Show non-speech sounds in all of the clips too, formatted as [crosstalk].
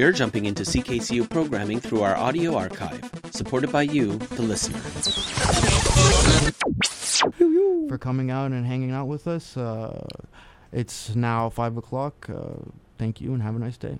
You're jumping into CKCU programming through our audio archive, supported by you, the listener. For coming out and hanging out with us. Uh, it's now 5 o'clock. Uh, thank you and have a nice day.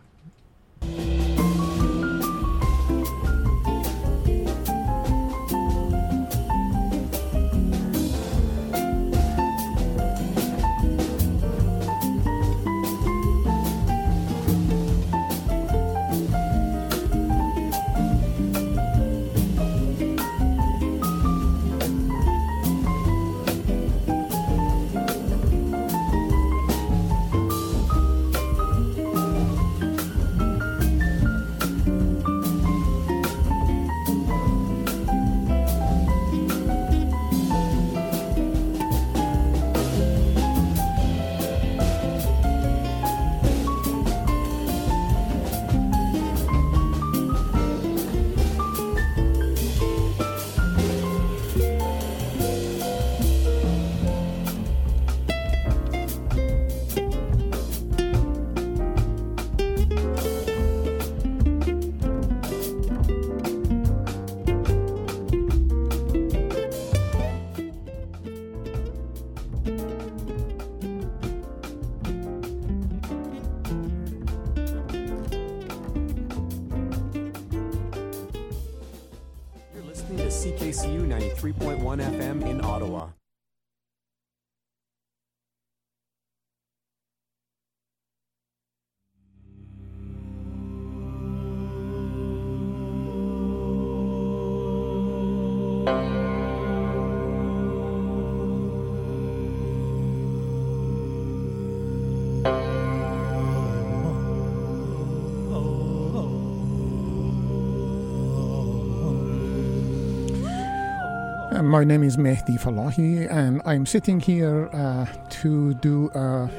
My name is Mehdi Falahi, and I'm sitting here uh, to do a,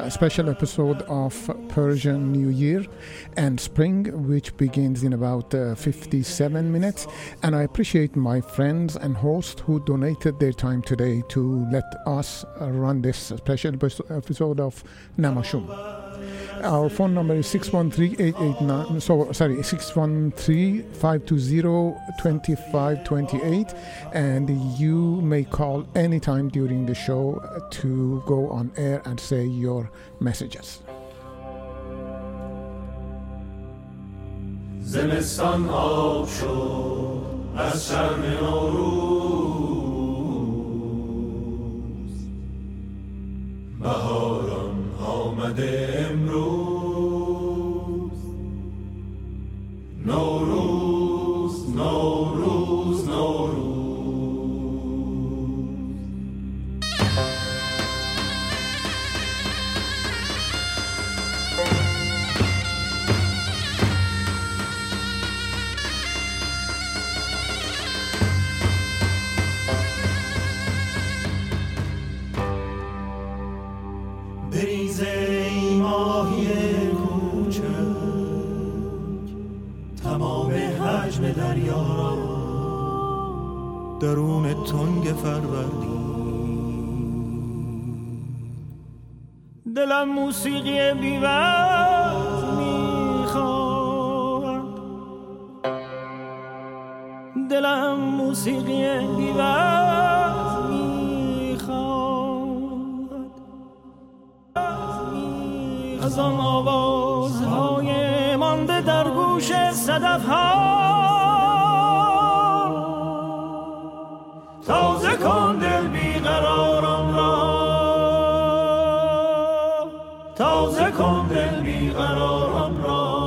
a special episode of Persian New Year and Spring, which begins in about uh, 57 minutes. And I appreciate my friends and hosts who donated their time today to let us run this special episode of Namashum. Our phone number is 613-889, so sorry, 613-520-2528 and you may call anytime during the show to go on air and say your messages. زمستان آب شد از شرم نوروز بهاران آمده امروز نوروز را درون تنگ فروردین. دلم موسیقی بیوز می‌خواد. دلم موسیقی بیوز می‌خواد. از آن آوازهای مانده در گوش صدف ها تازه کن دل بیقرارم را. تازه کن دل بیقرارم را.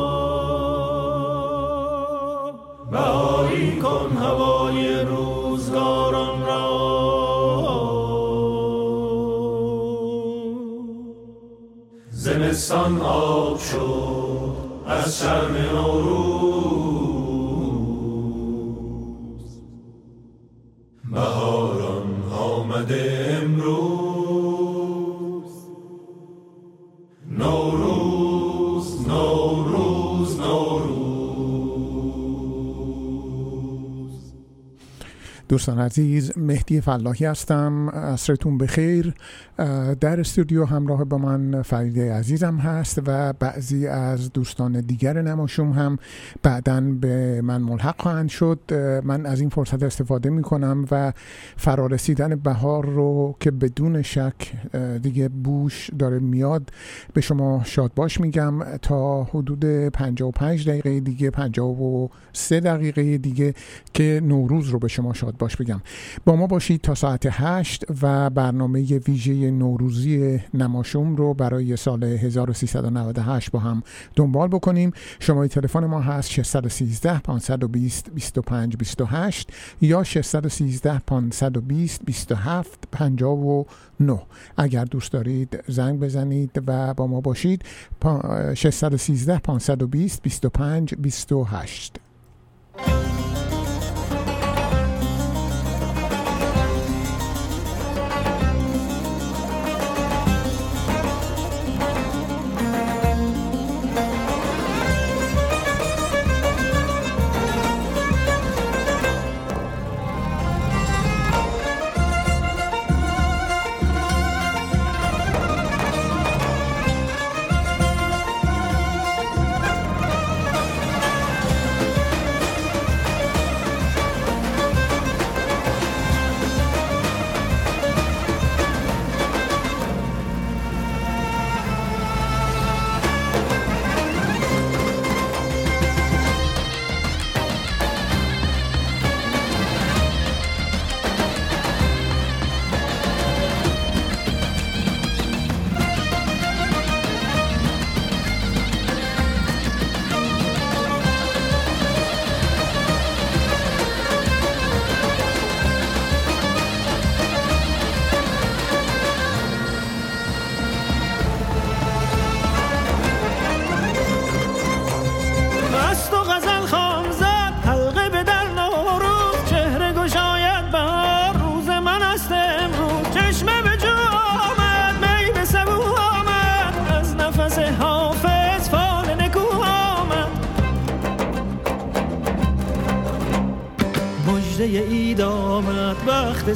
بهاری کن هوای روزگاران را. زمستان آب شد از شرم نوروز. بهاران آمده امروز. نوروز نوروز نوروز. دوستان عزیز مهدی فلاحی هستم. عصرتون بخیر. در استودیو همراه با من فرید عزیزم هست و بعضی از دوستان دیگر نماشوم هم بعدا به من ملحق خواهند شد. من از این فرصت استفاده می کنم و فرارسیدن بهار رو که بدون شک دیگه بوش داره میاد به شما شاد باش میگم. تا حدود 55 دقیقه دیگه 53 دقیقه دیگه که نوروز رو به شما شاد باش بگم. با ما باشید تا ساعت 8 و برنامه ویژه نوروزی نماشوم رو برای سال 1398 با هم دنبال بکنیم. شماره تلفن ما هست 613 520 25 28 یا 613 520 27 59 اگر دوست دارید زنگ بزنید و با ما باشید پا- 613 520 25 28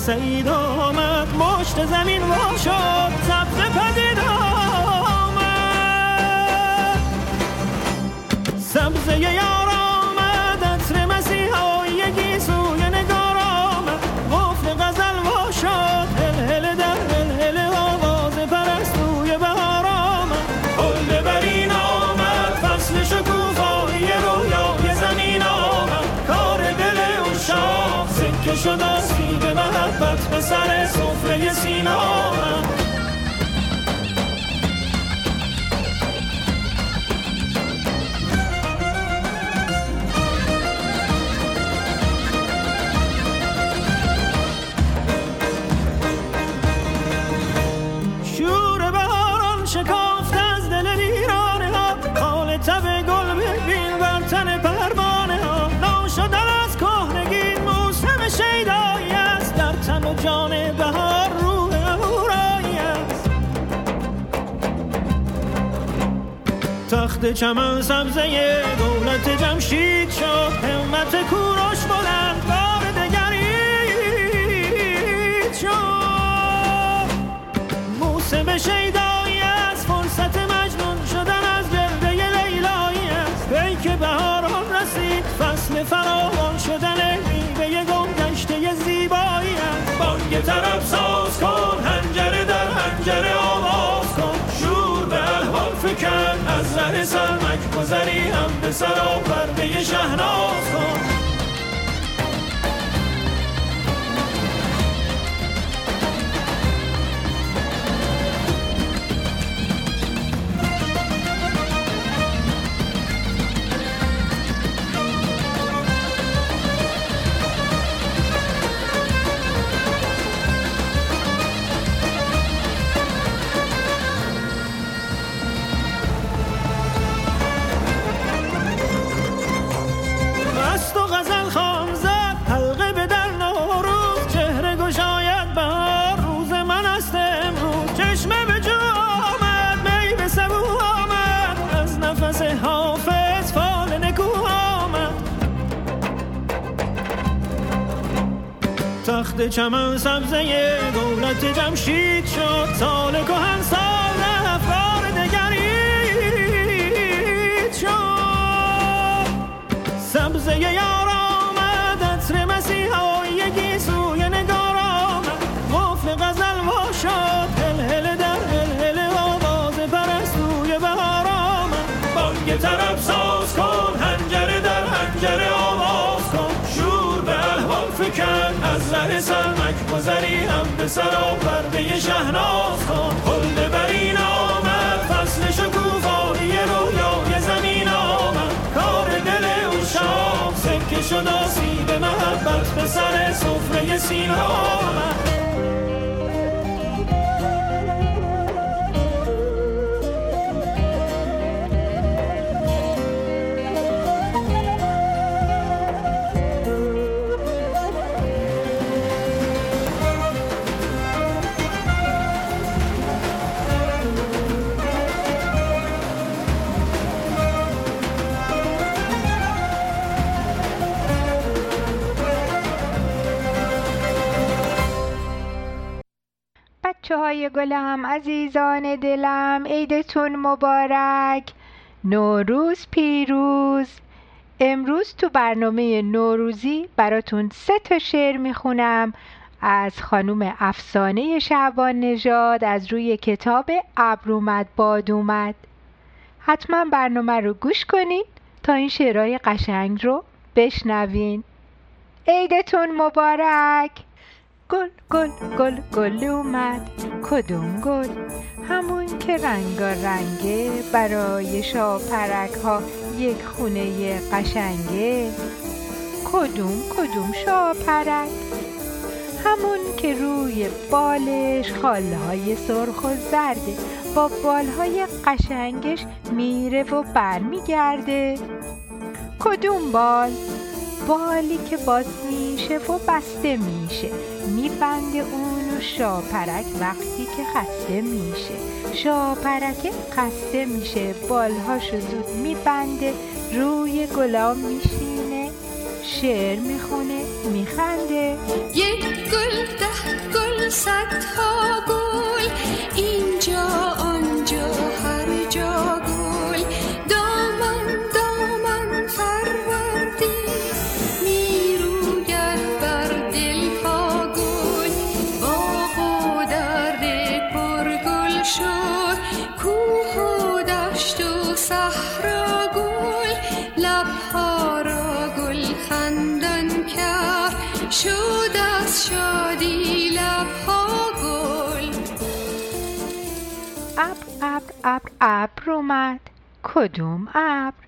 وقت چمن سبزه چمن سبزه دولت جمشید شد سال کهن از ره سرمک گذری هم به سرا پرده شهناز کن خلد برین آمد فصل شکوفایی رویای زمین آمد. کار دل او شام سکه شد آسیب محبت به سر سفره سین آمد. بچه های گلم عزیزان دلم عیدتون مبارک. نوروز پیروز. امروز تو برنامه نوروزی براتون سه تا شعر می‌خونم. از خانوم افسانه شعبان نژاد از روی کتاب ابر اومد باد اومد حتما برنامه رو گوش کنین تا این شعرهای قشنگ رو بشنوین. عیدتون مبارک. گل گل گل گل اومد. کدوم گل؟ همون که رنگا رنگه برای شاپرک ها یک خونه قشنگه. کدوم کدوم شاپرک؟ همون که روی بالش خالهای سرخ و زرده. با بالهای قشنگش میره و برمیگرده. کدوم بال؟ بالی که باز میشه و بسته میشه. میبنده اونو شاپرک وقتی که خسته میشه. شاپرک خسته میشه. بالهاشو زود میبنده روی گلام میشینه. شعر می‌خونه. میخنده. یک گل ده گل صدها گل. اینجا ابر ابر اومد. کدوم ابر؟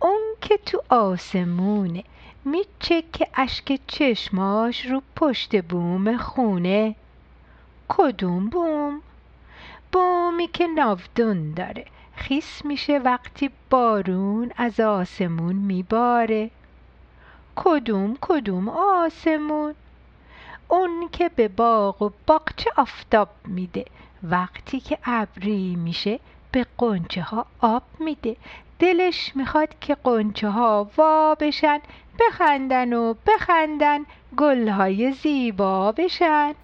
اون که تو آسمونه. میچکه اشک چشماش رو پشت بوم خونه. کدوم بوم؟ بومی که ناودون داره. خیس میشه وقتی بارون از آسمون میباره. کدوم کدوم آسمون؟ اون که به باغ و باغچه آفتاب میده. وقتی که ابری میشه به قنچه ها آب میده. دلش می‌خواد که قنچه ها وا بشن بخندن و بخندن گلهای زیبا بشن.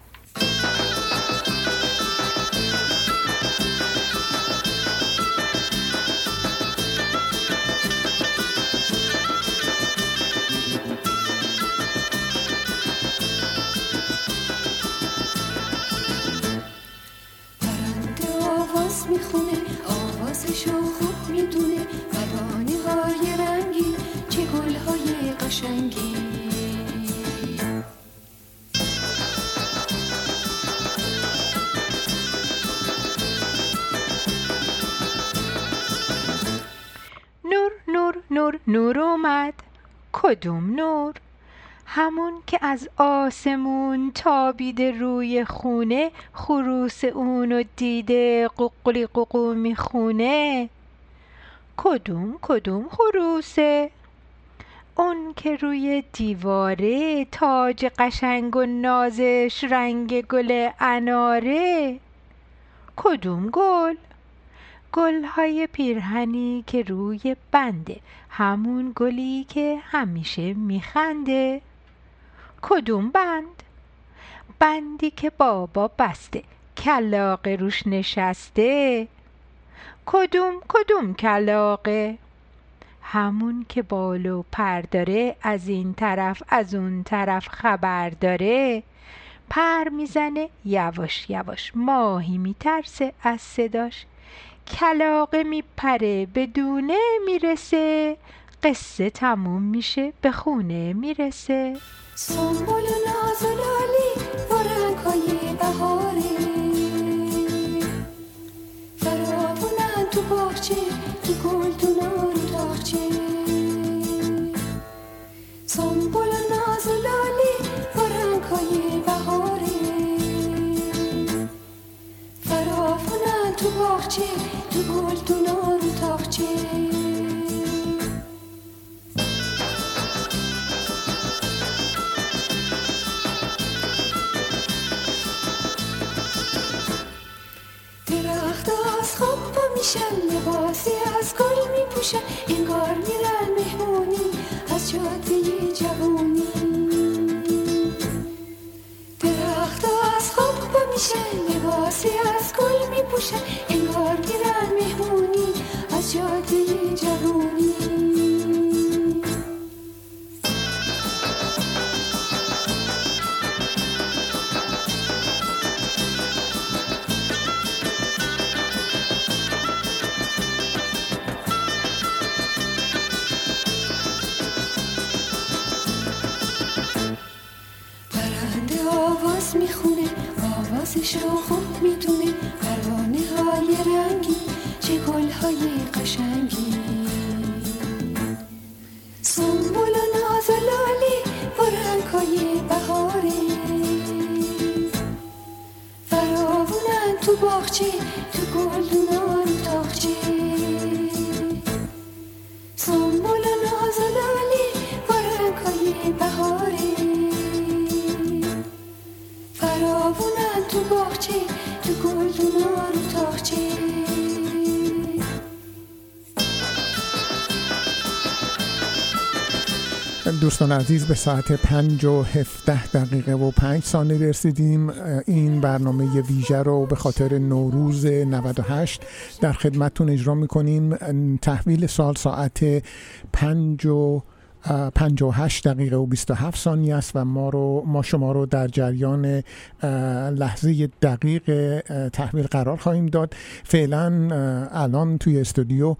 آواز می‌خونه آوازشو خوب می‌دونه قبانی های رنگی چه گل های قشنگی. نور نور نور نور اومد. کدوم نور؟ همون که از آسمون تابیده روی خونه خروس اونو دیده قوقلی قوقو می‌خونه کدوم کدوم خروسه؟ اون که روی دیواره تاج قشنگ و نازش رنگ گل اناره. کدوم گل؟ گلهای پیرهنی که روی بنده همون گلی که همیشه میخنده. کدوم بند؟ بندی که بابا بسته کلاقه روش نشسته. کدوم کدوم کلاقه همون که بال و پر داره از این طرف از اون طرف خبر داره. پر می‌زنه یواش یواش ماهی میترسه از صداش. کلاقه میپره به دونه می‌رسه. قصه تموم میشه به خونه می‌رسه. سنبول و ناز و لالی با رنگهای بهاره فراوونن تو باغچه تو گلدونا رو تاخچه سنبول و ناز و لالی با رنگهای بهاره فراوونن تو باغچه تو گلدونا رو تاخچه درخت از خواب پا میشن لباسی از گل میپوشن انگار میرن مهمونی از جاده جوونی. درخت از خواب پا میشن لباسی از گل میپوشن انگار میرن مهمونی از جاده جوونی. آوازش رو خوب می‌دونه پروانه های رنگی چه گل های قشنگی. سنبول و ناز و لالی با رنگ های بهاره تو باغچه تو گلدونا رو تاخچه. سنبول و ناز و فراوونن تو باغچه تو گلدونا رو تاخچه. دوستان عزیز به ساعت پنج و هفته دقیقه و پنج ثانیه رسیدیم. این برنامه ویژه رو به خاطر نوروز 98 در خدمتتون اجرا می‌کنیم. تحویل سال ساعت پنج و 58 دقیقه و 27 ثانیه است و ما رو ما شما رو در جریان لحظه دقیق تحویل قرار خواهیم داد. فعلا الان توی استودیو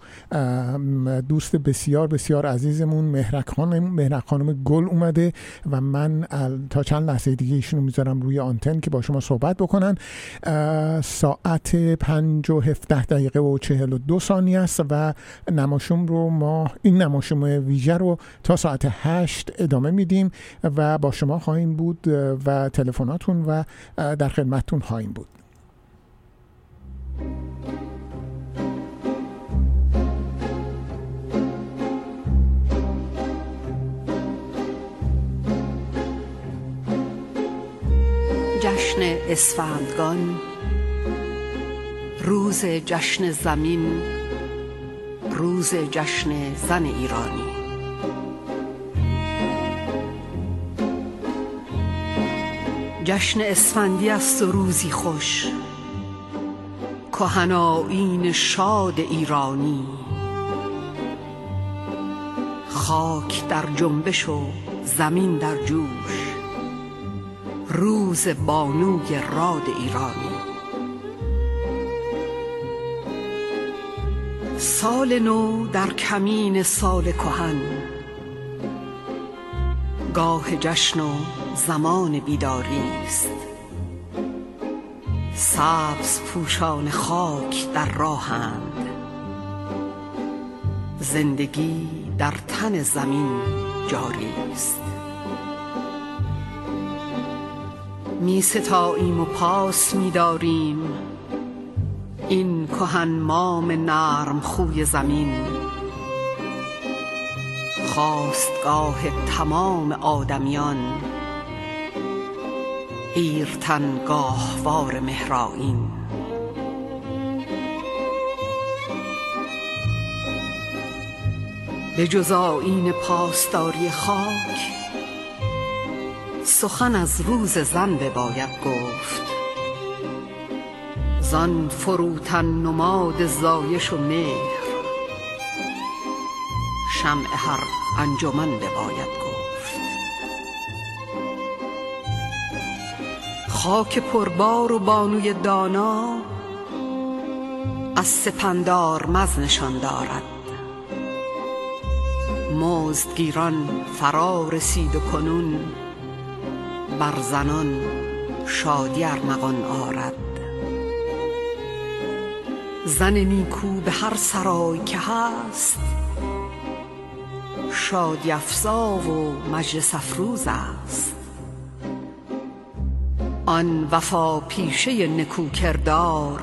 دوست بسیار بسیار عزیزمون مهرک خانم خانم گل اومده و من تا چند لحظه دیگه ایشونو می‌ذارم روی آنتن که با شما صحبت بکنن. ساعت 5 و 17 دقیقه و 42 ثانیه است و نماشوم رو ما این نماشوم ویژه رو تا ساعت هشت ادامه میدیم و با شما خواهیم بود و تلفناتون و در خدمتتون خواهیم بود. جشن اسفندگان روز جشن زمین روز جشن زن ایرانی. جشن اسفندی است و روزی خوش. کهن شاد ایرانی. خاک در جنبش و زمین در جوش. روز بانوی راد ایرانی. سال نو در کمین سال کهن. گاه جشن و زمان بیداری است. سبز پوشان خاک در راهند. زندگی در تن زمین جاری است. می ستاییم و پاس می داریم. این کهن مام نرم خوی زمین. خواستگاه تمام آدمیان ایرتن گاهوار مهرائین به جز آیین پاسداری خاک سخن از روز زن بباید گفت. زان فروتن نماد زایش و مهر شمع هر انجمن بباید گفت. خاک پربار و بانوی دانا از سپندار مز نشان دارد. مزدگیران فرا رسید و کنون بر زنان شادی ارمغان آرد. زن نیکو به هر سرای که هست شادی افزا و مجلس افروز است. آن وفا پیشه نکو کردار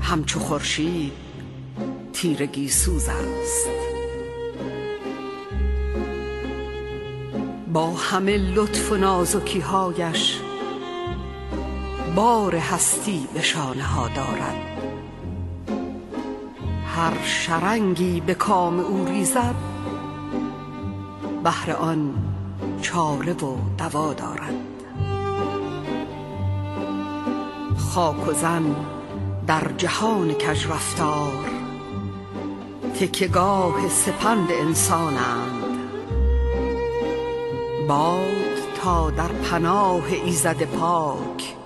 همچو خورشید تیرگی سوز است. با همه لطف و نازکی هایش بار هستی به شانه ها دارد. هر شرنگی به کام او ریزد بهر آن چاره و دوا دارد. خاک و زن در جهان کج رفتار. تکیگاه سپند انسانند. باد تا در پناه ایزد پاک.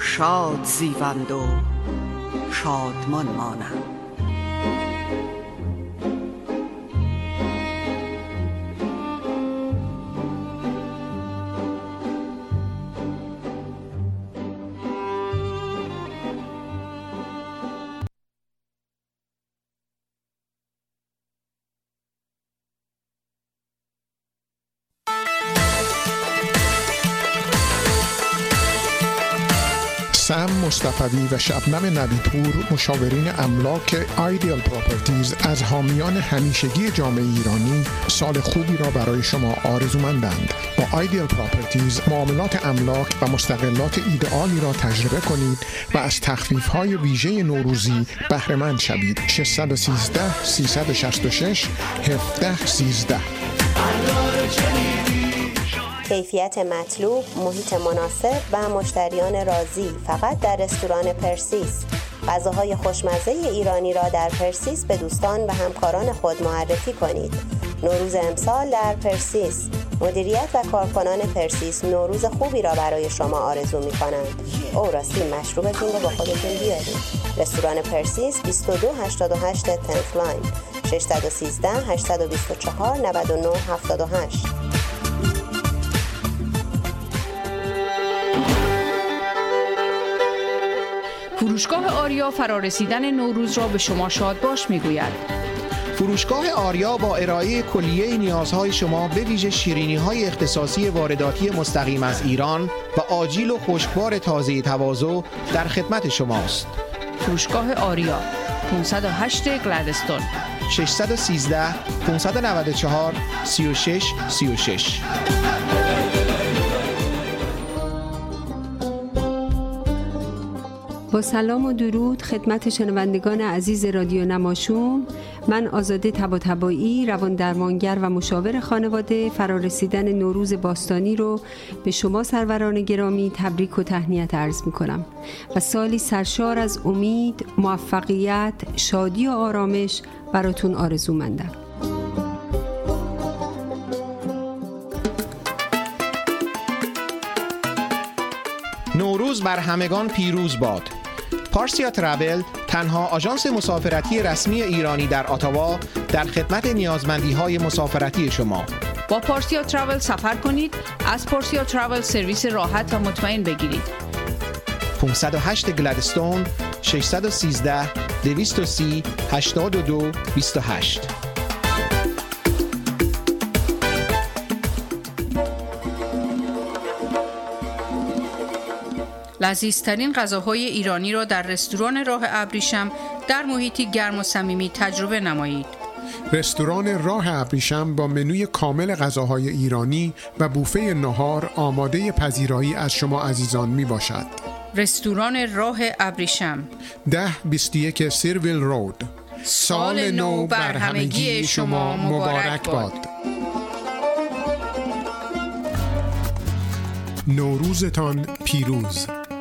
شاد زیوند و شادمان مانند. مصطفی و شبنم نبیپور مشاورین املاک Ideal Properties از حامیان همیشگی جامعه ایرانی سال خوبی را برای شما آرزومندند. با Ideal Properties معاملات املاک و مستقلات ایده‌آلی را تجربه کنید و از تخفیف های ویژه نوروزی بهره‌مند شوید. 613 366 17 13 کیفیت مطلوب، محیط مناسب و مشتریان راضی فقط در رستوران پرسیس. غذاهای خوشمزه ایرانی را در پرسیس به دوستان و همکاران خود معرفی کنید. نوروز امسال در پرسیس مدیریت و کارکنان پرسیس نوروز خوبی را برای شما آرزو می کنند. او راستی مشروبتون رو با خودتون بیارید. رستوران پرسیس 2288 Tenth Line 613 824 99 78 فروشگاه آریا فرارسیدن نوروز را به شما شاد باش می‌گوید. فروشگاه آریا با ارائه کلیه نیازهای شما به ویژه شیرینی های اختصاصی وارداتی مستقیم از ایران و آجیل و خشکبار تازه تواضع در خدمت شماست. فروشگاه آریا 508 گلدستون 613 594 36 36 سلام و درود خدمت شنوندگان عزیز رادیو نماشوم. من آزاده تباتبایی روان درمانگر و مشاور خانواده فرارسیدن نوروز باستانی رو به شما سروران گرامی تبریک و تهنیت عرض می کنم و سالی سرشار از امید، موفقیت، شادی و آرامش براتون آرزو مندم نوروز بر همگان پیروز باد. پارسیا ترابل تنها آژانس مسافرتی رسمی ایرانی در آتاوا در خدمت نیازمندی های مسافرتی شما. با پارسیا تراول سفر کنید از پارسیا تراول سرویس راحت و مطمئن بگیرید. 508 گلدستون 613 230 82 28 لذیذترین غذاهای ایرانی را در رستوران راه ابریشم در محیطی گرم و صمیمی تجربه نمایید. رستوران راه ابریشم با منوی کامل غذاهای ایرانی و بوفه نهار آماده پذیرایی از شما عزیزان می باشد. رستوران راه ابریشم ده 21 سیرویل رود سال نو بر همگی شما مبارک باد. نوروزتان پیروز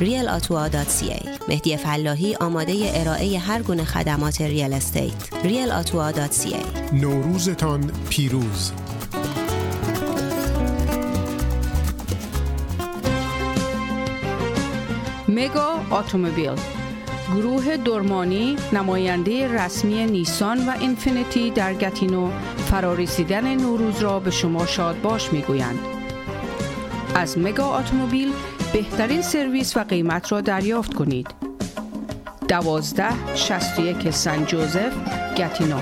realatua.ca مهدی فلاحی آماده ارائه هر گونه خدمات real estate realatua.ca نوروزتان پیروز. مگا اتومبیل. گروه درمانی نماینده رسمی نیسان و اینفینیتی در گتینو فرارسیدن نوروز را به شما شاد باش می‌گویند. از مگا اتومبیل بهترین سرویس و قیمت را دریافت کنید. دوازده شست یک سن جوزف گتینو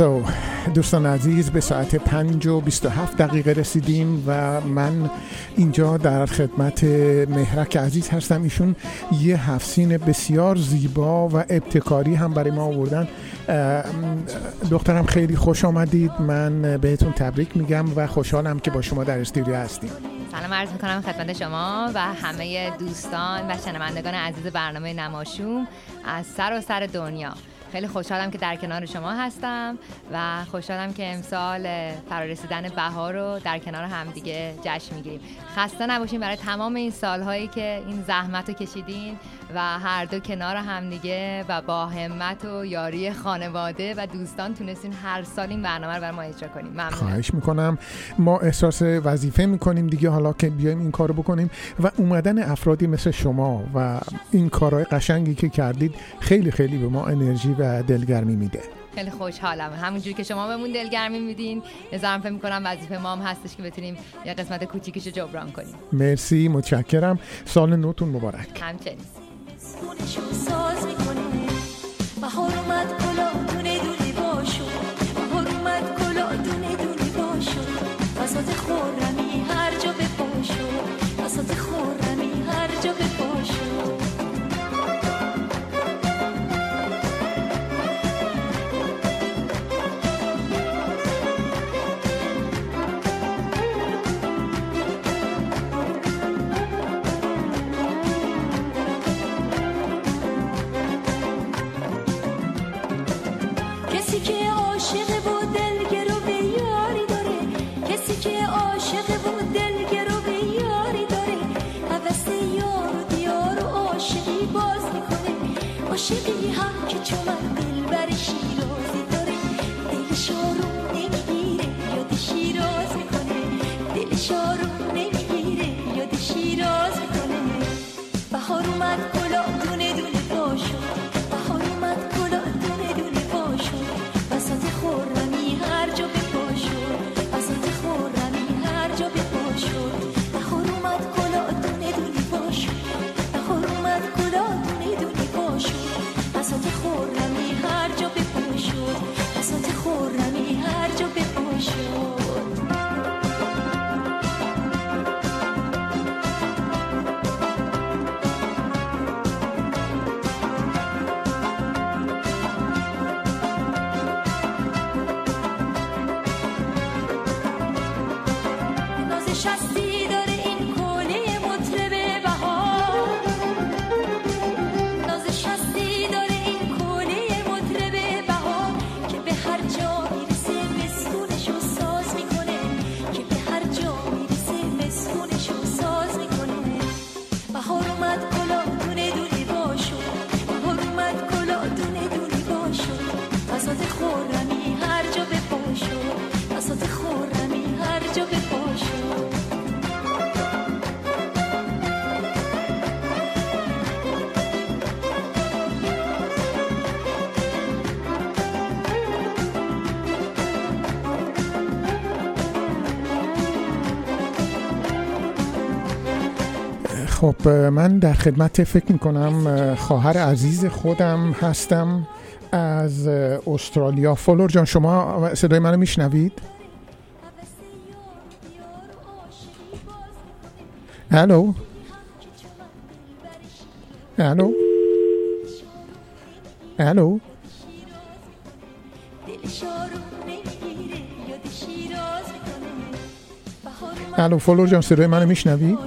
So, دوستان عزیز به ساعت 5 و 27 دقیقه رسیدیم و من اینجا در خدمت مهرک عزیز هستم. ایشون یه هفسین بسیار زیبا و ابتکاری هم برای ما آوردن. دخترم خیلی خوش آمدید. من بهتون تبریک میگم و خوشحالم که با شما در استودیو هستیم. سلام عرض می‌کنم خدمت شما و همه دوستان و شنوندگان عزیز برنامه نماشوم از سر و سر دنیا. خیلی خوشحالم که در کنار شما هستم و خوشحالم که امسال فرارسیدن بهار رو در کنار همدیگه جشن می‌گیریم. خسته نباشیم برای تمام این سالهایی که این زحمت رو کشیدین و هر دو کنار همدیگه و با همت و یاری خانواده و دوستان تونستین هر سال این برنامه رو بر ما اجرا کنیم ممنونم. خواهش می‌کنم. ما احساس وظیفه می‌کنیم دیگه. حالا که بیایم این کارو بکنیم و اومدن افرادی مثل شما و این کارهای قشنگی که کردید خیلی خیلی به ما انرژی و دلگرمی میده. خیلی خوشحالم. همونجوری که شما بهمون دلگرمی میدین نظرم فکر می‌کنم وظیفه ما هم هستش که بتونیم یه قسمت کوچیکش رو جبران کنیم. مرسی متشکرم. سال نوتون مبارک. همچنین. خب من در خدمت فکر می‌کنم خواهر عزیز خودم هستم از استرالیا فلور جان شما صدای منو میشنوید؟ الو الو الو الو فلور جان صدای منو میشنوید؟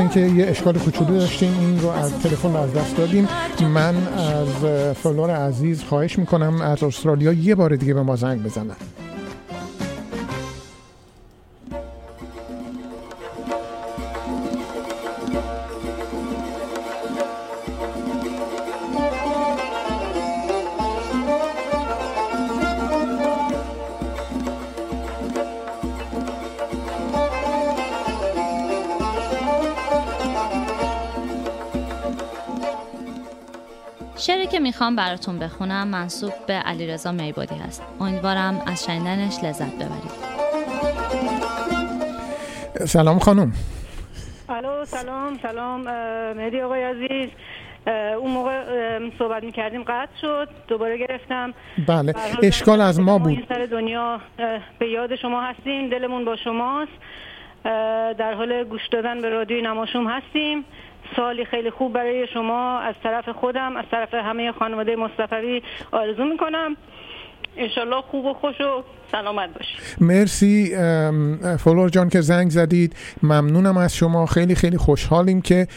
مثل اینکه یه اشکال کوچولو داشتیم این رو از تلفن از دست دادیم من از فلور عزیز خواهش می‌کنم از استرالیا یه بار دیگه به ما زنگ بزنن. می‌خوام براتون بخونم. منصوب به علیرضا میبادی هست. امیدوارم از شنیدنش لذت ببرید. سلام خانم. الو سلام سلام مهدی آقای عزیز. اون موقع صحبت می‌کردیم قطع شد دوباره گرفتم. بله اشکال از ما این بود. سر دنیا به یاد شما هستیم. دلمون با شماست. در حال گوش دادن به رادیوی نماشوم هستیم. سالی خیلی خوب برای شما از طرف خودم از طرف همه خانواده مصطفی آرزو می‌کنم. انشالله خوب و خوش و سلامت باشید مرسی فلور جان که زنگ زدید. ممنونم از شما. خیلی خیلی خوشحالیم که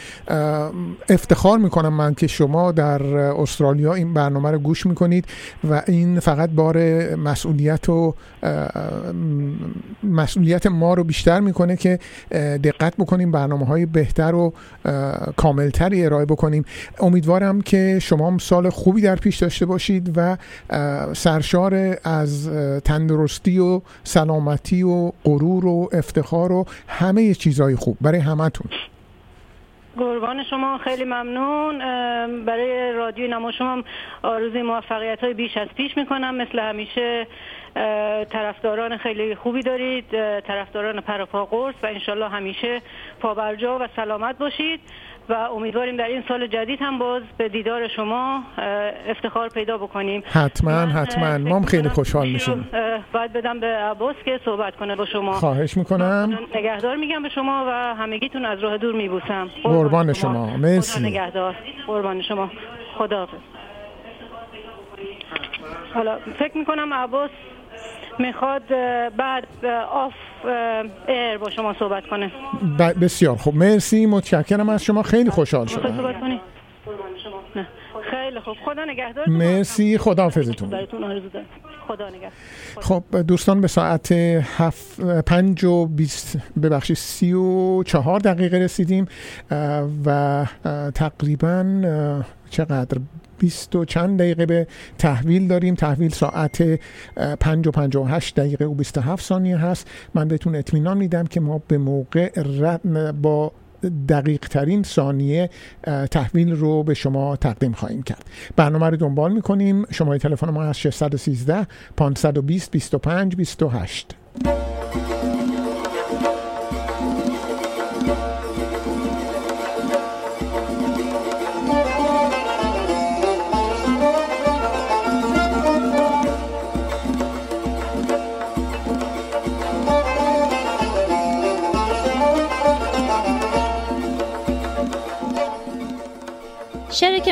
افتخار می‌کنم من که شما در استرالیا این برنامه رو گوش می‌کنید و این فقط بار مسئولیت و مسئولیت ما رو بیشتر می‌کنه که دقت بکنیم برنامه های بهتر و کاملتری ارائه بکنیم. امیدوارم که شما هم سال خوبی در پیش داشته باشید و سرشار از اه، تندرستی و سلامتی و غرور و افتخار و همه چیزهای خوب برای همتون. قربان شما خیلی ممنون. برای رادیو نما شما آرزوی موفقیت های بیش از پیش می‌کنم. مثل همیشه طرفداران خیلی خوبی دارید. طرفداران پرپا قرص و انشالله همیشه پابرجا و سلامت باشید. و امیدواریم در این سال جدید هم باز به دیدار شما افتخار پیدا بکنیم. حتما حتما. ما هم خیلی خوشحال میشیم. باید بدم به عباس که صحبت کنه با شما. خواهش می‌کنم. نگهدار میگم به شما و همگیتون از راه دور میبوسم. قربان شما. مرسی. نگهدار. قربان شما. خدا حالا فکر می‌کنم عباس می‌خواد بعد off air با شما صحبت کنه. بسیار خوب. مرسی متشکرم از شما. خیلی خوشحال شدم. صحبت کنی. نه. خیلی خوب. خدا نگهدار. مرسی. آرزو دارم. خدا نگهدار. خب دوستان به ساعت هفت پنج و بیست ببخشید سی و چهار دقیقه رسیدیم و تقریبا چقدر؟ بیست و چند دقیقه به تحویل داریم. تحویل ساعت اه، پنج و پنج و هشت دقیقه و بیست و هفت ثانیه هست. من بهتون اطمینان میدم که ما به موقع با دقیق ترین ثانیه تحویل رو به شما تقدیم خواهیم کرد. برنامه رو دنبال می‌کنیم. شماره تلفن ما هست 613 520 25 28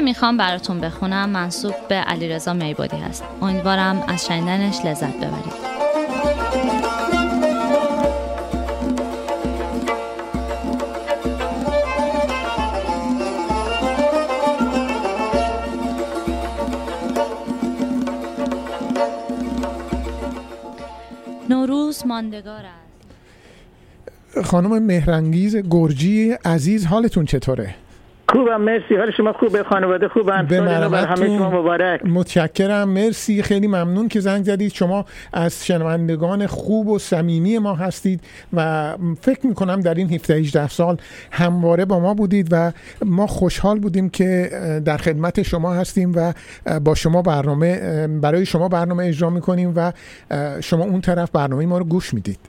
می‌خوام براتون بخونم. منصوب به علیرضا میبادی هست. امیدوارم از شنیدنش لذت ببرید. نوروز ماندگار است. خانم مهرنگیز گرجی عزیز حالتون چطوره؟ خوبم مرسی. حال شما خوبه خانواده خوبن به همه شما مبارک. متشکرم. مرسی. خیلی ممنون که زنگ زدید. شما از شنوندگان خوب و صمیمی ما هستید و فکر می‌کنم در این 17 18 سال همواره با ما بودید و ما خوشحال بودیم که در خدمت شما هستیم و با شما برنامه برای شما برنامه اجرا می‌کنیم و شما اون طرف برنامه ما رو گوش می‌دید.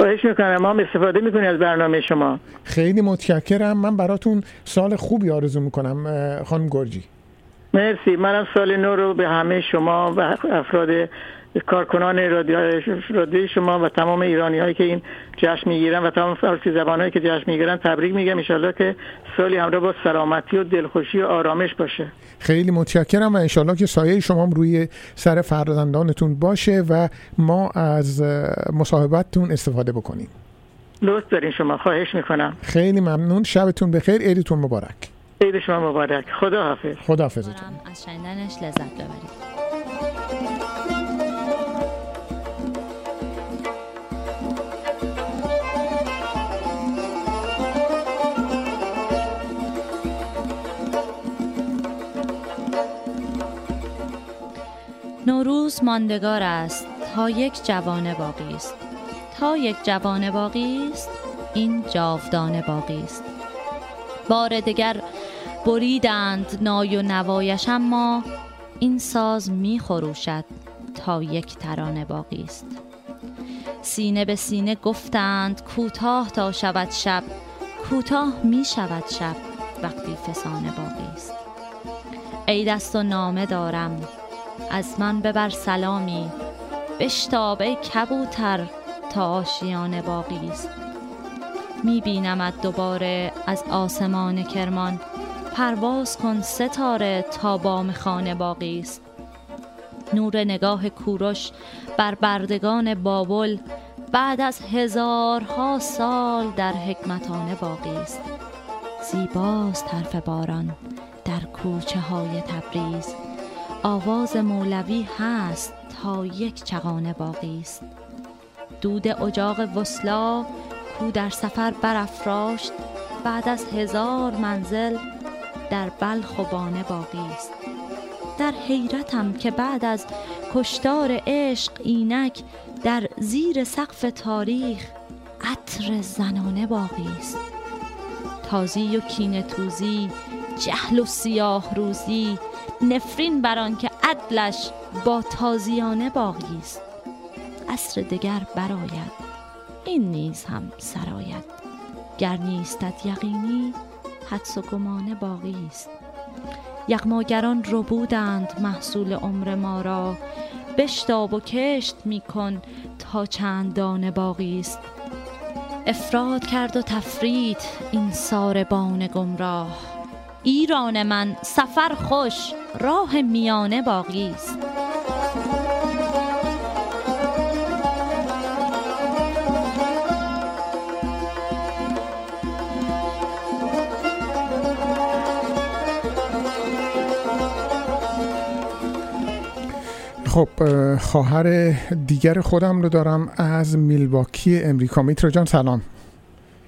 خواهش می‌کنم. ما هم استفاده می‌کنیم از برنامه شما. خیلی متشکرم. من براتون سال خوبی آرزو می‌کنم خانم گرجی. مرسی. منم سال نو رو به همه شما و افراد کارکنان رادیو رادیوی شما و تمام ایرانی هایی که این جشن می‌گیرن و تمام فارسی زبان هایی که جشن می‌گیرن تبریک میگم. انشالله که سالی همراه با سلامتی و دلخوشی و آرامش باشه. خیلی متشکرم و انشالله که سایه شما روی سر فرزندانتون باشه و ما از مصاحبتتون استفاده بکنیم. لطف دارین شما. خواهش می‌کنم. خیلی ممنون. شبتون بخیر. عیدتون مبارک. عید شما مبارک. خدا حافظ خدا حافظتون از شنیدنش لذت ببرید. نوروز ماندگار است تا یک جوان باقی است. تا یک جوان باقی است این جاودانه باقی است. بار دگر بریدند نای و نوایش اما این ساز می خروشد تا یک ترانه باقی است. سینه به سینه گفتند کوتاه تا شود شب کوتاه می شود شب وقتی فسانه باقی است. ای دست و نامه دارم از من ببر سلامی. بشتاب ای کبوتر تا آشیانه باقی است. می بینمت دوباره از آسمان کرمان. پرواز کن ستاره تا بام خانه باقی است. نور نگاه کوروش بر بردگان بابل بعد از هزارها سال در حکمتانه باقی است. زیباست حرف باران در کوچه های تبریز. آواز مولوی هست تا یک چغانه باقی است. دود اجاق وسلا کو در سفر برافراشت بعد از هزار منزل در بلخ و بانه باقی است. در حیرتم که بعد از کشتار عشق اینک در زیر سقف تاریخ عطر زنانه باقی است. تازی و کینه توزی جهل و سیاه روزی نفرین بر آن که عدلش با تازیانه باقی است. عصر دگر براید این نیز هم سراید گر نیستت یقینی حدس و گمانه باقی است. یغماگران ربودند محصول عمر ما را. بشتاب و کشت میکن تا چند دانه باقی است. افراد کرد و تفرید این ساربان گمراه ایران من سفر خوش راه میانه باقی است. خب اه، خواهر دیگر خودم رو دارم از میلواکی امریکا. میترا جان سلام.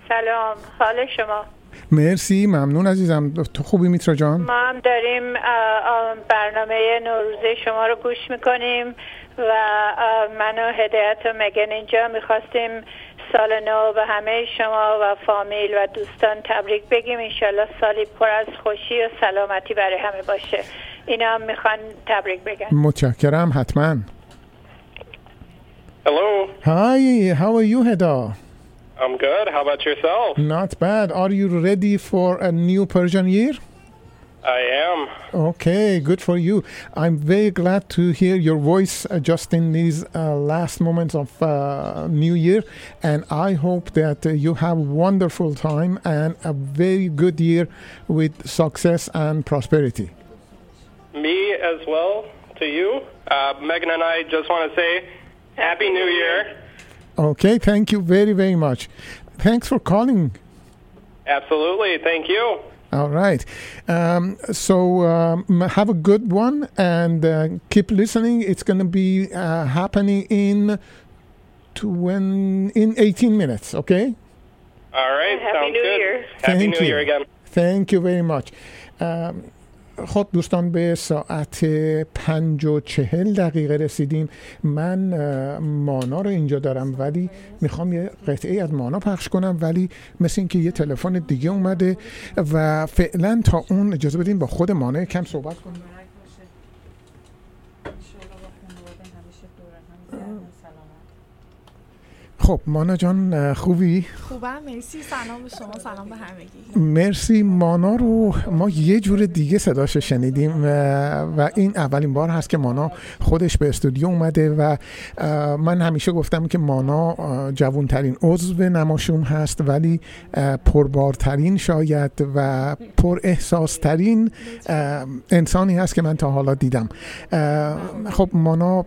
سلام. حال شما؟ مرسی ممنون عزیزم. تو خوبی میترا جان؟ ما هم داریم برنامه نوروزه شما رو گوش می‌کنیم و من و هدایت و مگن اینجا می‌خواستیم سال نو به همه شما و فامیل و دوستان تبریک بگیم. انشالله سالی پر از خوشی و سلامتی برای همه باشه. اینا هم می‌خوان تبریک بگن. متشکرم حتما. Hello, Hi, how are you Heda? I'm good. How about yourself? Not bad. Are you ready for a new Persian year? I am. Okay, good for you. I'm very glad to hear your voice uh, just in these uh, last moments of uh, New Year, and I hope that uh, you have wonderful time and a very good year with success and prosperity. Me as well to you. Uh, Megan and I just want to say Happy New Year. Okay, thank you very very much. Thanks for calling. Absolutely. Thank you. All right. Um, so um, have a good one and uh, keep listening. It's going to be uh, happening in to when in 18 minutes. Okay. All right. Happy sounds New good. Year. Happy Thank New you. Year again. Thank you very much. ام، خب دوستان به ساعت پنج و چهل دقیقه رسیدیم. من مانا رو اینجا دارم ولی می‌خوام یه قطعه از مانا پخش کنم ولی مثل اینکه یه تلفن دیگه اومده و فعلا تا اون اجازه بدیم با خود مانا کم صحبت کنیم. خب مانا جان خوبی؟ خوبم مرسی. سلام به شما سلام به همگی. مرسی. مانا رو ما یه جور دیگه صداش شنیدیم و این اولین بار هست که مانا خودش به استودیو اومده و من همیشه گفتم که مانا جوانترین عضو نماشوم هست ولی پربارترین شاید و پر احساسترین انسانی هست که من تا حالا دیدم. خب مانا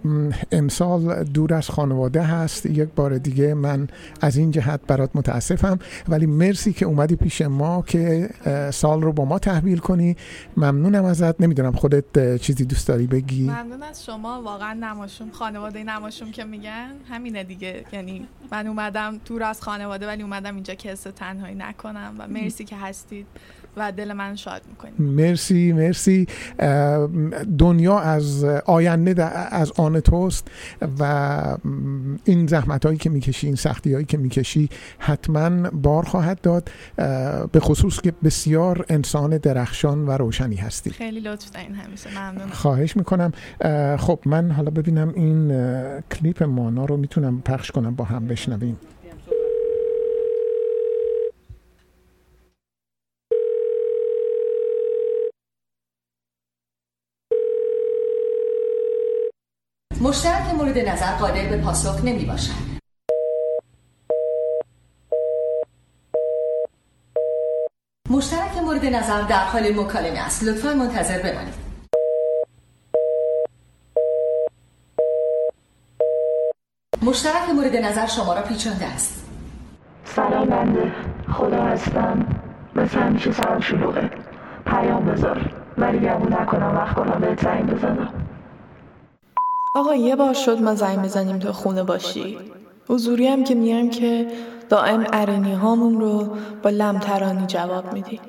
امسال دور از خانواده هست. یک بار دیگه من از این جهت برات متاسفم. ولی مرسی که اومدی پیش ما که سال رو با ما تحویل کنی. ممنونم ازت. نمی‌دونم خودت چیزی دوست داری بگی؟ ممنون از شما. واقعا نماشوم خانواده نماشوم که میگن. همینه دیگه. یعنی من اومدم دور از خانواده ولی اومدم اینجا که حس تنهایی نکنم. و مرسی که هستید. و دل من شاد می‌کنید مرسی مرسی. دنیا از آینده از آن توست و این زحمت هایی که می‌کشی این سختی هایی که می‌کشی حتما بار خواهد داد. به خصوص که بسیار انسان درخشان و روشنی هستی. خیلی لطف دارین همیشه ممنون خواهش می‌کنم. خب من حالا ببینم این کلیپ مانا رو می‌تونم پخش کنم با هم بشنویم. مشترک مورد نظر قادر به پاسخ نمی باشد مشترک مورد نظر در حال مکالمه است. لطفا منتظر بمانید. مشترک مورد نظر شما را پیچانده است. سلام بنده. خدا هستم. مثل همیشه سرم شلوغه. پیام بذار. ولی گمون نکنم وقت کنم بهت زنگ بزنم. آقا یه بار شد ما زنگ بزنیم تو خونه باشی. حضوری هم که میایم که دائم ارینی هامون رو با لمترانی جواب میدی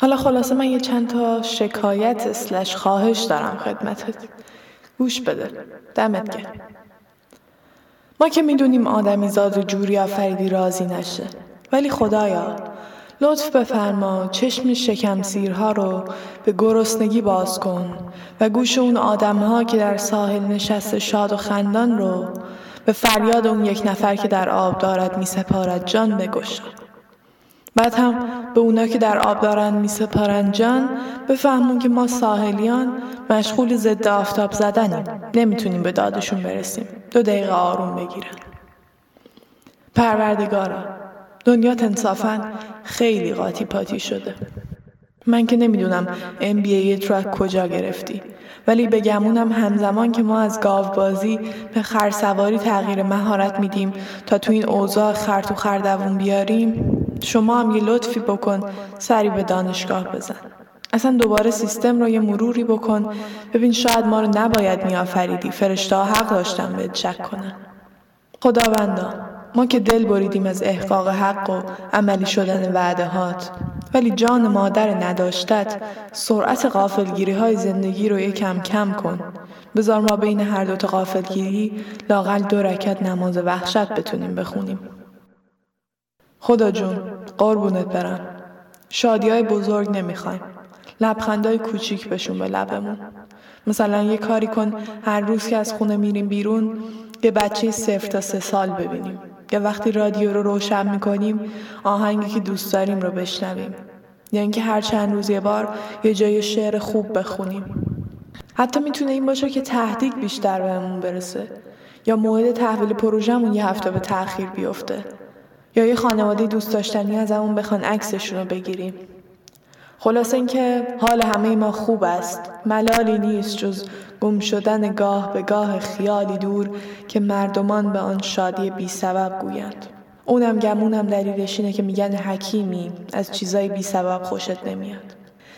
حالا خلاصه من یه چند تا شکایت اسلش خواهش دارم خدمتت. گوش بده. دمت گرم. ما که می‌دونیم آدمی زاد جوری آفریدی راضی نشه. ولی خدایا لطف بفرما چشم شکم سیرها رو به گرسنگی باز کن و گوش اون آدمها که در ساحل نشسته شاد و خندان رو به فریاد اون یک نفر که در آب دارد می سپارد جان بگشا. بعد هم به اونا که در آب دارن می سپارن جان بفهمون که ما ساحلیان مشغول ضد آفتاب زدنیم. نمی‌تونیم به دادشون برسیم. دو دقیقه آروم بگیرن. پروردگارا دنیات انصافا خیلی قاطی پاتی شده. من که نمی‌دونم MBA رو از کجا گرفتی. ولی به گمونم همزمان که ما از گاو بازی به خرسواری تغییر مهارت میدیم تا تو این اوضاع خرت و خردوون بیاریم شما هم یه لطفی بکن سری به دانشگاه بزن. اصلا دوباره سیستم رو یه مروری بکن. ببین شاید ما رو نباید میآفریدی فرشته حق داشتن بهت شک کنن. خداوندا. ما که دل بریدیم از احقاق حق و عملی شدن وعده هات ولی جان مادر نداشتت سرعت غافلگیری های زندگی رو یکم کم کن. بذار ما بین هر دوتا غافلگیری لاقل دو رکت نماز وحشت بتونیم بخونیم. خدا جون قربونت برم. شادی های بزرگ نمی‌خوایم. لبخندای کوچیک بشون به لبمون. مثلا یه کاری کن هر روز که از خونه میریم بیرون یه بچه صفر تا سه سال ببینیم. یا وقتی رادیو رو روشن می‌کنیم آهنگی که دوست داریم رو بشنویم. یا اینکه هر چند روز یه بار یه جای شعر خوب بخونیم. حتی می‌تونه این باشه که تهدید بیشتر بهمون برسه. یا موعد تحویل پروژهمون یه هفته به تاخیر بیفته. یا یه خانواده دوست داشتنی ازمون بخوان عکسشون رو بگیریم. خلاصه اینکه حال همه ما خوب است. ملالی نیست جز گم شدن گاه به گاه خیالی دور که مردمان به آن شادی بی سبب گویند. اونم گمونم دلیلش اینه که میگن حکیمی. از چیزای بی سبب خوشت نمیاد.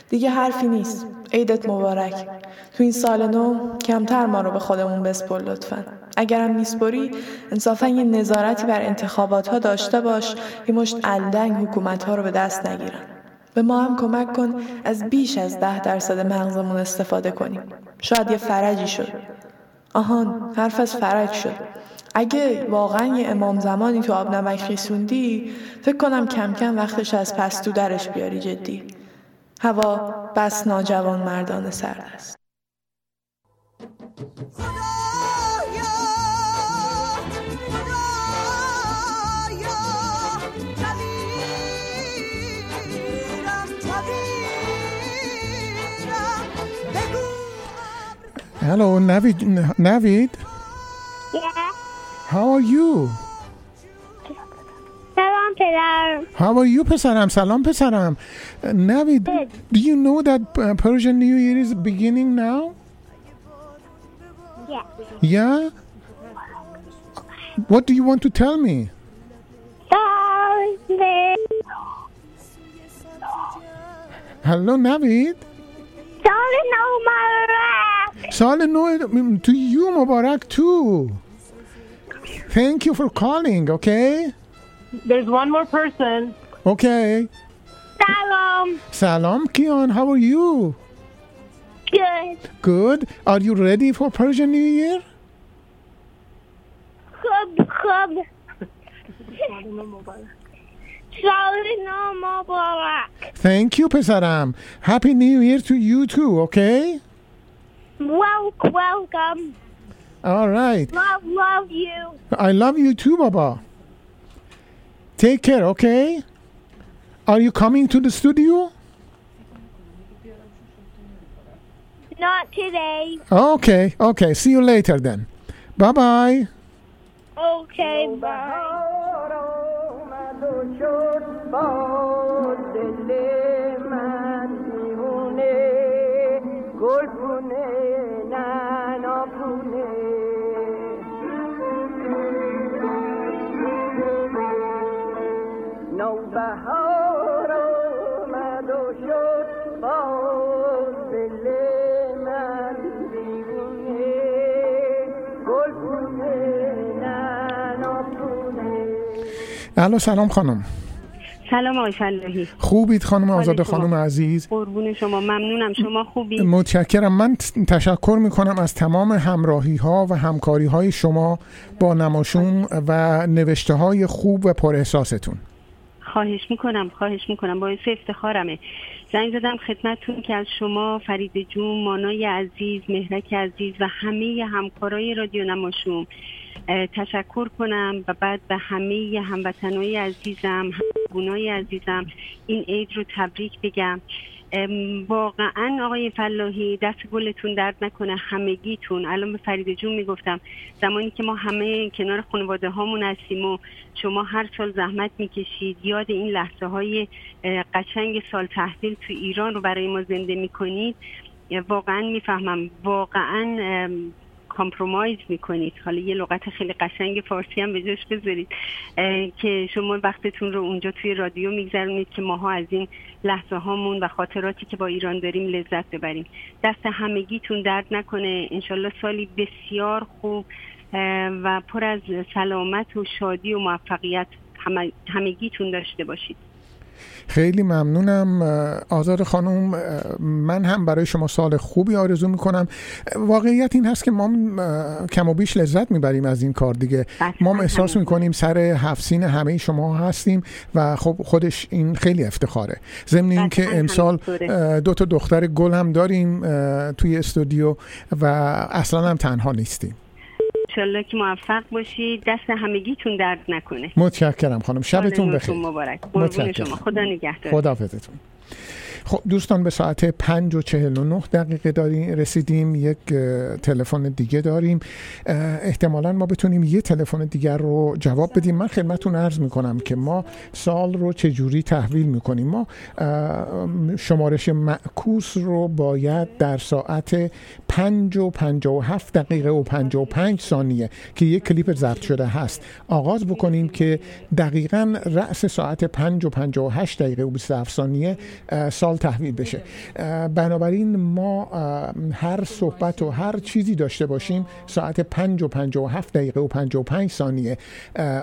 دیگه حرفی نیست. عیدت مبارک. تو این سال نو کمتر ما رو به خودمون بسپر لطفا. اگرم میسپری انصافا یه نظارتی بر انتخابات ها داشته باش یه مشت الدنگ حکومت ها رو به دست نگیرن. به ما هم کمک کن از بیش از ده درصد مغزمون استفاده کنیم. شاید یه فرجی شد. آهان حرف از فرج شد. اگه واقعا یه امام زمانی تو آب نمک خیسوندی فکر کنم کم کم وقتش از پستو درش بیاری جدی. هوا بس ناجوان مردان سرد است. Hello, Navid. Navid, Yeah. how are you? سلام پدر How are you, پسرم؟ سلام پسرم. Uh, Navid, do you know that uh, Persian New Year is beginning now? Yeah. Yeah? What do you want to tell me? سال Hello, Navid. سال نو مبارک سال نو to you Mubarak too. Thank you for calling, okay? There's one more person. Okay. سلام Salam Kian, how are you? Good Good. Are you ready for Persian New Year? خوب خوب سال نو مبارک Thank you, Pesaram. Happy New Year to you too, okay? Welcome, welcome. All right. Love, love you. I love you too, Baba. Take care, okay? Are you coming to the studio? Not today. Okay, okay. See you later then. Bye bye. Okay, bye. نوبهار آمد و شد باز دل من دیوونه. گلگونه نناپونه الو سلام خانم. سلام آقای فلاحی خوبید خانم آزاده؟ خانم عزیز؟ قربون شما ممنونم. شما خوبی متشکرم. من تشکر می‌کنم از تمام همراهی ها و همکاری های شما با نماشوم و نوشته های خوب و پر احساستون. خواهش می‌کنم خواهش می‌کنم. باعث افتخارمه. زنگ زدم خدمتتون که از شما فرید جون مانای عزیز مهرک عزیز و همه همکارای رادیو نماشوم. تشکر کنم و بعد به همه هموطنای عزیزم همگونای عزیزم این عید رو تبریک بگم. واقعا آقای فلاحی دست گلتون درد نکنه همگیتون. الان به فرید جون می‌گفتم زمانی که ما همه کنار خانواده هامون هستیم و شما هر سال زحمت می‌کشید یاد این لحظه های قشنگ سال تحویل تو ایران رو برای ما زنده می‌کنید واقعا می‌فهمم واقعا کامپرومایز می‌کنید. حالا یه لغت خیلی قشنگ فارسی هم به جاش بذارید. که شما وقتتون رو اونجا توی رادیو میگذرونید که ماها از این لحظه هامون و خاطراتی که با ایران داریم لذت ببریم. دست همگیتون درد نکنه. انشالله سالی بسیار خوب و پر از سلامت و شادی و موفقیت همگیتون داشته باشید. خیلی ممنونم. آزاد خانم من هم برای شما سال خوبی آرزو می‌کنم. واقعیت این هست که ما کم و بیش لذت می‌بریم از این کار دیگه. ما هم احساس می‌کنیم سر هفت سین همه شما هستیم و خب خودش این خیلی افتخاره. ضمن این که امسال دو تا دختر گل هم داریم توی استودیو و اصلا هم تنها نیستیم. انشالله که موفق باشید. دست همگیتون درد نکنه. متشکرم خانم. شبتون بخیر. مبارک. متشکرم. شما. خدا نگهدار. خداحافظتون. خب دوستان به ساعت 5 و 49 دقیقه داریم رسیدیم. یک تلفن دیگه داریم. احتمالا ما بتونیم یه تلفن دیگر رو جواب بدیم. من خدمتون عرض می‌کنم که ما سال رو چجوری تحویل می‌کنیم؟ ما شمارش معکوس رو باید در ساعت 5 و 57 دقیقه و 55 ثانیه که یک کلیپ ضبط شده هست آغاز بکنیم که دقیقا رأس ساعت 5 و 58 دقیقه و 27 ثانیه سال تحویل بشه. بنابراین ما هر صحبت و هر چیزی داشته باشیم ساعت 5 و 57 دقیقه و 55 ثانیه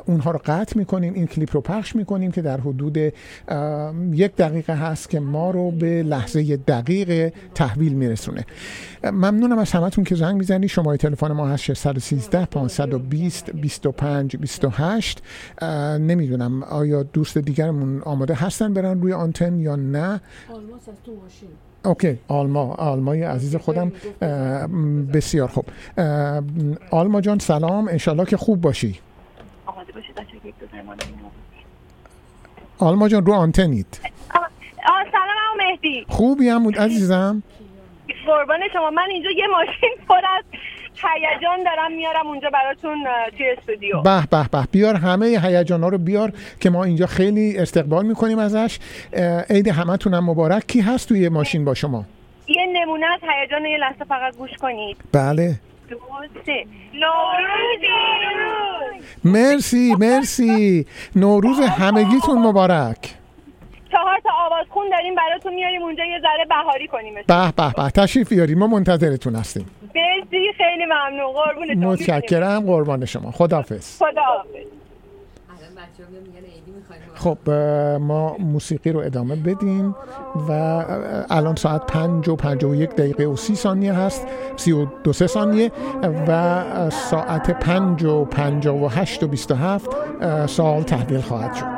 اونها رو قطع می‌کنیم این کلیپ رو پخش می‌کنیم که در حدود یک دقیقه هست که ما رو به لحظه دقیق تحویل میرسونه. ممنونم از همتون که زنگ می‌زنی شماره تلفن ما هست 613 520 25 28 اه، نمی‌دونم آیا دوست دیگرمون آماده هستن برن روی آنتن یا نه. اوکی آلما آلمای عزیز خودم. بسیار خوب. آلما جان سلام. انشالله که خوب باشی. آلما جان رو آنتنید. آه سلام هم مهدی. خوبی هم بود عزیزم؟ قربان شما. من اینجا یه ماشین پر از هیجان دارم میارم اونجا براتون توی استودیو. به به به بیار همه هیجان ها رو بیار که ما اینجا خیلی استقبال می‌کنیم ازش. عید همتون هم مبارک. کی هست توی ماشین با شما؟ یه نمونه از هیجان یه لحظه فقط گوش کنید. بله. دو سه نوروز مرسی مرسی. نوروز همگیتون مبارک. چهار تا آوازخون داریم براتون میاریم اونجا یه ذره بهاری کنیم به به به. تشریف بیاریم ما منتظرتون هستیم. خیلی ممنون. قربونتون متشکرم. قربان شما. خداحافظ. خدا حافظ خب ما موسیقی رو ادامه بدیم و الان ساعت پنج و پنج و یک دقیقه و سی ثانیه هست. سی و دو سه ثانیه. و ساعت پنج و پنج و هشت و بیست و هفت سال تحویل خواهد شد.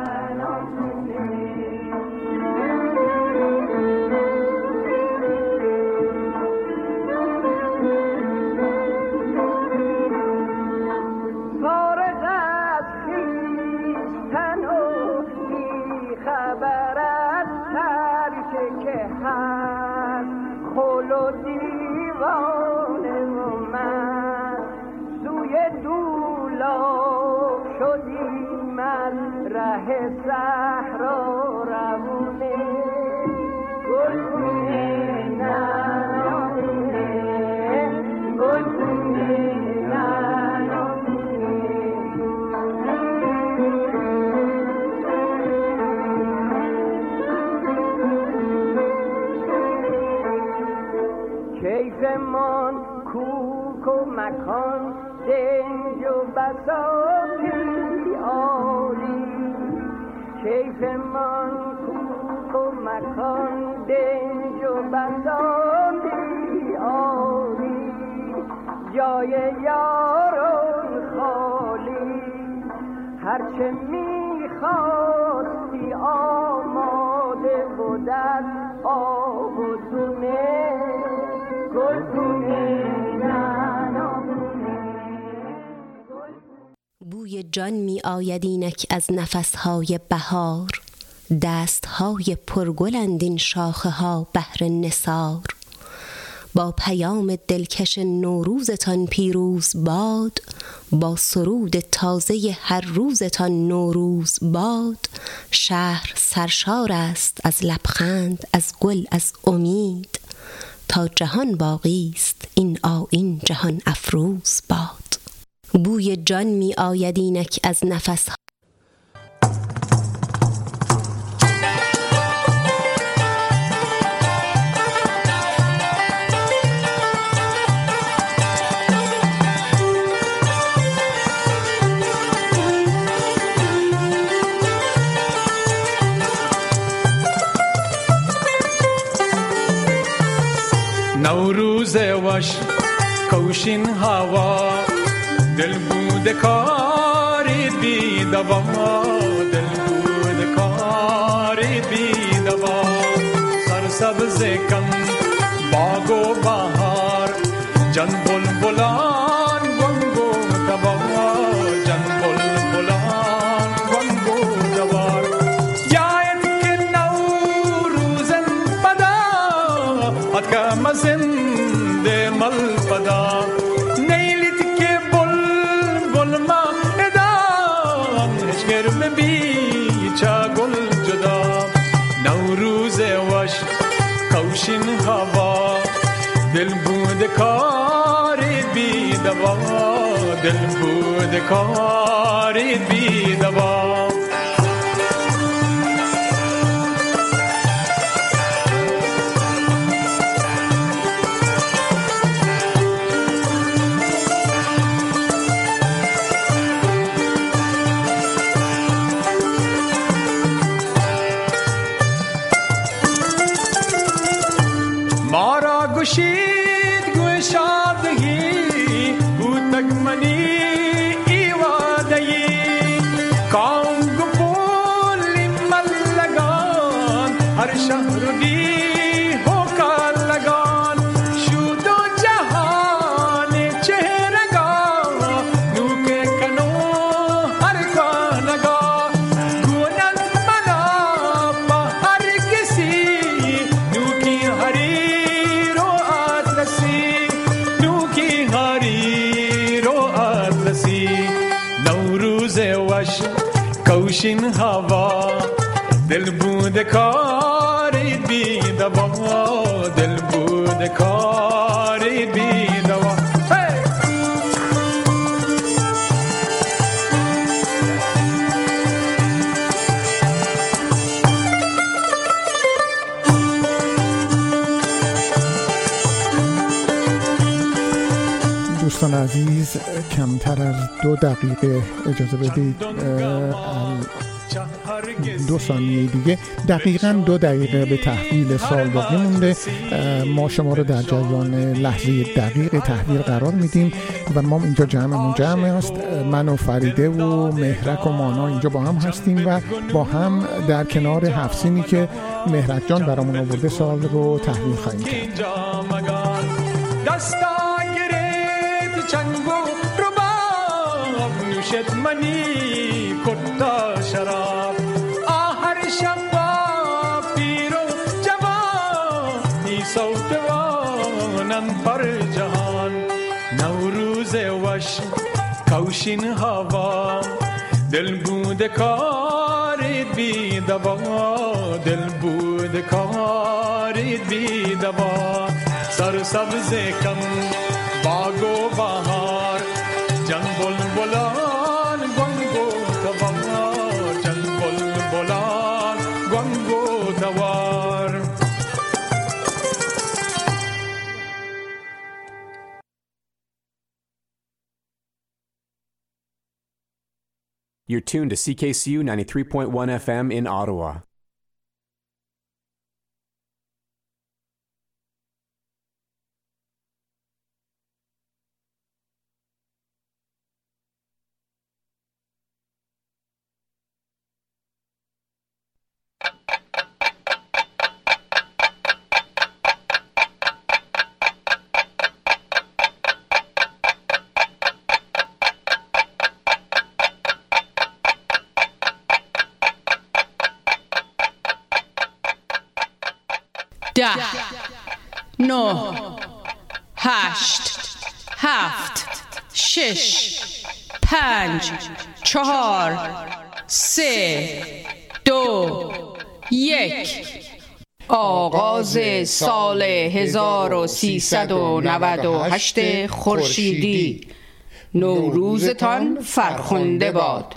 جای یاران خالی. هرچه می‌خواستی آماده بود از آب و دونه ننامونه. بوی جان می آید اینک از نفسهای بهار. دستهای پرگلند این شاخه ها بهر نثار. با پیام دلکش نوروزتان پیروز باد با سرود تازه هر روزتان نوروز باد. شهر سرشار است از لبخند از گل از امید. تا جهان باقی است این آیین جهان افروز باد. بوی جان می آید اینک از نفس نوروز وش کوشین هوا دل بود کاری بی دوا دل بود کاری بی دوا. سرسبز کن باغ و بهار جان بلبلان دل بود کار بی کاری بی دوا دل بود کاری بی دوا! دوستان عزیز کمتر از دو دقیقه اجازه بدید ثانیه دیگه. دقیقا دو دقیقه به تحویل سال باقی مونده. ما شما رو در جریان لحظه دقیق تحویل قرار میدیم و ما اینجا جمعمون جمع است. من و فریده و مهرک و مانا اینجا با هم هستیم و با هم در کنار هفسینی که مهرک جان برامون آورده سال رو تحویل خواهیم کرد. دستا گرفت چنگ و رباب نوشت منی. وانم پر جهان. نوروز وش کوشین هوا. دل بود کار بی دوا دل بود کار بی دوا سر سبز کم باغ و بهار. جنگ بلبلان You're tuned to CKCU 93.1 FM in Ottawa. نه هشت هفت شش پنج چهار سه دو یک. آغاز سال 1398 خورشیدی. نوروزتان فرخنده باد.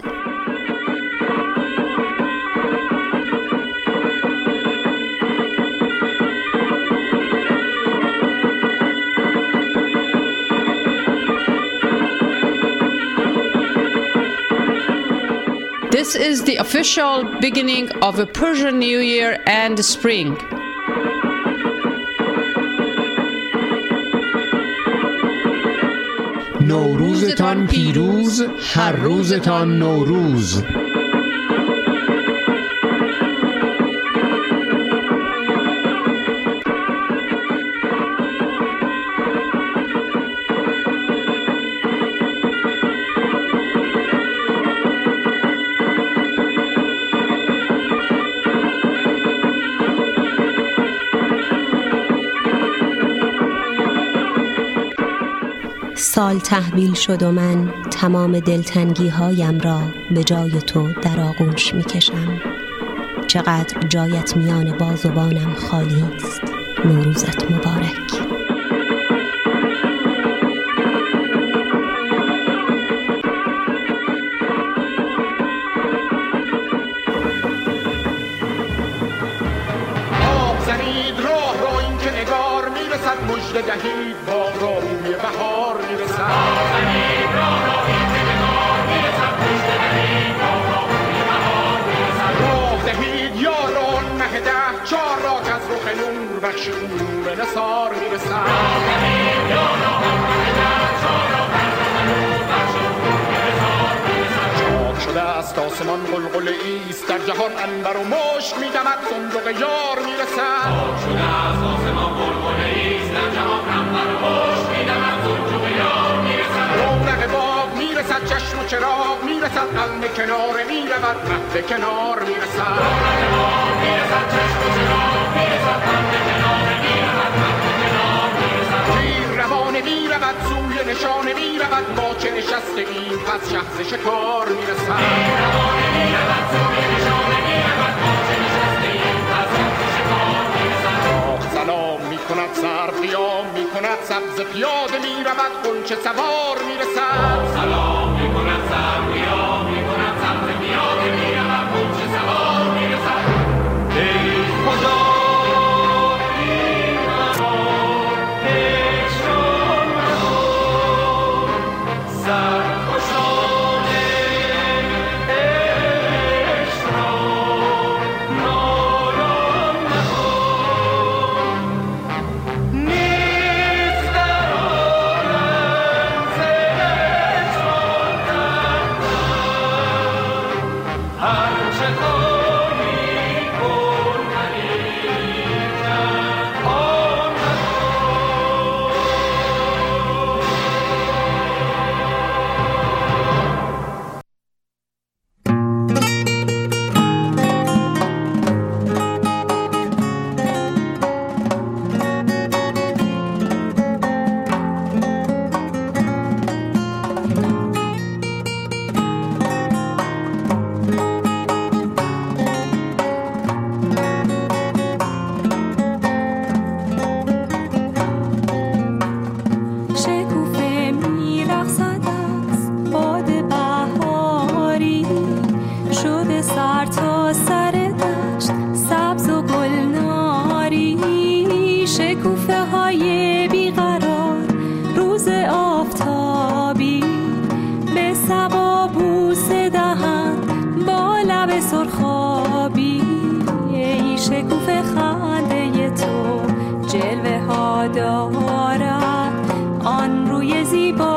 This is the official beginning of a Persian New Year and spring. نوروزتان پیروز هر روزتان نوروز سال تحویل شد و من تمام دلتنگی هایم را به جای تو در آغوش می کشم چقدر جایت میان بازوانم خالی است. نوروزت مبارک. نثار می‌رسد. چاک شده است آسمان قلقل ایست در جهان انبر و مشک میدمد صندوق یار می‌رسد. شده است آسمان قلقل ایست در جهان انبر و مشک میدمد صندوق یار می‌رسد. رونق می‌رسد چشم و چراغ می‌رسد قلم کنار می‌رود مهد کنار می‌رسد. رونق باغ می‌رسد چشم و چراغ می‌رسد قلم کنار می‌رود مهد کنار می‌رسد تیر روانه می‌رود سوی نشانه می‌رود ما چه نشسته ایم پس شخص شکار می‌رسد. روانه می‌رود سوی نشانه می‌رود ما چه نشسته می‌کند سر قیام می‌کند سبز. پیاده می‌رود غنچه سوار می‌رسد. سلام می‌کند سر قیام می‌کند سبز. پیاده می‌رود. غنچه دارد آن روی زیبا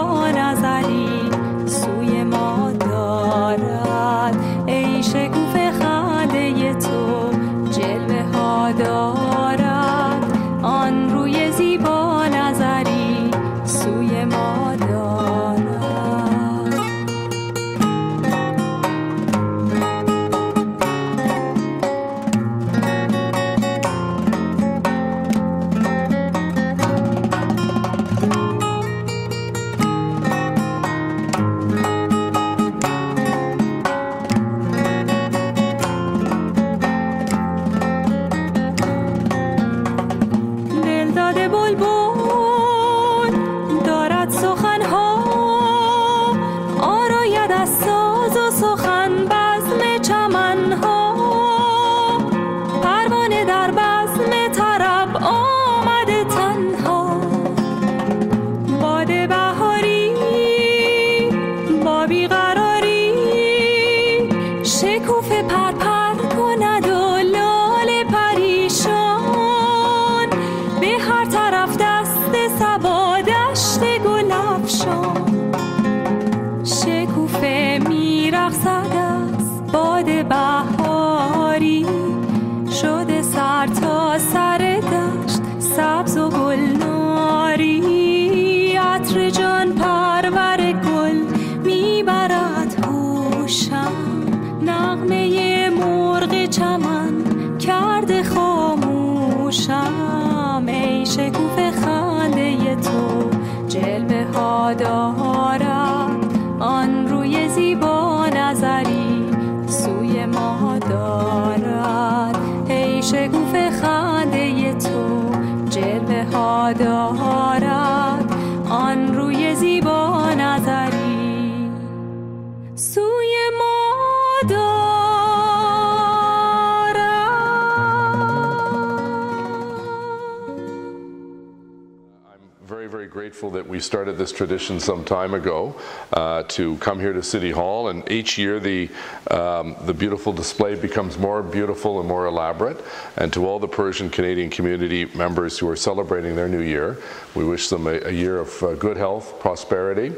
started this tradition some time ago uh, to come here to City Hall, and each year the um, the beautiful display becomes more beautiful and more elaborate. And to all the Persian Canadian community members who are celebrating their new year, we wish them a, a year of uh, good health, prosperity,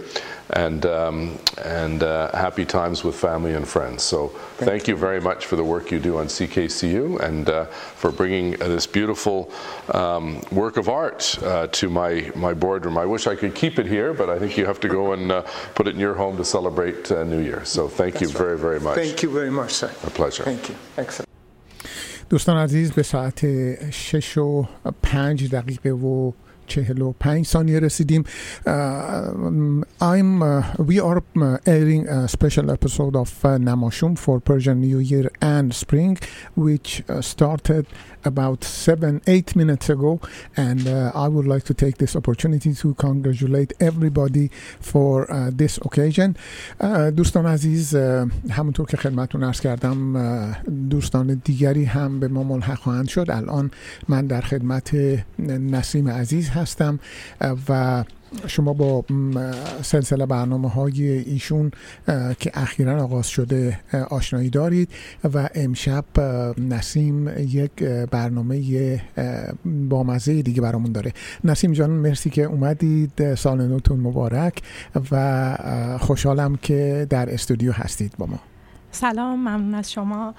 and um, and uh, happy times with family and friends. So thank, you very much for the work you do on CKCU and uh, for bringing uh, this beautiful um, work of art uh, to my my boardroom. I wish I could keep it here, but I think you have to go and uh, put it in your home to celebrate uh, New Year. So thank you That's right. very very much. Thank you very much, sir. A pleasure. Thank you. Excellent. دوستان عزیز به ساعت 6 و 5 دقیقه و 45 ثانیه رسیدیم I'm uh, we are uh, airing a special episode of uh, Namashum for Persian New Year and Spring which uh, started about 7 8 minutes ago and uh, I would like to take this opportunity to congratulate everybody for uh, this occasion uh, دوستان عزیز uh, همونطور که خدمتتون عرض کردم uh, دوستان دیگری هم به ما ملحق خواهند شد الان من در خدمت نسیم عزیز هستم و شما با سلسله برنامه های ایشون که اخیرا آغاز شده آشنایی دارید و امشب نسیم یک برنامه بامزه دیگه برامون داره. نسیم جان مرسی که اومدید. سال نوتون مبارک و خوشحالم که در استودیو هستید با ما. سلام ممنون از شما.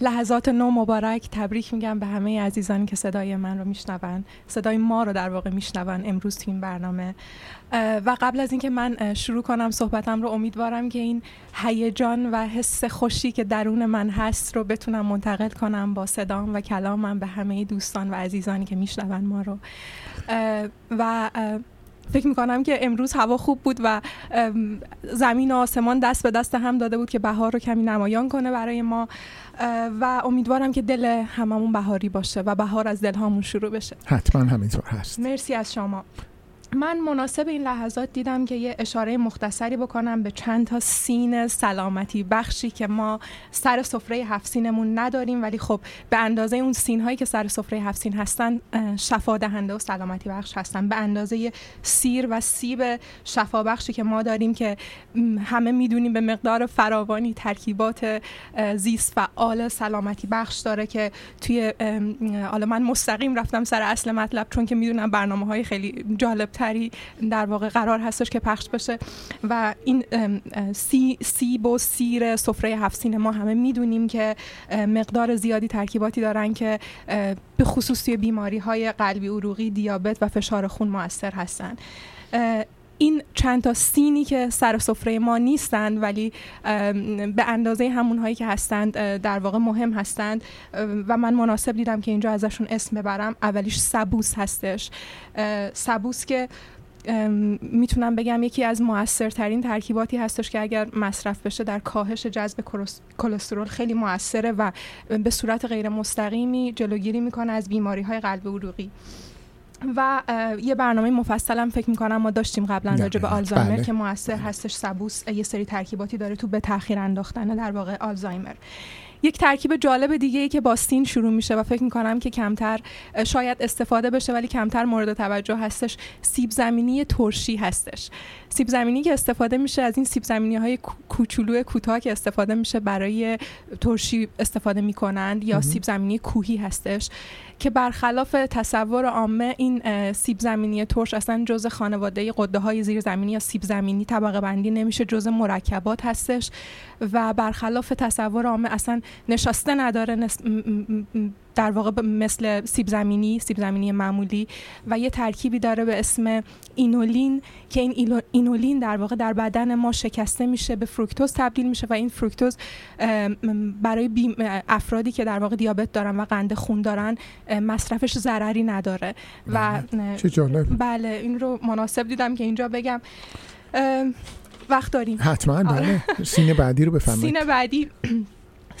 لحظات نو مبارک تبریک میگم به همه عزیزانی که صدای من رو میشنون. صدای ما رو در واقع میشنون امروز تو این برنامه. و قبل از اینکه من شروع کنم صحبتم رو امیدوارم که این هیجان و حس خوشی که درون من هست رو بتونم منتقل کنم با صدام و کلامم به همه دوستان و عزیزانی که میشنون ما رو. و فکر می‌کنم که امروز هوا خوب بود و زمین و آسمان دست به دست هم داده بود که بهار رو کمی نمایان کنه برای ما و امیدوارم که دل هممون بهاری باشه و بهار از دلهامون شروع بشه. حتما همینطور هست. مرسی از شما. من مناسب این لحظات دیدم که یه اشاره مختصری بکنم به چند تا سین سلامتی بخشی که ما سر سفره هفت سینمون نداریم ولی خب به اندازه اون سین هایی که سر سفره هفت سین هستن شفا دهنده و سلامتی بخش هستن. به اندازه سیر و سیب شفا بخشی که ما داریم که همه می‌دونیم به مقدار فراوانی ترکیبات زیست فعال سلامتی بخش داره که توی حالا من مستقیم رفتم سر اصل مطلب چون که می‌دونم برنامه های خیلی جالب تری در واقع قرار هستش که پخش بشه. و این سی سیب و سیر سفره هفت سین ما همه می‌دونیم که مقدار زیادی ترکیباتی دارن که به خصوص توی بیماری های قلبی عروقی دیابت و فشار خون موثر هستن. این چند تا سینی که سر سفره ما نیستند ولی به اندازه همون هایی که هستند در واقع مهم هستند. و من مناسب دیدم که اینجا ازشون اسم ببرم. اولیش سبوس هستش. سبوس که می‌تونم بگم یکی از موثرترین ترکیباتی هستش که اگر مصرف بشه در کاهش جذب کلس- کلسترول خیلی موثره و به صورت غیر مستقیمی جلوگیری می‌کنه از بیماری های قلب عروقی. و یه برنامه مفصلم فکر می‌کنم ما داشتیم قبلا راجع به بله. آلزایمر بله. که موثر هستش سبوس یه سری ترکیباتی داره تو به تاخیر انداختن در واقع آلزایمر یک ترکیب جالب دیگه ای که با سین شروع میشه و فکر می‌کنم که کمتر شاید استفاده بشه ولی کمتر مورد توجه هستش سیب زمینی ترشی هستش سیب زمینی که استفاده میشه از این سیب زمینی های کو- کوچولو کوتاه که استفاده میشه برای ترشی استفاده می‌کنند یا. سیب زمینی کوهی هستش که برخلاف تصور عامه این سیب زمینی ترش اصلا جز خانواده قده های زیر زمینی یا سیب زمینی طبقه بندی نمیشه جز مرکبات هستش. و برخلاف تصور عامه اصلا نشاسته نداره در واقع مثل سیب زمینی سیب زمینی معمولی و یه ترکیبی داره به اسم اینولین که این اینولین در واقع در بدن ما شکسته میشه به فروکتوز تبدیل میشه و این فروکتوز برای افرادی که در واقع دیابت دارن و قند خون دارن مصرفش ضرری نداره. و اه، چه جالب. بله این رو مناسب دیدم که اینجا بگم. وقت داریم. حتما آره. بله. سین بعدی رو بفرمایید. سین بعدی.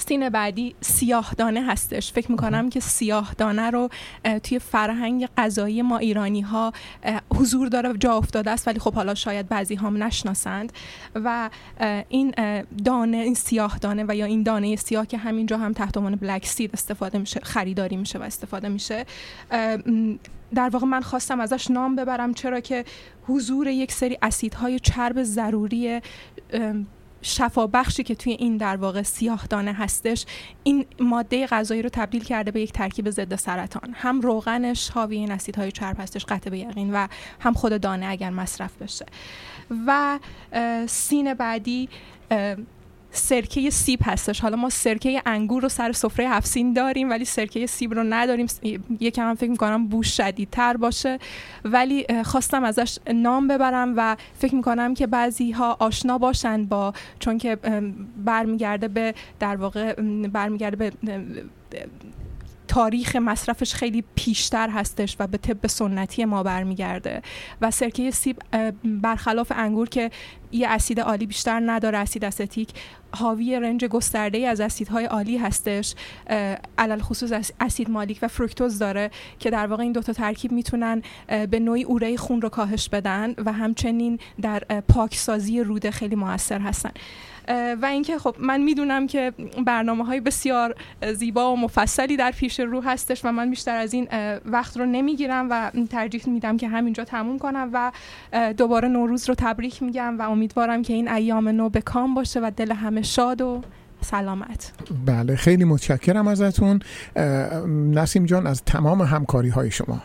سین بعدی سیاه دانه هستش. فکر می‌کنم که سیاه دانه رو توی فرهنگ غذایی ما ایرانی ها حضور داره جا افتاده است ولی خب حالا شاید بعضی هم نشناسند. و این دانه این سیاه دانه و یا این دانه سیاه که همینجا هم تحت عنوان بلک سید استفاده میشه خریداری میشه و استفاده میشه. در واقع من خواستم ازش نام ببرم چرا که حضور یک سری اسیدهای چرب ضروری شفابخشی که توی این در واقع سیاه دانه هستش این ماده غذایی رو تبدیل کرده به یک ترکیب ضد سرطان. هم روغنش حاوی این اسیدهای چرب هستش قطع به یقین و هم خود دانه اگر مصرف بشه. و سین بعدی سرکه سیب هستش. حالا ما سرکه انگور رو سر سفره هفسین داریم ولی سرکه سیب رو نداریم. یکم هم فکر می‌کنم بوش شدیدتر باشه. ولی خواستم ازش نام ببرم و فکر می‌کنم که بعضی ها آشنا باشند با چون که برمیگرده به در واقع برمیگرده به تاریخ مصرفش خیلی پیشتر هستش و به طب سنتی ما برمیگرده و سرکه سیب برخلاف انگور که یه اسید عالی بیشتر نداره اسید استیک حاوی رنج گسترده ای از اسیدهای عالی هستش علل خصوص اسید مالیک و فرکتوز داره که در واقع این دوتا ترکیب می‌تونن به نوعی اوره خون رو کاهش بدن و همچنین در پاکسازی روده خیلی موثر هستن. و اینکه خب من می‌دونم که برنامه های بسیار زیبا و مفصلی در پیش رو هستش و من بیشتر از این وقت رو نمی‌گیرم و ترجیح میدم که همینجا تموم کنم و دوباره نوروز رو تبریک میگم و امیدوارم که این ایام نو به کام باشه و دل همه شاد و سلامت. بله خیلی متشکرم ازتون. نسیم جان از تمام همکاری های شما.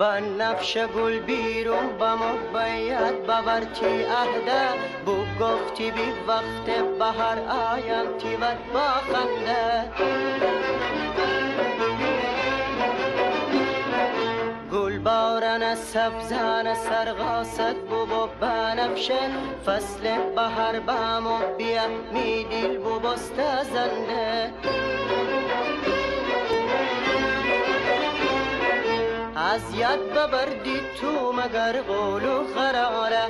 با نفش گل بیرون با ما باید باورتی عهده بو گفتی بی وقت بهر آیم تیور با خنده. گل بارن سبزان سرغاست بو بنفشه فصل بهر بامو بیا می دیل بو بست زنده از ید ببردی تو مگر قول و قراره؟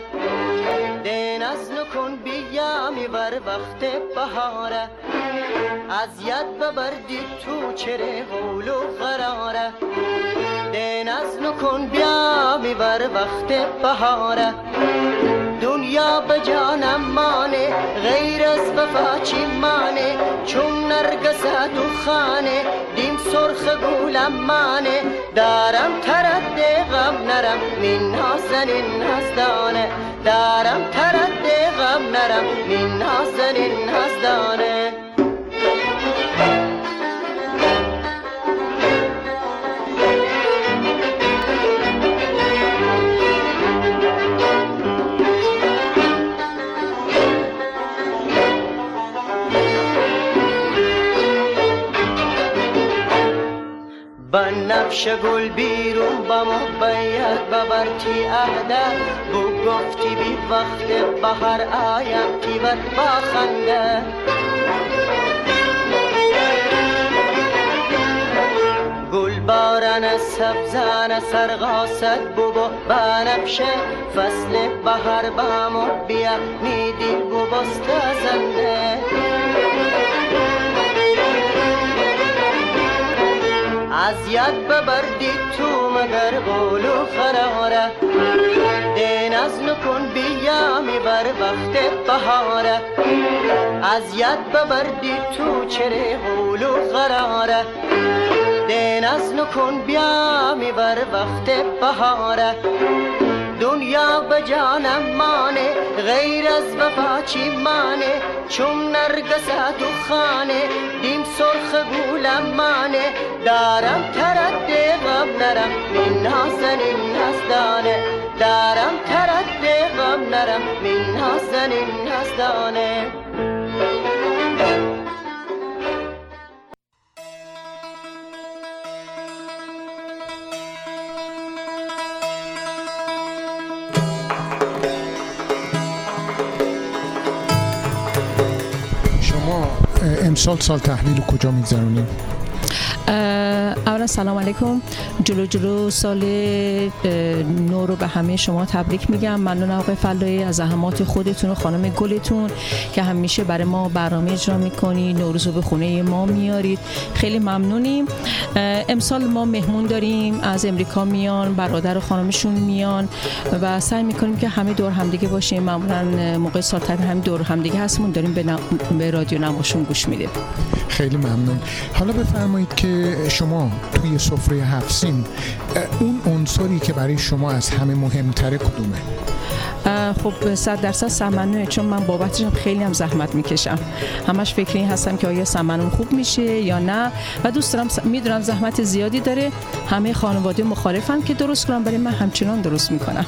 دین از نکن بیامی بر وقت بهاره. از ید ببردی تو چره و قراره. دین از نکن بیامی بر وقت بهاره. دنیا به جانم مانه غیر از وفا چی مانه؟ چون نرگس تو خانه دیم سرخ گولم مانه. دارم ترد غم نرم من نازنین هستانه دارم ترد غم نرم من نازنین هستانه با نفش گل بیرون با محبیت ببرتی عهده بو گفتی بی وقت بهر آیم تیور با خنده. گل بارن سبزان سرغاست بو بو بنفشه فصل بهر بامو بیا میدی بو بست زنده. از ید ببردی تو مگر قول و قراره. دین از نکن بیامی بر وقت بهاره. از ید ببردی تو چره قول و قراره. دین از نکن بیامی بر وقت بهاره. دنیا به جانم مانه غیر از وفا چی مانه؟ چون نرگس تو خانه دیم سرخ گولم مانه. دارم ترد غم نرم من نازنین هستانه دارم ترد غم نرم من نازنین هستانه امسال سال تحویل کجا میگذرونیم؟ اولا سلام علیکم. جلو جلو سال نو رو به همه شما تبریک میگم. ممنون آقای فلایی از زحمات خودتون و خانم گلتون که همیشه برای ما برنامه اجرا می‌کنی. نوروز رو به خونه ما میارید. خیلی ممنونیم. امسال ما مهمون داریم. از امریکا میان برادر و خانمشون میان و سعی می‌کنیم که همه دور همدیگه باشیم. معمولا موقع سال همین دور همدیگه هستمون داریم به, به رادیو نماشون گوش میدیم. خیلی ممنون. حالا بفرمایید که شما توی سفره هفت سین. اون عنصری که برای شما از همه مهمتره کدومه؟ خب صد درصد سمنوه چون من بابتش خیلی هم زحمت می‌کشم. همش فکر این هستم که آیا سمنوم خوب میشه یا نه. و دوست دارم می‌دونم زحمت زیادی داره. همه خانواده مخالفم که درست کنم برای من همچنان درست می‌کنم.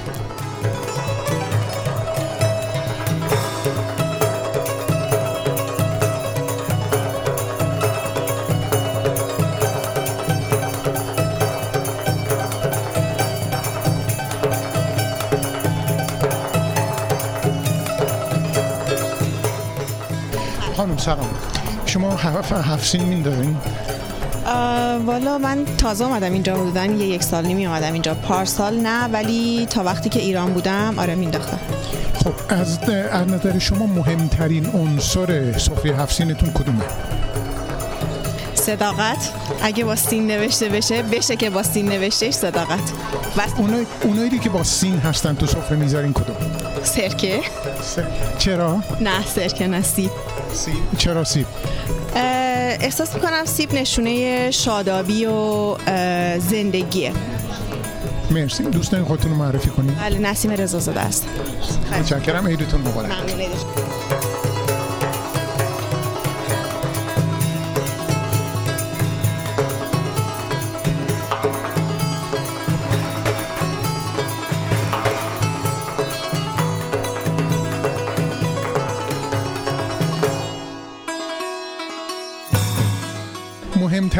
سلام. شما هفت هفت سین دارین؟ والا من تازه آمدم اینجا حدودا یه یک سال نیمی آمدم اینجا. پارسال نه ولی تا وقتی که ایران بودم آره مینداختم خب از, از نظر شما مهمترین عنصر سفره هفت سینتون کدومه؟ صداقت. اگه با سین نوشته بشه بشه که با سین نوشتهش صداقت. و اونایی اونایی که با سین هستن تو سفره می‌ذارین کدوم؟ سرکه. چرا؟ نه سرکه نه سیب. چرا سیب؟ احساس می‌کنم سیب نشونه شادابی و زندگیه. مرسی. دوستان خودتون رو معرفی کنید بله نسیم رضا زاده است متشکرم. عیدتون مبارک. ممنون.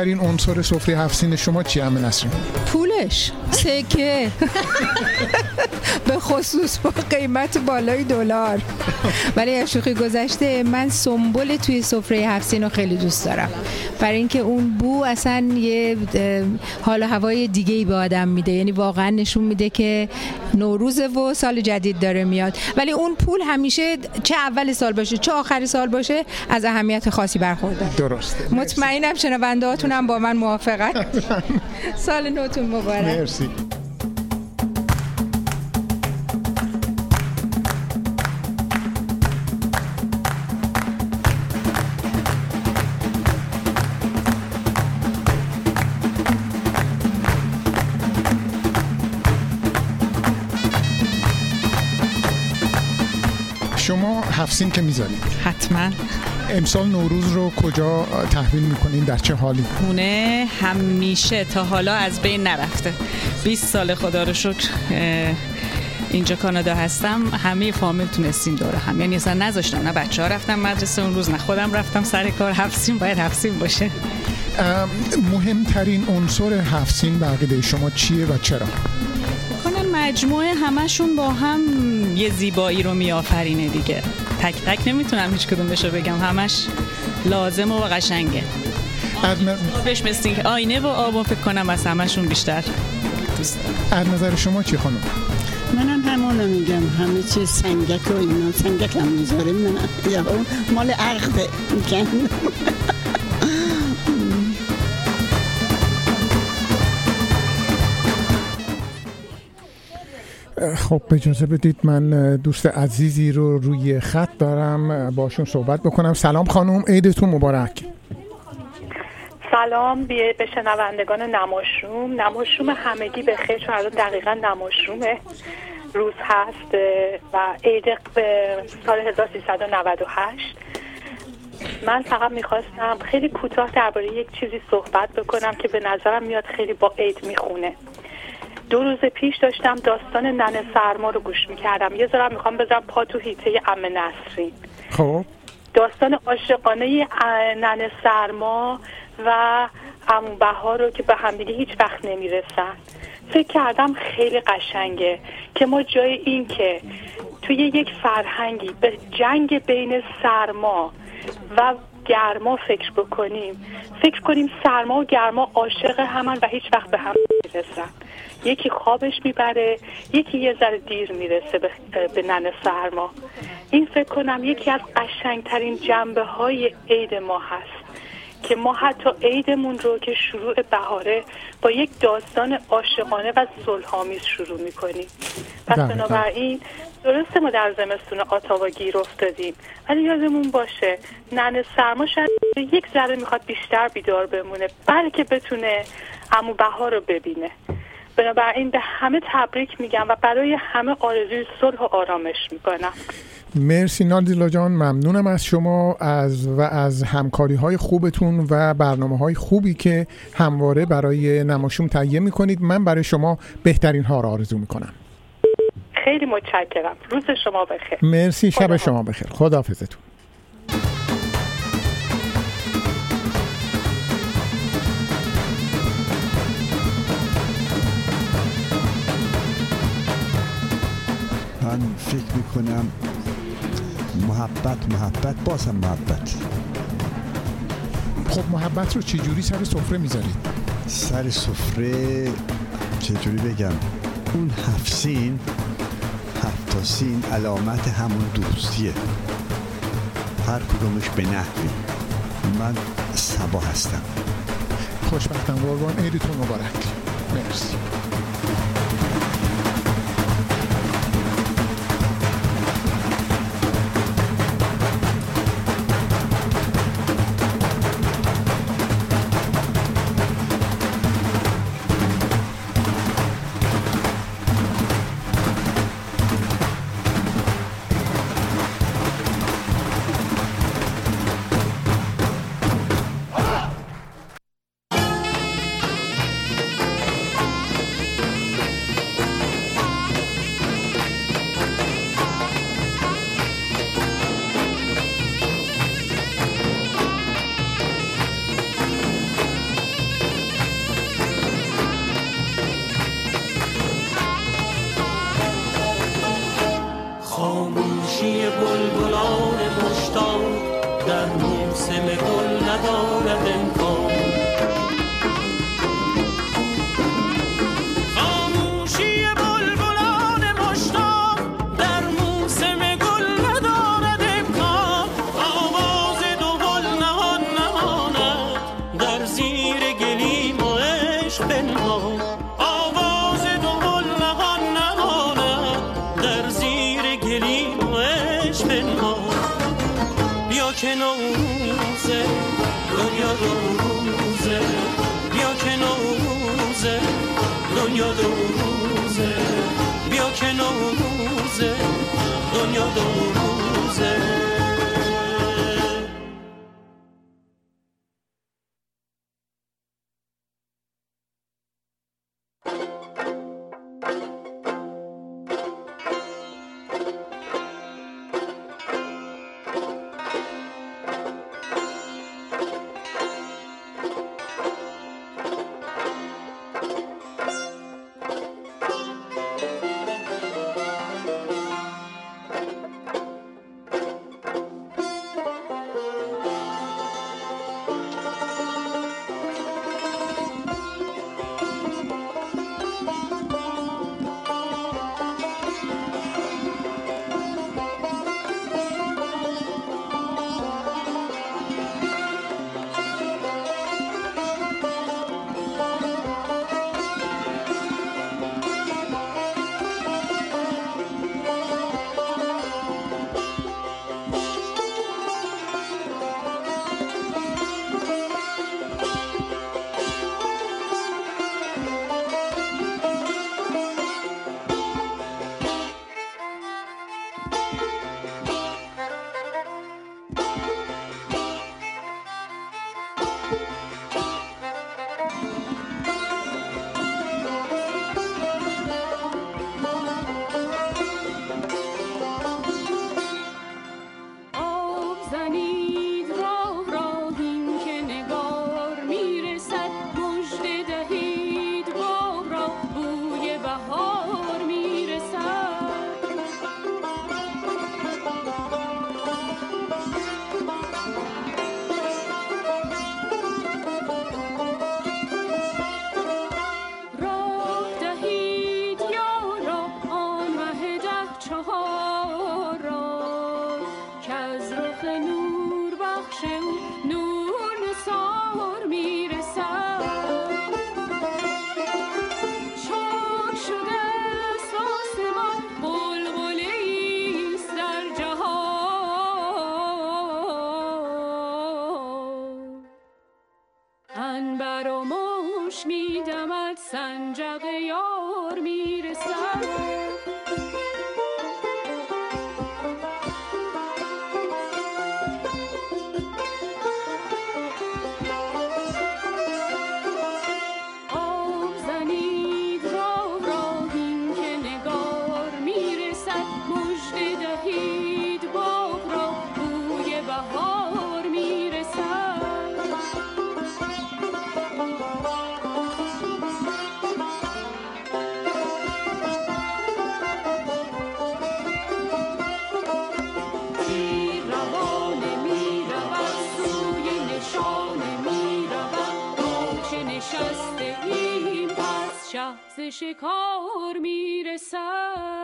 مهمترین عنصر سفره هفت سین شما چی همه نسرین؟ پولش سکه. به خصوص با قیمت بالای دلار. ولی از شوخی گذشته من سنبل توی سفره هفت رو خیلی دوست دارم. برای اینکه اون بو اصلا یه حال و هوای دیگه ای به آدم میده. یعنی واقعا نشون میده که نوروز و سال جدید داره میاد. ولی اون پول همیشه چه اول سال باشه چه آخر سال باشه از اهمیت خاصی برخورده. درسته. مطمئنم شنونده هاتونم با من موافقت. [laughs] سال نوتون مبارک. مرسی شما هفت که می‌ذارید. حتما. امسال نوروز رو کجا تحویل می‌کنین؟ در چه حالی؟ خونه همیشه تا حالا از بین نرفته. 20 سال خدا رو شکر اینجا کانادا هستم. همه فامیل تونستیم دوره هم. یعنی اصلا نذاشتم نه بچه ها رفتم مدرسه اون روز نه خودم رفتم سر کار. هفسین باید هفسین باشه. مهمترین عنصر هفسین بقیده شما چیه و چرا؟ مجموعه همشون با هم یه زیبایی رو میآفرینه دیگه. تک تک نمی‌تونم هیچ کدوم بشو بگم. همش لازم و قشنگه. بهش مثل که آینه و آب فکر کنم از همشون بیشتر. دوست از نظر شما چی خانم؟ منم همونو میگم. همه چیز سنگک و اینا. سنگک هم می‌ذاریم. من یا مال عقده میگن. خب اجازه بدید من دوست عزیزی رو روی خط دارم باشون صحبت بکنم. سلام خانم عیدتون مبارک. سلام به شنوندگان نماشروم. نماشروم همگی به خیر چون الان دقیقا نماشرومه. روز هست و عید سال 1398 من فقط می‌خواستم خیلی کوتاه درباره یک چیزی صحبت بکنم که به نظرم میاد خیلی با عید می‌خونه. دو روز پیش داشتم داستان ننه سرما رو گوش می‌کردم. یه ذرا می‌خوام بذارم پا تو هیته ام نسرین. خب. داستان عاشقانه ننه سرما و امون بها رو که به همدیگه هیچ وقت نمی‌رسن. فکر کردم خیلی قشنگه که ما جای این که توی یک فرهنگی به جنگ بین سرما و گرما فکر بکنیم فکر کنیم سرما و گرما عاشق همن و هیچ وقت به هم می‌رسن یکی خوابش می‌بره یکی یه ذره دیر می‌رسه به, به نن سرما این فکر کنم یکی از قشنگترین جنبه های عید ما هست که ما حتی عیدمون رو که شروع بهاره با یک داستان عاشقانه و صلحآمیز شروع می‌کنیم پس دقیقاً. بنابراین درسته ما در زمستون آتاوا گیر افتادیم ولی یادمون باشه نن سرما شاید یک ذره می‌خواد بیشتر بیدار بمونه بلکه بتونه امو بهار رو ببینه بنابراین به همه تبریک میگم و برای همه آرزوی صلح و آرامش می‌کنم. مرسی نادیلا جان ممنونم از شما از و از همکاری های خوبتون و برنامه های خوبی که همواره برای نماشوم تهیه می‌کنید. من برای شما بهترین ها را آرزو می‌کنم. خیلی متشکرم. روز شما بخیر. مرسی شب شما بخیر. خداحافظتون. می‌کنم. محبت محبت باز هم محبت. خب محبت رو چجوری سر سفره می‌ذارید سر سفره چجوری بگم؟ اون هفت سین هفت سین علامت همون دوستیه. هر کدومش به نحوی. من سبا هستم. خوشبختم قربان. عیدتون مبارک. مرسی. شکار می‌رسد.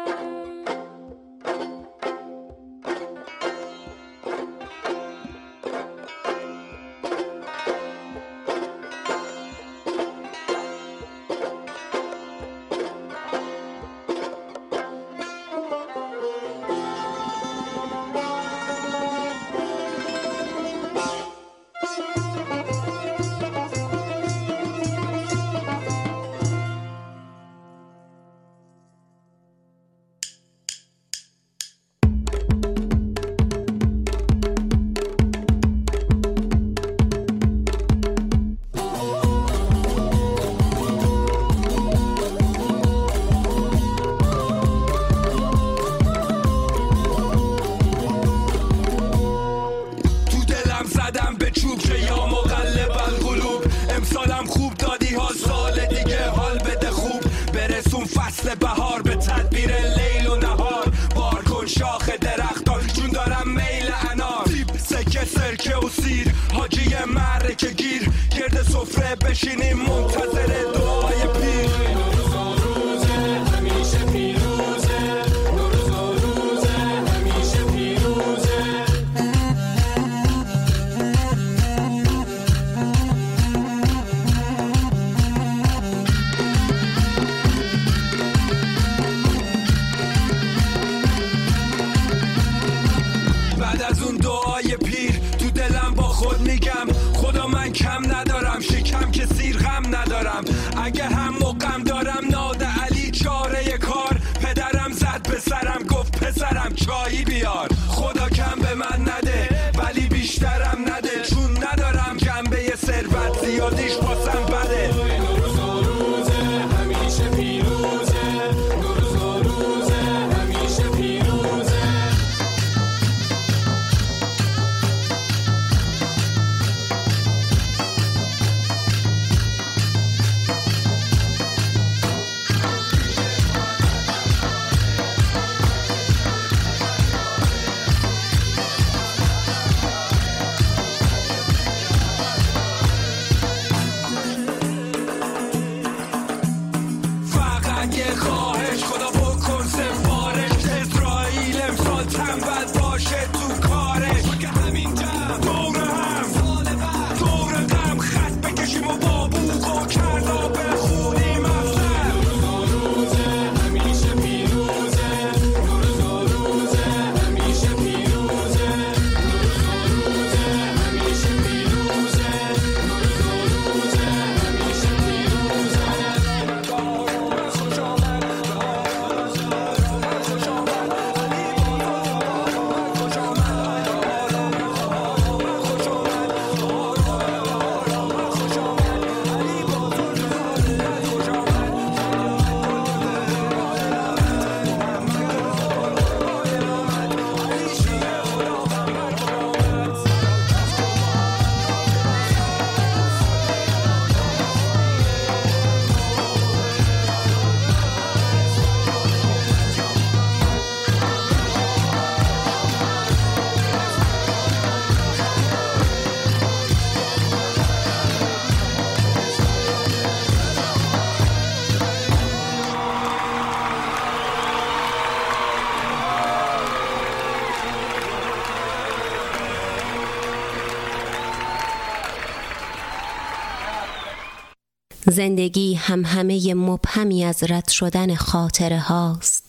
زندگی همهمه مبهمی از رد شدن خاطره هاست.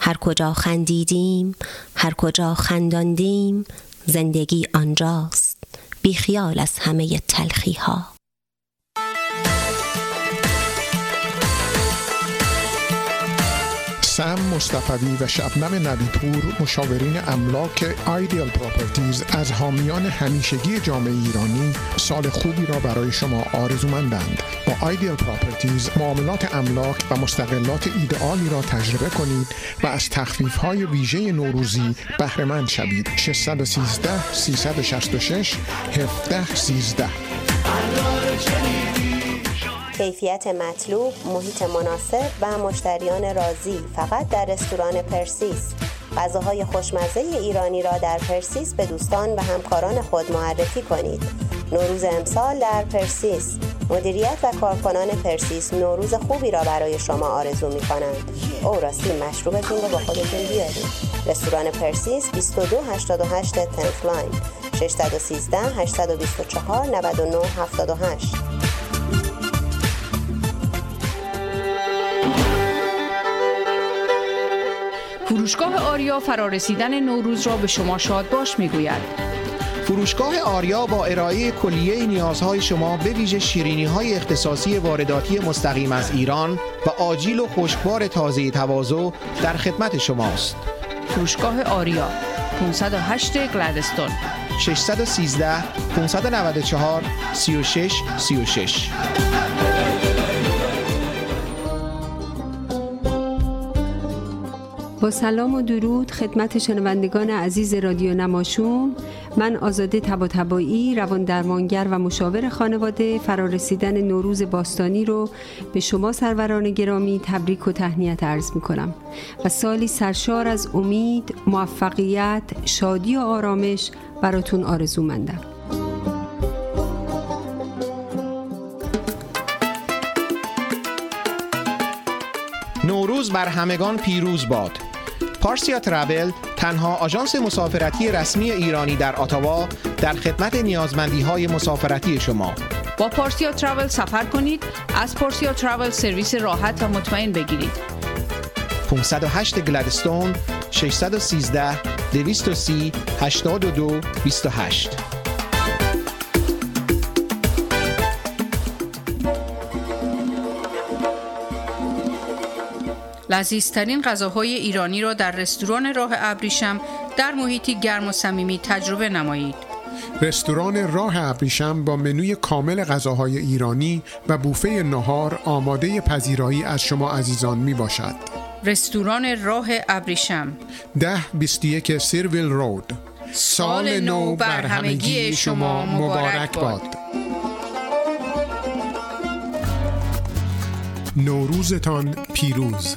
هر کجا خندیدیم هر کجا خنداندیم زندگی آنجاست. بیخیال از همه تلخی ها سم مصطفی و شبنم نبیپور مشاورین املاک Ideal Properties از حامیان همیشگی جامعه ایرانی سال خوبی را برای شما آرزومندند. با Ideal Properties معاملات املاک و مستقلات ایدئالی را تجربه کنید و از تخفیف های ویژه نوروزی بهرهمند شوید 613 366 17 13 کیفیت مطلوب، محیط مناسب و مشتریان راضی فقط در رستوران پرسیس. غذاهای خوشمزه ایرانی را در پرسیس به دوستان و همکاران خود معرفی کنید. نوروز امسال در پرسیس مدیریت و کارکنان پرسیس نوروز خوبی را برای شما آرزو می کنند. او راستی مشروبتون رو با خودتون بیارید. رستوران پرسیس 2288 تنت لاین 613 824 99 78 فروشگاه آریا فرارسیدن نوروز را به شما شاد باش می‌گوید فروشگاه آریا با ارائه کلیه نیازهای شما به ویژه شیرینی های اختصاصی وارداتی مستقیم از ایران و آجیل و خشکبار تازه تواضع در خدمت شماست. فروشگاه آریا 508 گلدستون 613 594 36 36 با سلام و درود خدمت شنوندگان عزیز رادیو نماشوم من آزاده تباتبایی روان درمانگر و مشاور خانواده فرارسیدن نوروز باستانی رو به شما سروران گرامی تبریک و تهنیت عرض می کنم و سالی سرشار از امید، موفقیت، شادی و آرامش براتون آرزو مندم. نوروز بر همگان پیروز باد پارسیا ترابل تنها آژانس مسافرتی رسمی ایرانی در آتاوا در خدمت نیازمندی های مسافرتی شما. با پارسیا تراول سفر کنید از پارسیا تراول سرویس راحت و مطمئن بگیرید. 508 گلدستون 613 230 82 28 لذیذترین غذاهای ایرانی را در رستوران راه ابریشم در محیطی گرم و صمیمی تجربه نمایید. رستوران راه ابریشم با منوی کامل غذاهای ایرانی و بوفه نهار آماده پذیرایی از شما عزیزان می باشد. رستوران راه ابریشم ده 21 سیرویل رود سال نو بر همگی شما مبارک باد. نوروزتان پیروز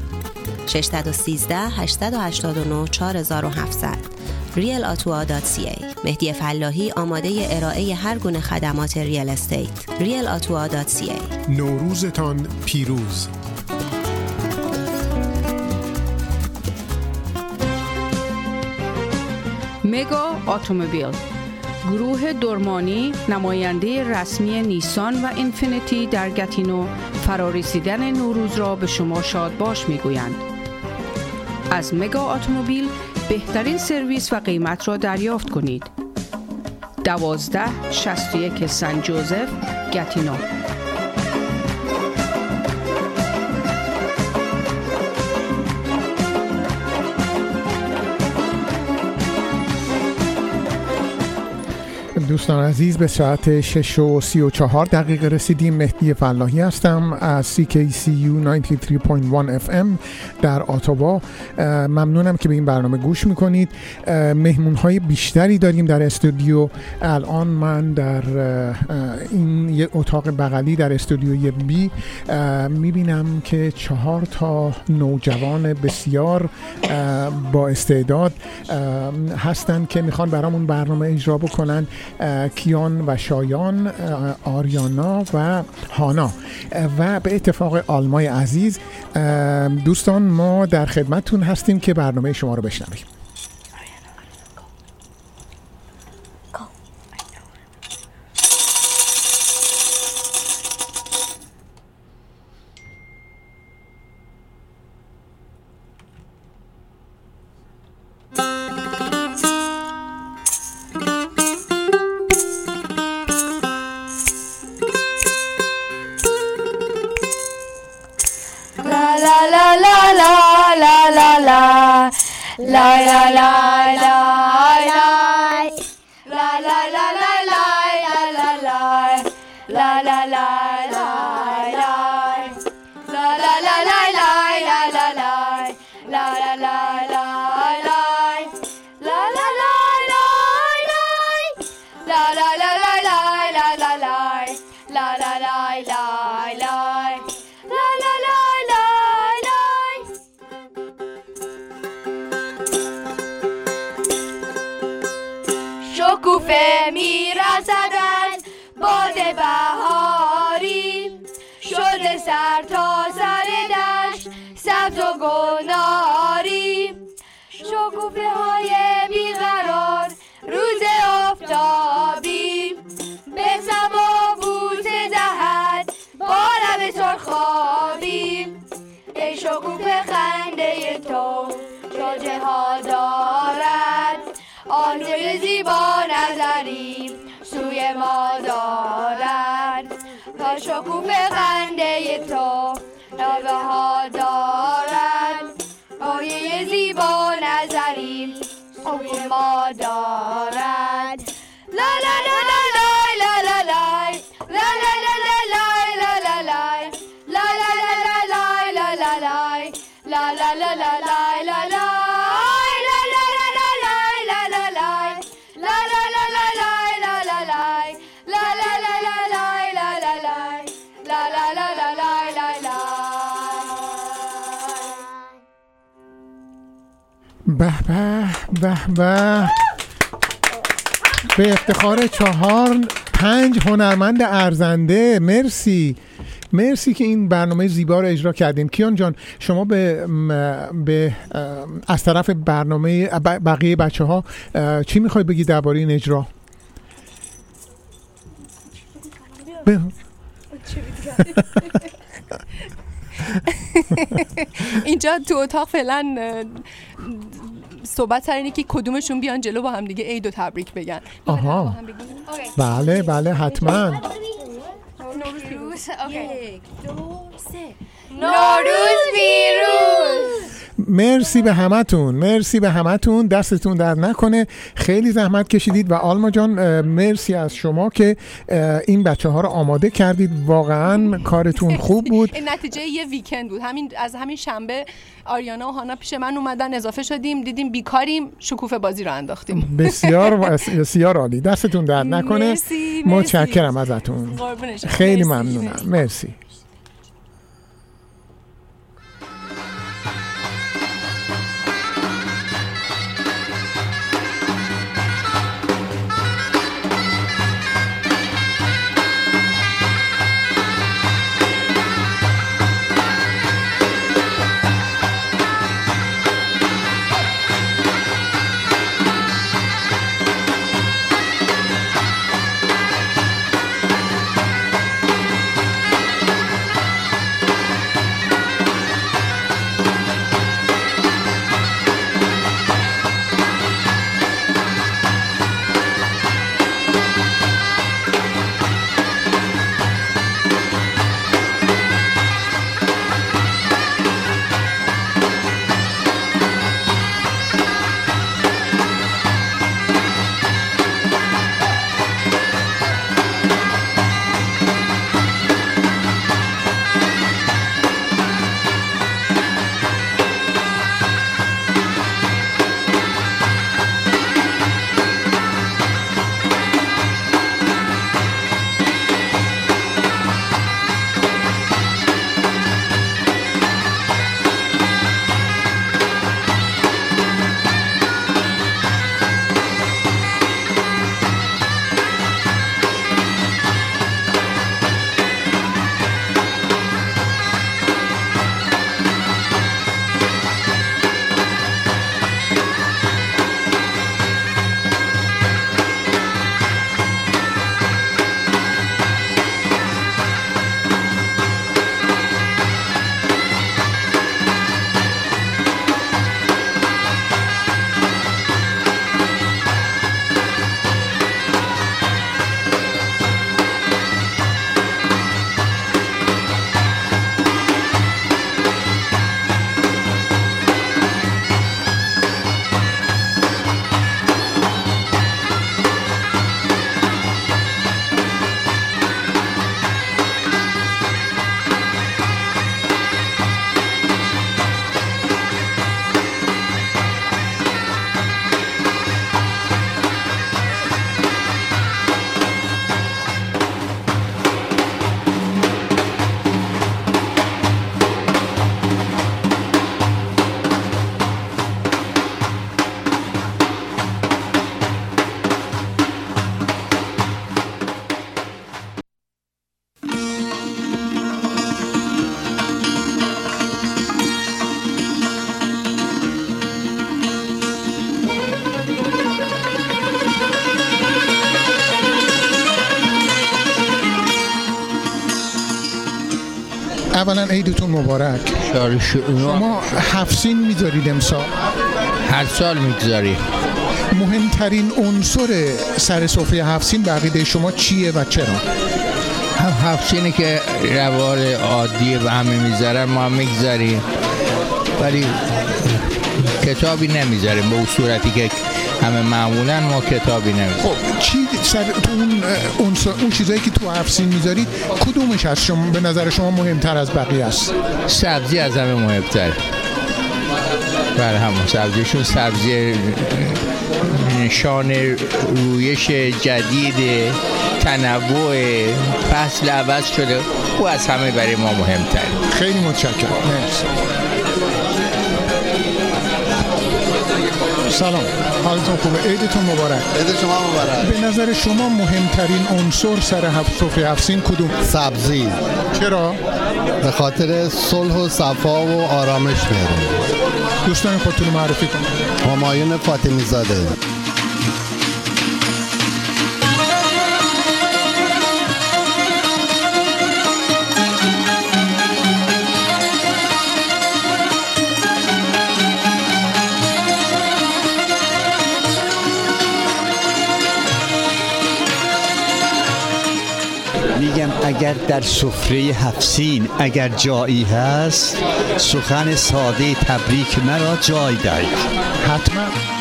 613 889 4700 realottawa.ca مهدی فلاحی آماده ارائه هر گونه خدمات real estate. realottawa.ca نوروزتان پیروز. مگا اتومبیل. گروه درمانی نماینده رسمی نیسان و اینفینیتی در گتینو فرارسیدن نوروز را به شما شاد باش می‌گویند از مگا اتومبیل بهترین سرویس و قیمت را دریافت کنید. دوازده شست یک سن جوزف گتینو دوستان عزیز به ساعت 6 و 34 دقیقه رسیدیم. مهدی فلاحی هستم از CKCU 93.1 FM در آتاوا ممنونم که به این برنامه گوش می‌کنید. مهمون های بیشتری داریم در استودیو. الان من در این اتاق بغلی در استودیوی بی می‌بینم که چهار تا نوجوان بسیار با استعداد هستند که می‌خوان برامون برنامه اجرا بکنن. کیان و شایان آریانا و هانا. و به اتفاق آلمای عزیز دوستان ما در خدمتتون هستیم که برنامه شما رو بشنویم. می‌رسد از باد بهاری شده سر تا سر دشت سبز و گناری شکوفه های بیقرار روز آفتابی. به سبا بوت دهد با لب سرخابی. ای شکوفه خنده تو شجه ها دارد. آنوی زیبا نظریم سوی ما دارد. تا شکوف قنده تو نابه ها دارد. آیه زیبا نظریم سوی ما دارد. لا لا لا لا به به به به. به افتخار چهار پنج هنرمند ارزنده مرسی. مرسی که این برنامه زیبا رو اجرا کردیم. کیان جان شما به, به از طرف برنامه بقیه بچه ها چی می‌خوای بگی درباره این اجرا؟ اینجا تو اتاق فعلا صحبت سر اینه که کدومشون بیان جلو با هم دیگه عید و تبریک بگن. آها. بله بله حتما. نوروز. یک دو سه. نوروز پیروز مرسی به همتون. مرسی به همتون. دستتون در نکنه. خیلی زحمت کشیدید و آلما جان مرسی از شما که این بچه ها رو آماده کردید. واقعا کارتون خوب بود. این نتیجه یه ویکند بود. همین از همین شنبه آریانا و هانا پیش من اومدن اضافه شدیم دیدیم بیکاریم شکوفه بازی رو انداختیم. بسیار [laughs] بسیار عالی. دستتون در نکنه. مرسی،. متشکرم ازتون. خیلی ممنونم. مرسی. اولا عیدتون مبارک. شما هفسین می‌ذارید امسال هر سال می‌گذاری. مهمترین عنصر سر سفره هفسین به عقیده شما چیه و چرا؟ هفسینی که روال عادی و همه می‌ذارن ما هم می‌گذاریم. ولی کتابی نمی‌ذاریم به اون صورتی که همه معمولا ما کتابی نمی‌ذاریم. خب چی سر تو اون اه، عنصر اون چیزایی که تو هفسین می‌ذارید کدومش از شما به نظر شما مهمتر از بقیه است؟ سبزی از همه مهمتر بله همون سبزیشون سبزی نشان رویش جدید تنوع فصل عوض شده. او از همه برای ما مهمتر خیلی متشکرم. مرسی. سلام. حالتون خوبه؟ عیدتون مبارک. عید شما مبارک. به نظر شما مهمترین عنصر سر هفت سفره هفسین کدوم؟ سبزی. چرا؟ به خاطر صلح و صفا و آرامش میاره دوستان خودتون معرفی کنید. همایون فاطمی زاده اگر در سفره هفسین اگر جایی هست سخن ساده تبریک مرا جای دهید. حتما.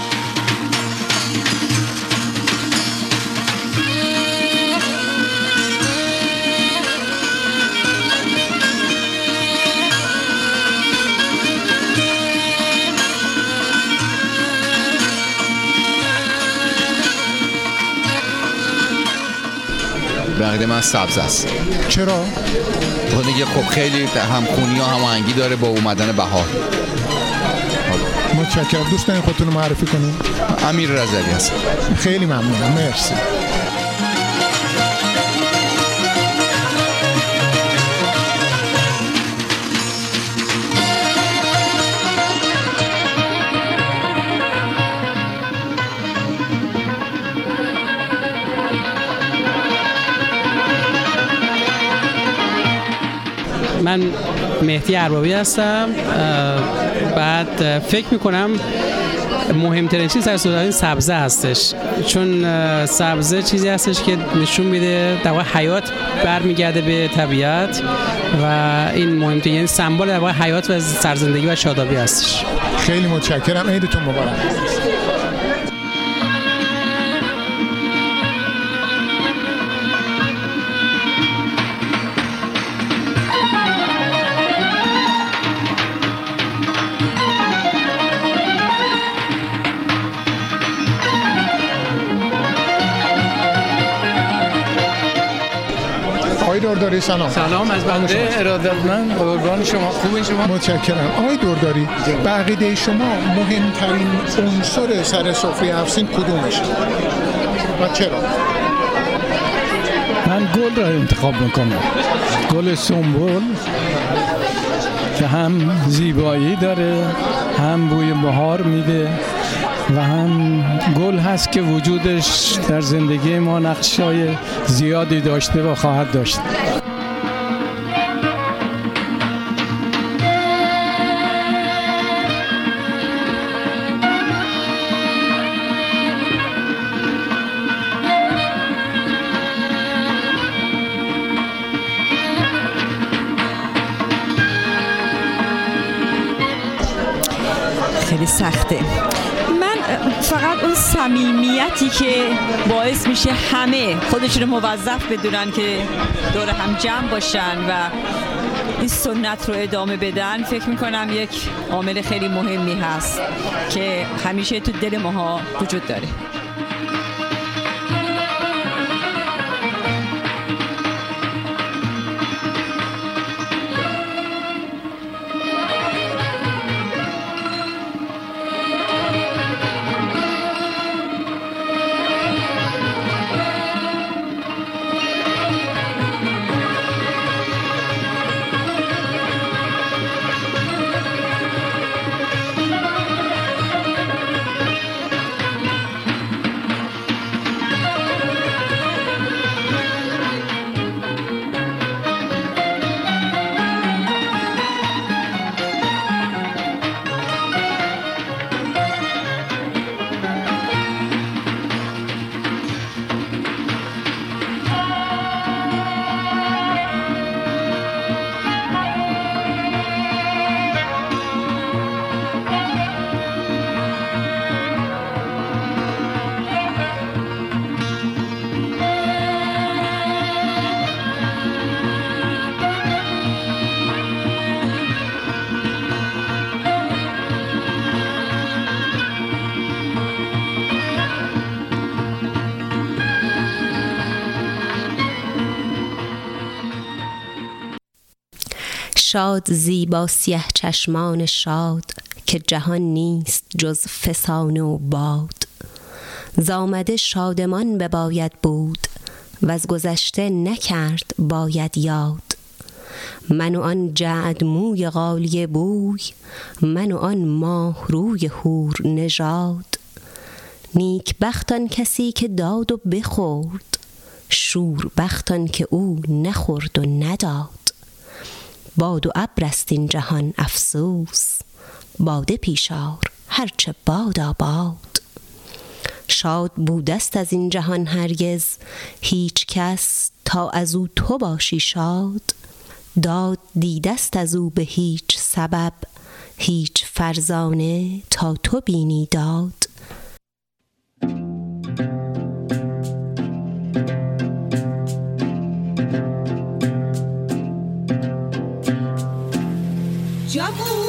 بقیده من سبز است. چرا؟ خود دیگه خب خیلی همخونی ها هماهنگی داره با اومدن بهار. متشکرم. دوستان خودتون رو معرفی کنید امیر رزلی هست. خیلی ممنونم. مرسی. من مهدی اربابی هستم. بعد فکر می‌کنم مهمترین چیز در صورت سبزه هستش. چون سبزه چیزی هستش که نشون میده در واقع حیات برمیگرده به طبیعت و این مهمترین یعنی سمبل در واقع حیات و سرزندگی و شادابی هستش. خیلی متشکرم. عیدتون مبارک. دورداری سلام. سلام از بنده ارادتمند قربان شما. خوبه شما؟ متشکرم. آقای دورداری به عقیده شما مهمترین عنصر سر سفره هفسین کدومشه؟ و چرا؟ من گل را انتخاب می‌کنم. گل سنبول که هم زیبایی داره هم بوی بهار میده و هم گل هست که وجودش در زندگی ما نقشای زیادی داشته و خواهد داشت. صمیمیتی که باعث میشه همه خودشون موظف بدونن که دور هم جمع باشن و این سنت رو ادامه بدن فکر می‌کنم یک عامل خیلی مهمی هست که همیشه تو دل ماها وجود داره. شاد زیبا سیه چشمان شاد که جهان نیست جز فسانه و باد. زامده شادمان بباید بود و از گذشته نکرد باید یاد. من و آن جعد موی غالی بوی من و آن ماه روی هور نژاد. نیک بختان کسی که داد و بخورد شور بختان که او نخورد و نداد. باد و ابر است این جهان افسوس. باده پیشار هرچه بادا باد شاد بودست از این جهان هرگز هیچ کس تا از او تو باشی شاد. داد دیدست از او به هیچ سبب هیچ فرزانه تا تو بینی داد. de amor.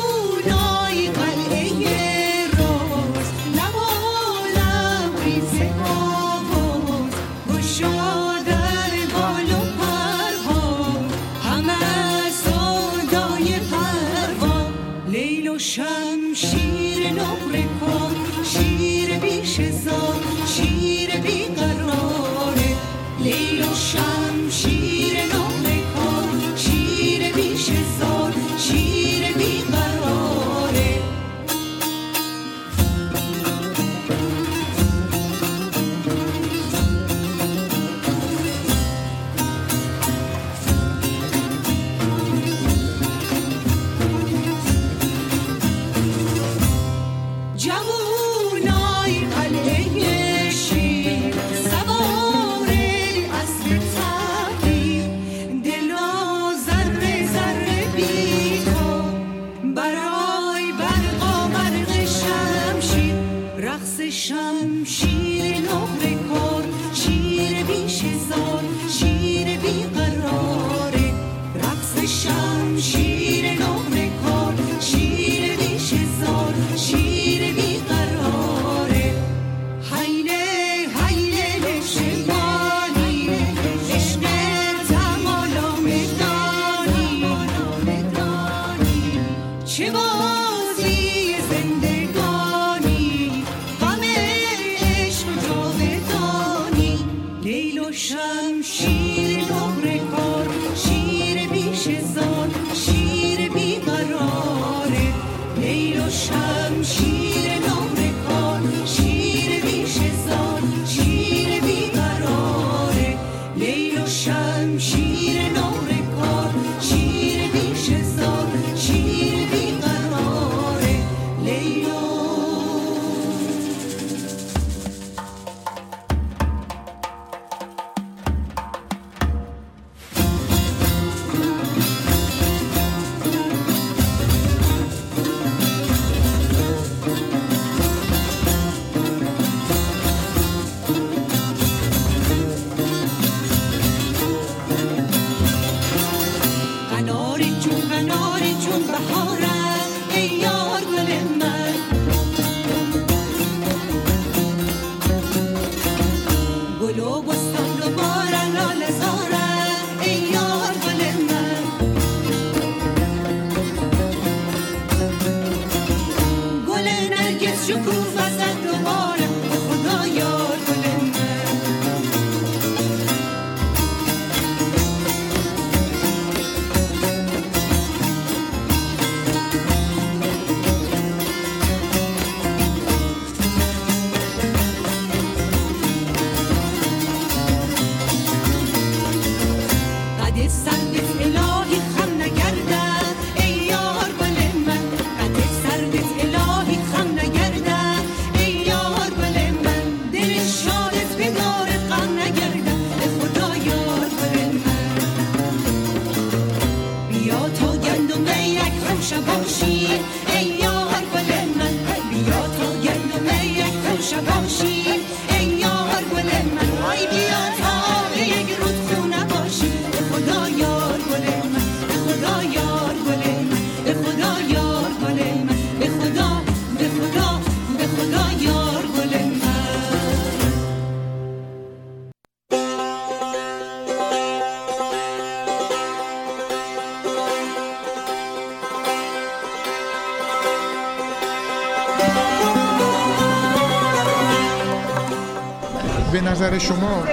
شما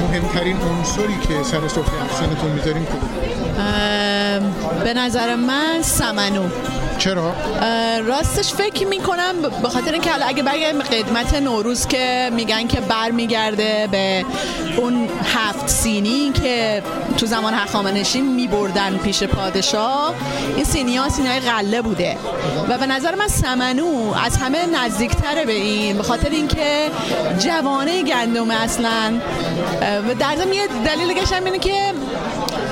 مهمترین عنصری که سر سفره افسانتون می‌ذاریم کدوم به نظر من سمنو چرا؟ راستش فکر می‌کنم به خاطر اینکه حالا اگه برگردیم به قدمت نوروز که میگن که برمیگرده به اون هفت سینی که تو زمان هخامنشی میبردن پیش پادشاه این سینی ها سینی های غله بوده. و به نظر من سمنو از همه نزدیکتره به این به خاطر اینکه جوانه گندم اصلا. و در ضمن یه دلیل هم اینه که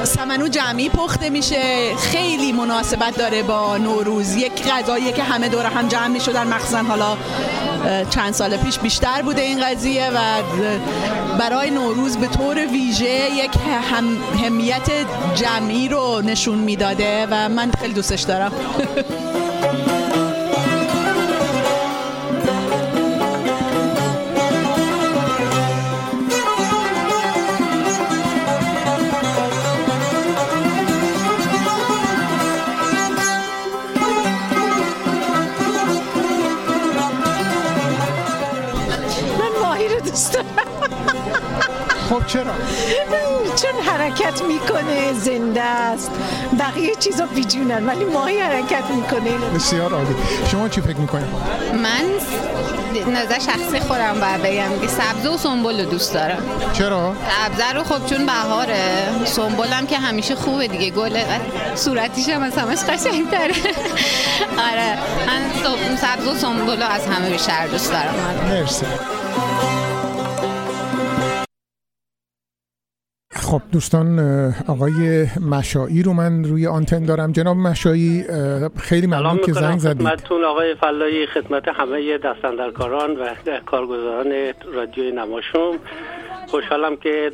سمنو جمعی پخته میشه خیلی مناسبت داره با نوروز. یک غذاییه که همه دور هم جمع می‌شدن. مخصوصا حالا چند سال پیش بیشتر بوده این قضیه و برای نوروز به طور ویژه یک هم همیت جمعی رو نشون می‌داده و من خیلی دوستش دارم. [laughs] چون حرکت می‌کنه زنده است. بقیه چیزا بیجونن ولی ماهی حرکت می‌کنه. بسیار عالی. شما چی فکر می‌کنید؟ من نظر شخصی خودم باید بگم که سبزه و سنبول رو دوست دارم. چرا؟ سبزه رو خب چون بهاره. سنبولم که همیشه خوبه دیگه. گل صورتیش هم از همش قشنگتره. [laughs] آره من سب- سبزه و سنبول رو از همه بیشتر دوست دارم. مرسی. دوستان آقای مشایی رو من روی آنتن دارم. جناب مشایی خیلی ممنون که زنگ زدید. خدمتتون آقای فلایی خدمت همه دستندرکاران و کارگزاران رادیوی نماشوم. خوشحالم که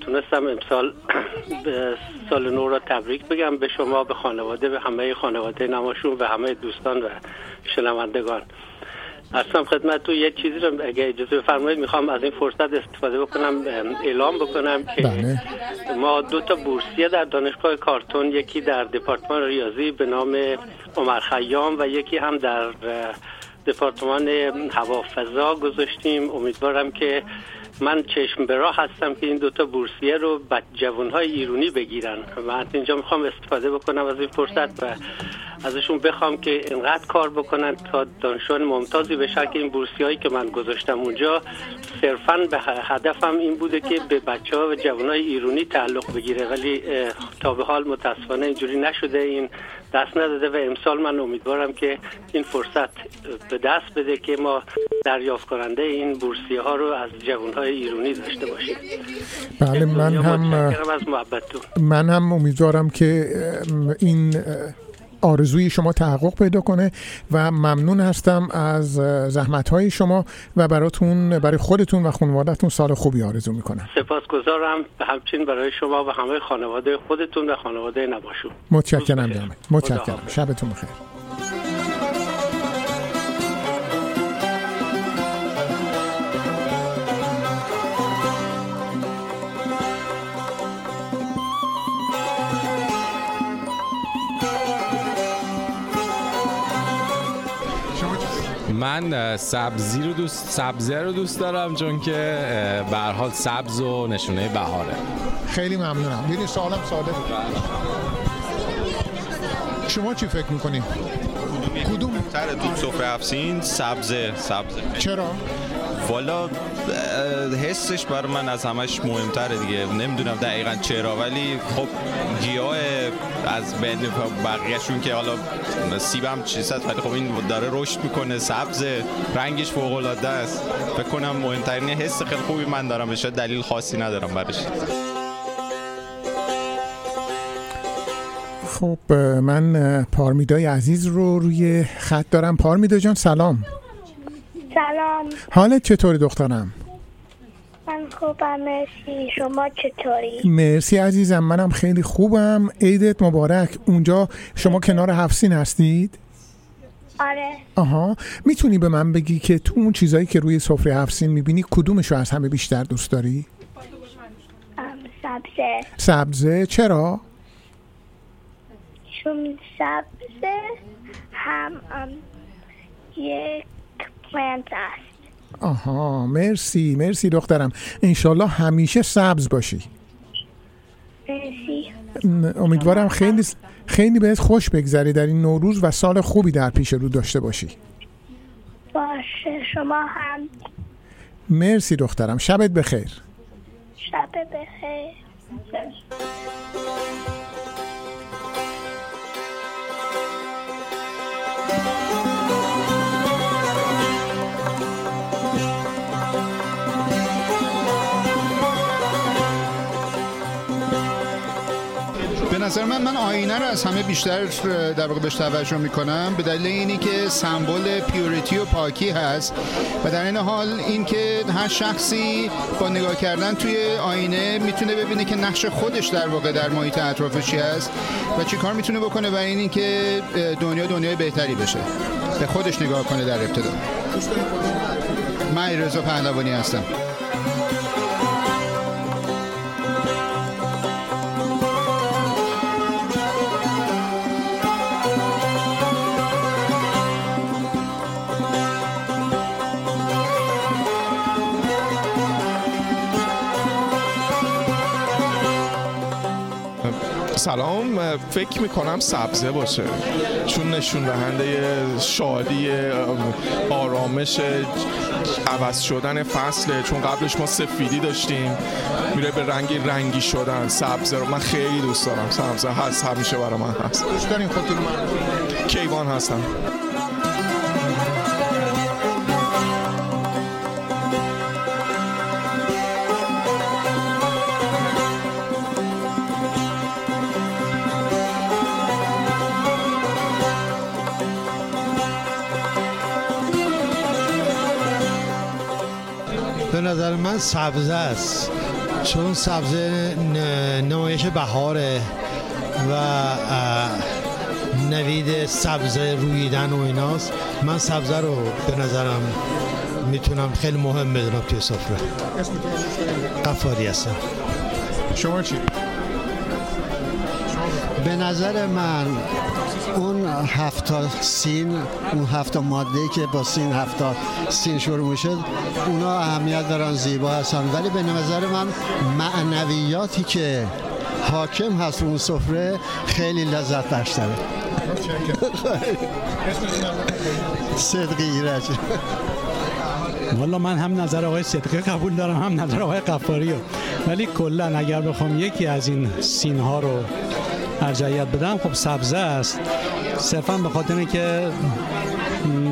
تونستم امسال [clears throat] به سال نو را تبریک بگم به شما به خانواده به همه خانواده نماشوم و همه دوستان و شنوندگان. اصلا خدمت تو یه چیزی رو اگه اجازه بفرمایید می‌خوام از این فرصت استفاده بکنم ام، اعلام بکنم که بله. ما دو تا بورسیه در دانشگاه کارتون یکی در دپارتمان ریاضی به نام عمر خیام و یکی هم در دپارتمان هوافضا گذاشتیم. امیدوارم که من چشم به راه هستم که این دوتا بورسیه رو به جوانهای ایرانی بگیرن. از اینجا می‌خوام استفاده بکنم از این فرصت و ازشون بخوام که اینقدر کار بکنن تا دانشجویان ممتازی بشن که این بورسیه هایی که من گذاشتم اونجا صرفا به هدفم این بوده که به بچه ها و جوانهای ایرانی تعلق بگیره. ولی تا به حال متاسفانه اینجوری نشده. این دست نداده و امسال من امیدوارم که این فرصت به دست بده که ما دریافت کننده این بورسیه ها رو از جوانهای ایرانی داشته باشیم. بله من هم از من هم امیدوارم که این آرزوی شما تحقق پیدا کنه و ممنون هستم از زحمت های شما و براتون برای خودتون و خانوادهتون سال خوبی آرزو می‌کنم. سپاسگزارم به همچنین برای شما و همه خانواده خودتون و خانواده نباشون. متشکرم متشکرم. شبتون بخیر. من سبزی رو دوست سبزه رو دوست دارم چون که به هر حال سبز و نشونه بهاره. خیلی ممنونم. ببین سوالم ساده بود. شما چی فکر می‌کنید کدوم؟ تره تو سفره افسین؟ سبزه. سبزه. چرا؟ والا حسش برای من از همش مهمتره دیگه. نمی‌دونم دقیقا چرا ولی خب گیاه از بین بقیهشون که حالا سیبم چیز هست ولی خب این داره رشد می‌کنه. سبزه رنگش فوق العاده است. فکر کنم مهمترین حس خیلی خوبی من دارم. بشه دلیل خاصی ندارم برش. خب من پارمیدای عزیز رو روی خط دارم. پارمیدا جان سلام. سلام. حالت چطوری دخترم؟ من خوبم مرسی. شما چطوری؟ مرسی عزیزم منم خیلی خوبم. عیدت مبارک. اونجا شما کنار هفسین هستید؟ آره. آها. می‌تونی به من بگی که تو اون چیزایی که روی سفره هفسین می‌بینی کدومش رو از همه بیشتر دوست داری؟ سبزه. سبزه؟ چرا؟ چون سبزه هم ام، یک پلنت است. آها مرسی مرسی دخترم. انشالله همیشه سبز باشی. مرسی. امیدوارم خیلی خیلی بهت خوش بگذره در این نوروز و سال خوبی در پیش رو داشته باشی. باشه شما هم. مرسی دخترم. شبت بخیر. شب بخیر. نظر من من آینه رو از همه بیشتر در واقع بهش توجه می‌کنم. به دلیل اینی که سمبل پیوریتی و پاکی هست و در این حال اینکه هر شخصی با نگاه کردن توی آینه می‌تونه ببینه که نقش خودش در واقع در محیط اطرافش چی هست و چی کار می‌تونه بکنه و این اینکه دنیا دنیای بهتری بشه. به خودش نگاه کنه در ابتدا. من رضا پهلوانی هستم. سلام. فکر می‌کنم سبزه باشه. چون نشون دهنده شادی آرامش عوض شدن فصله. چون قبلش ما سفیدی داشتیم. میره به رنگی رنگی شدن. سبزه رو من خیلی دوست دارم. سبزه هست همیشه برای من هست. دوست داریم خودتون کیوان هستم. نظر من سبزه است. چون سبزه نمایش بهاره و نوید سبزه رویدن و ایناست. من سبزه رو به نظرم می‌تونم خیلی مهم بدونم توی سفره. قفاری هستم. شما چی؟ به نظر من اون هفتا سین اون هفتا ماده که با سین هفتا سین شروع میشه اونا اهمیت دارن زیبا هستن. ولی به نظر من معنویاتی که حاکم هست اون سفره خیلی لذت بخشتره. صدقی ایرج. والا من هم نظر آقای صدقه قبول دارم هم نظر آقای قفاری ولی کلا اگر بخوام یکی از این سین ها رو ارجعیت بدم خب سبزه است. صرفا به خاطر که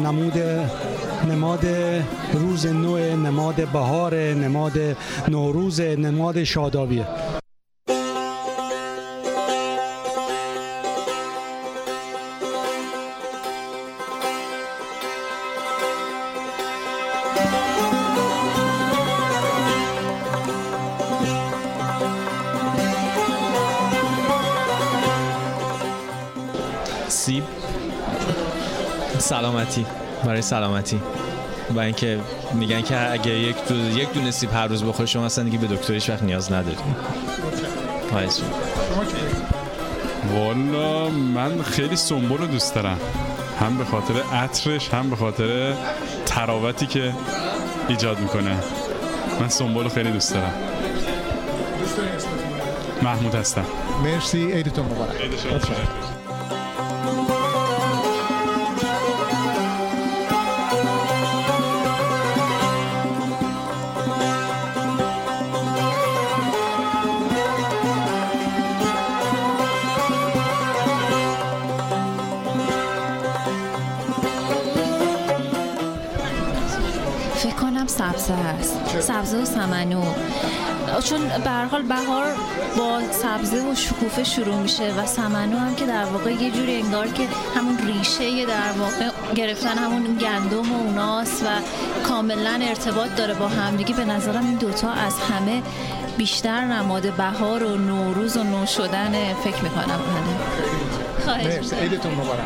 نمود نماد روز نو نماد بهار نماد نوروز نماد شادابیه. سلامتی. برای سلامتی. و اینکه میگن که اگه یک دو یک دونه سیب هر روز بخوری شما اصلا دیگه به دکتر هیچ وقت نیاز نداری. خواهش والا من خیلی سنبول رو دوست دارم. هم به خاطر عطرش هم به خاطر تراوتی که ایجاد می‌کنه. من سنبول رو خیلی دوست دارم. محمود هستم. مرسی. عیدتون مبارک. سبزه است. سبزه و سمنو. چون به هر حال بهار با سبزه و شکوفه شروع میشه و سمنو هم که در واقع یه جوری انگار که همون ریشه در واقع گرفتن همون گندم و اوناست و کاملا ارتباط داره با همدیگه. به نظرم این دوتا از همه بیشتر نماد بهار و نوروز و نو شدن فکر می‌کنم. خواهش مرسی. عیدتون مبارک.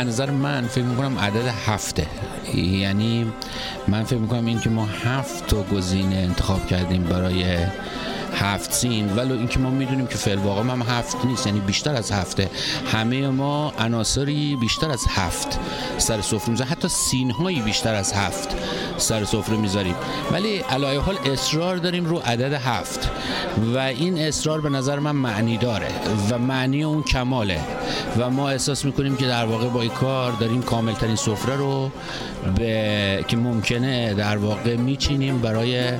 از نظر من فکر می‌کنم عدد هفته. یعنی من فکر می‌کنم این که ما هفت تا گزینه انتخاب کردیم برای هفت سین ولو اینکه ما می‌دونیم که فعل واقع هم هفت نیست یعنی بیشتر از هفته. همه ما عناصری بیشتر از هفت سر سفره می‌ذاریم. حتی سین هایی بیشتر از هفت سر سفره می‌ذاریم. ولی علایه حال اصرار داریم رو عدد هفت. و این اصرار به نظر من معنی داره و معنی اون کماله. و ما احساس می‌کنیم که در واقع با این کار داریم کاملترین سفره رو به که ممکنه در واقع میچینیم برای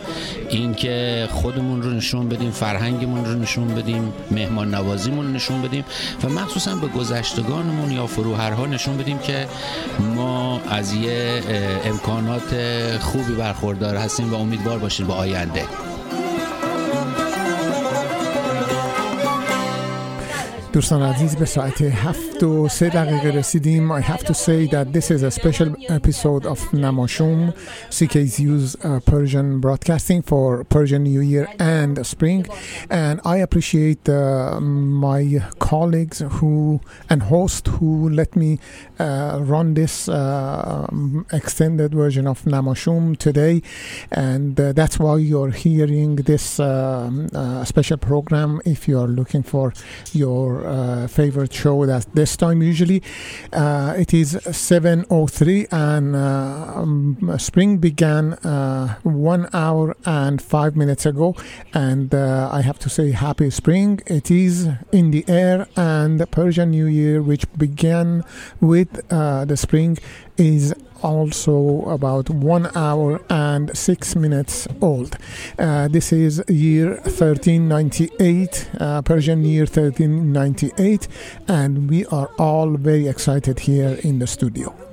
اینکه خودمون رو نشون بدیم فرهنگمون رو نشون بدیم مهمان نوازیمون رو نشون بدیم و مخصوصا به گذشتگانمون یا فروهرها نشون بدیم که ما از یه امکانات خوبی برخوردار هستیم و امیدوار باشیم به آینده. دوستان عزیز به ساعت هفت و سه دقیقه رسیدیم I have to say that this is a special episode of Namashum CKZU's uh, Persian broadcasting for Persian New Year and Spring and I appreciate uh, my colleagues who and host who let me uh, run this uh, um, extended version of Namashum today and uh, that's why you're hearing this um, uh, special program if you're looking for your uh, favorite show that this time usually. Uh, it is 7.03 and uh, um, spring began uh, one hour and five minutes ago. And uh, i have to say happy spring. It is in the air and persian new year which began with the spring is also about one hour and six minutes old. Uh, this is year 1398, uh, Persian year 1398, and we are all very excited here in the studio.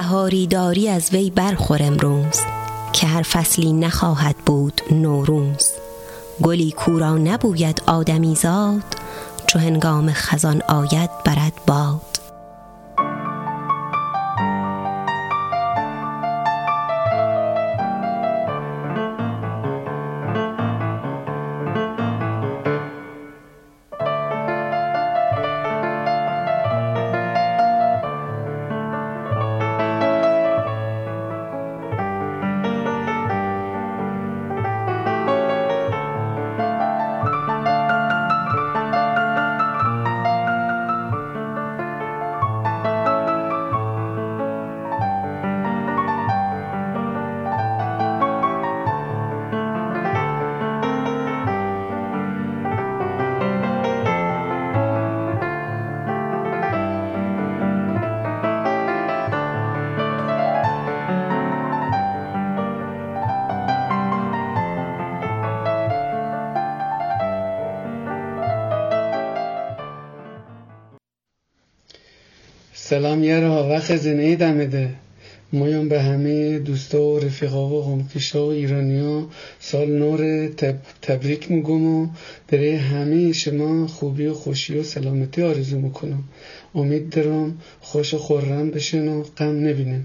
بهاری داری از وی برخور امروز که هر فصلی نخواهد بود نوروز. گلی کورا نبوید آدمی زاد چو هنگام خزان آید برد باد. سلام یارا وقت زنه دمده مایان به همه دوستا و رفیقا و قومکشا و ایرانیا سال نور تب... تبریک میگم و برای همه شما خوبی و خوشی و سلامتی آرزو می‌کنم. امید دارم خوش و خورم بشن و غم نبینن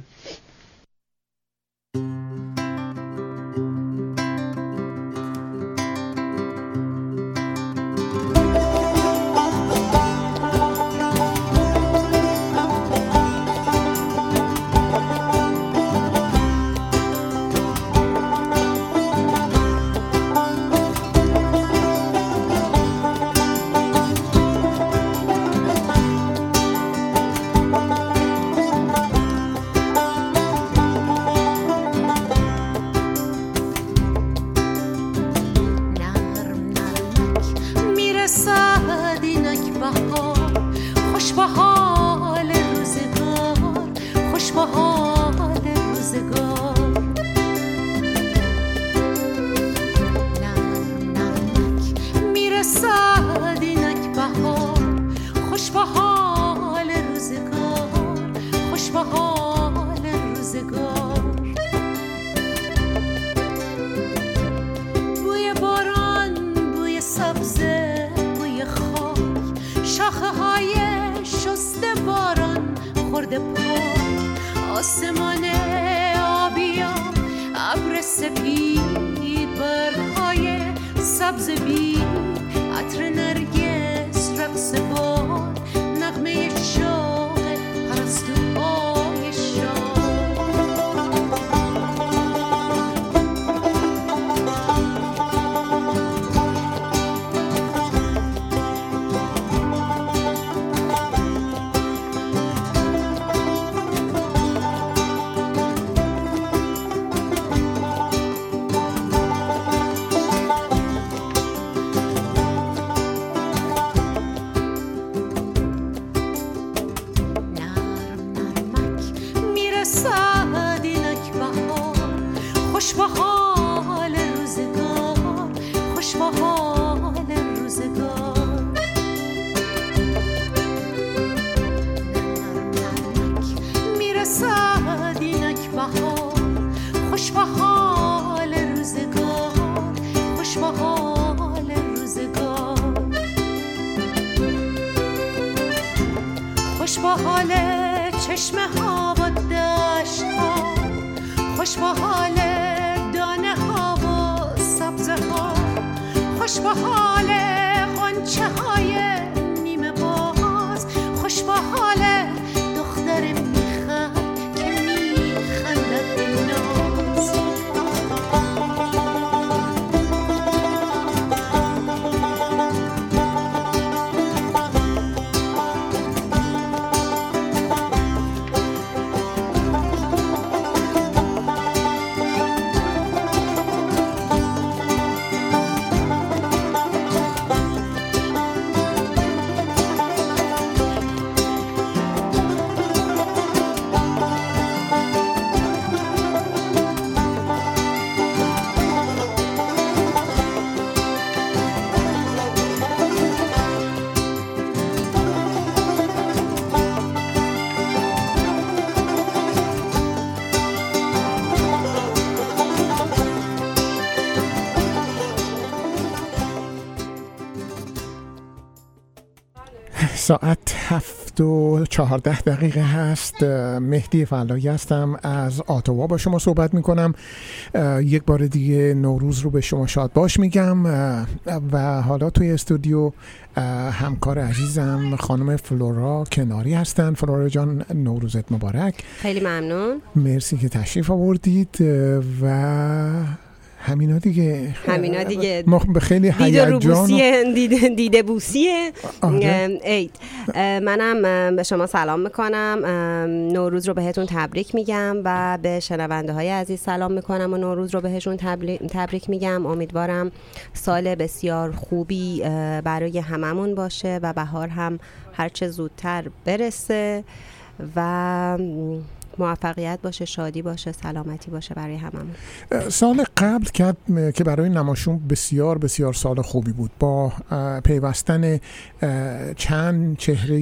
ابر سپید برگهای سبز بی عطر نرگس رقص باد هفت و چهارده دقیقه هست. مهدی فلایی هستم. از آتوا با شما صحبت می‌کنم. یک بار دیگه نوروز رو به شما شاد باش میگم. و حالا توی استودیو همکار عزیزم خانم فلورا کناری هستن. فلورا جان نوروزت مبارک. خیلی ممنون. مرسی که تشریف آوردید. و همینا دیگه. همینا دیگه. ما به خیلی هیجان دیده, دیده بوسیه. اه، منم به شما سلام می‌کنم. نوروز رو بهتون تبریک میگم و به شنونده های عزیز سلام می‌کنم و نوروز رو بهشون تبریک میگم. امیدوارم سال بسیار خوبی برای هممون باشه و بهار هم هرچه زودتر برسه و موفقیت باشه شادی باشه سلامتی باشه برای هممون. سال قبل کرد که برای نماشون بسیار بسیار سال خوبی بود. با پیوستن چند چهره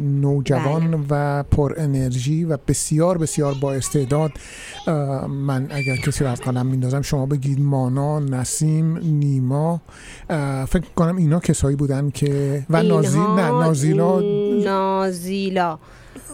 نوجوان و پر انرژی و بسیار بسیار با استعداد من اگر کسی رو از قلم میندازم شما بگید مانا نسیم نیما فکر کنم اینا کسایی بودن که و نازی نه نازیلا نازیلا.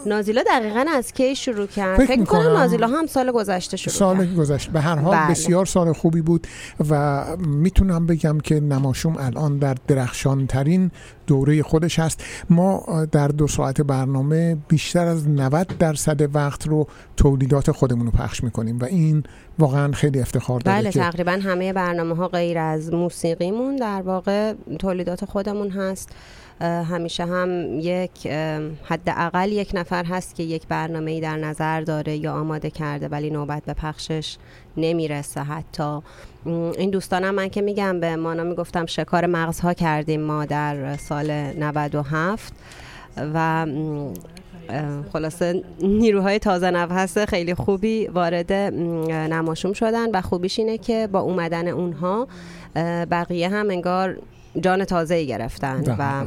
نازیلا دقیقا از کی شروع کرد؟ فکر فکر می‌کنم می‌کنم نازیلا هم سال گذشته شروع سال کرد. گذشت. به هر حال بله. بسیار سال خوبی بود و می‌تونم بگم که نماشوم الان در درخشان ترین دوره خودش هست. ما در دو ساعت برنامه بیشتر از 90 درصد وقت رو تولیدات خودمون رو پخش می‌کنیم و این واقعا خیلی افتخار داره بله که تقریبا همه برنامه ها غیر از موسیقیمون در واقع تولیدات خودمون هست. همیشه هم یک حداقل یک نفر هست که یک برنامه ای در نظر داره یا آماده کرده ولی نوبت به پخشش نمی‌رسه حتی. این دوستانم من که میگم به مانا می‌گفتم شکار مغزها کردیم ما در سال 97 و خلاصه نیروهای تازه نفس خیلی خوبی وارد نماشوم شدن و خوبیش اینه که با اومدن اونها بقیه هم انگار جان تازه گرفتن و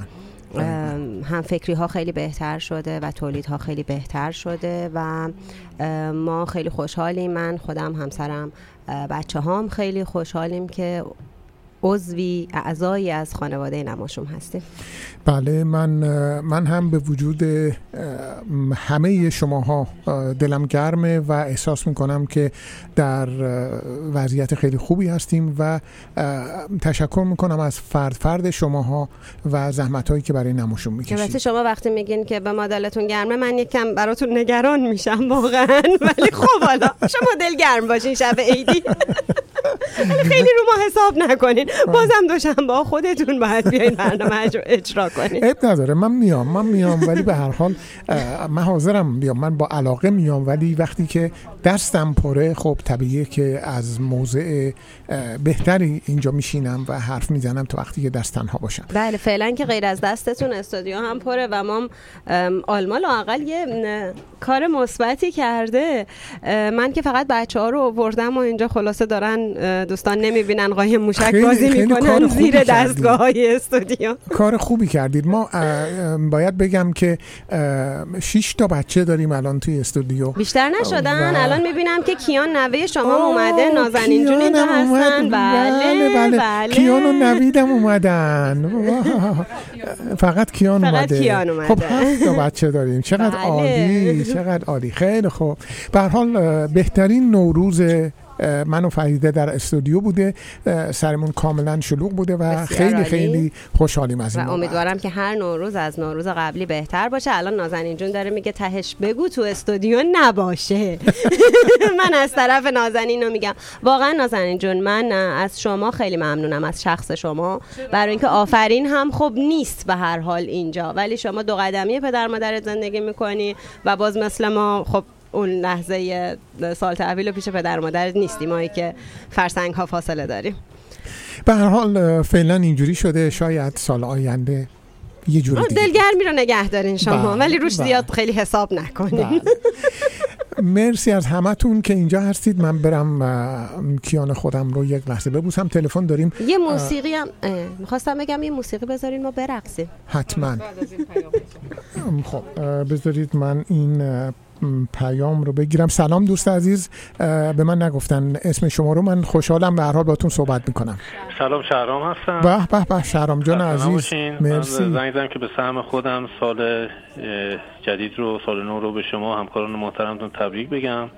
هم فکری ها خیلی بهتر شده و تولید ها خیلی بهتر شده و ما خیلی خوشحالیم. من خودم همسرم بچه هام خیلی خوشحالیم که عضوی اعضایی از خانواده نماشوم هستیم. بله من من هم به وجود همه شماها اه، دلم گرمه و احساس می‌کنم که در وضعیت خیلی خوبی هستیم و تشکر می‌کنم از فرد فرد شماها و زحمت هایی که برای نماشون البته می‌کشید شما وقتی میگین که به ما دلتون گرمه من یکم براتون نگران میشم واقعا. [laughs] ولی خب حالا شما دل گرم باشین شب عیدی. خیلی رو ما حساب نکنین. بازم دوشنبه خودتون باید بیاین برنامه اجرا کنین عیب نداره من میام من میام ولی به هر حال من حاضرم بیام من با علاقه میام ولی وقتی که دستم پره خب طبیعیه که از موضع بهتری اینجا میشینم و حرف می‌زنم تا وقتی که دست تنها باشم. بله فعلا که غیر از دستتون استودیو هم پره و ما ام، آلما لاقل یه کار مثبتی کرده. من که فقط بچه ها رو آوردم و اینجا خلاصه دارن دوستان نمی‌بینن قایم موشک بازی می‌کنن زیر. دستگاه های استودیو. کار خوبی کردید. ما باید بگم که اه، شش تا بچه داریم الان توی استودیو. بیشتر نشدن؟ و- الان می‌بینم که کیان نوه شما اومده نازنین جون اینجا. هستن. بله بله, بله. کیان و نویدم اومدن. فقط کیان فقط اومده. کیان اومده. خب هفت تا بچه داریم. چقدر بله. عالی چقدر عالی. خیلی خوب. به هر حال بهترین نوروز من و فریده در استودیو بوده سرمون کاملا شلوغ بوده و خیلی. خیلی خوشحالیم از و این بابت. امیدوارم که هر نوروز از نوروز قبلی بهتر باشه. الان نازنین جون داره میگه تهش بگو تو استودیو نباشه. [laughs] من از طرف نازنین رو میگم. واقعا نازنین جون من از شما خیلی ممنونم از شخص شما. برای اینکه آفرین هم خب نیست به هر حال اینجا. ولی شما دو قدمی پدر مادرت زندگی می‌کنی و باز مثل ما خب اون لحظه سال تحویل و پیش پدر و مادرت نیستیم ما که فرسنگ ها فاصله داریم. به هر حال فعلا اینجوری شده شاید سال آینده یه جوری دیگه. دلگرمی رو نگه دارین شما بله، ولی روش بله. زیاد خیلی حساب نکنین. مرسی از همتون که اینجا هستید. من برم کیان خودم رو یک لحظه ببوسم. تلفن داریم. یه موسیقی هم می‌خواستم بگم یه موسیقی بذارین ما برقصیم. حتما. خب بذارید من این پیام رو بگیرم. سلام دوست عزیز به من نگفتن. اسم شما رو من خوشحالم به هر حال باتون صحبت می‌کنم. سلام شهرام هستم. به به به شهرام جان عزیز. مرسی. زنگ زدم که به سهم خودم سال جدید رو سال نو رو به شما همکاران محترمتون تبریک بگم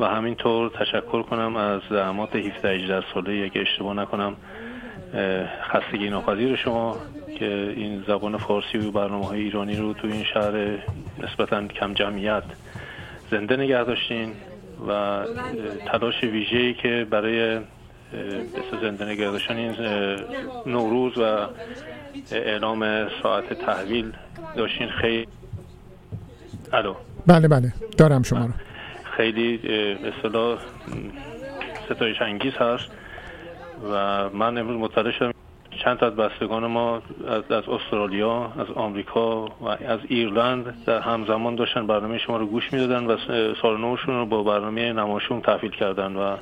و همینطور تشکر کنم از زحمات 17 18 ساله که اشتباه نکنم خستگی ناپذیر شما. که این زبان فارسی و برنامه های ایرانی رو تو این شهر نسبتا کم جمعیت زنده نگه داشتین و تلاش ویژه‌ای که برای بس زنده نگه داشتن این نوروز و اعلام ساعت تحویل داشتین خیلی. الو. بله بله. دارم شما رو. خیلی اصطلاح ستایش انگیز هست و من امروز مطلع شدم چند تا از بستگان ما از, از استرالیا از آمریکا و از ایرلند در همزمان داشتن برنامه شما رو گوش می‌دادن و سال نوشون رو با برنامه نماشون تحویل کردن و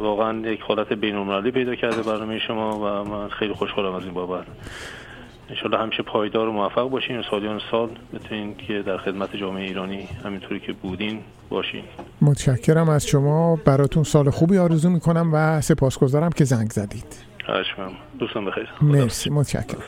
واقعا یک حالت بین‌المللی پیدا کرده برنامه شما و من خیلی خوشحالم از این بابت. انشالله همیشه پایدار و موفق باشین. سالیان سال بتونین که در خدمت جامعه ایرانی همینطوری که بودین باشین. متشکرم از شما. براتون سال خوبی آرزو می‌کنم و سپاسگزارم که زنگ زدید. خواهش. دوستان بخیر. مرسی. متشکرم.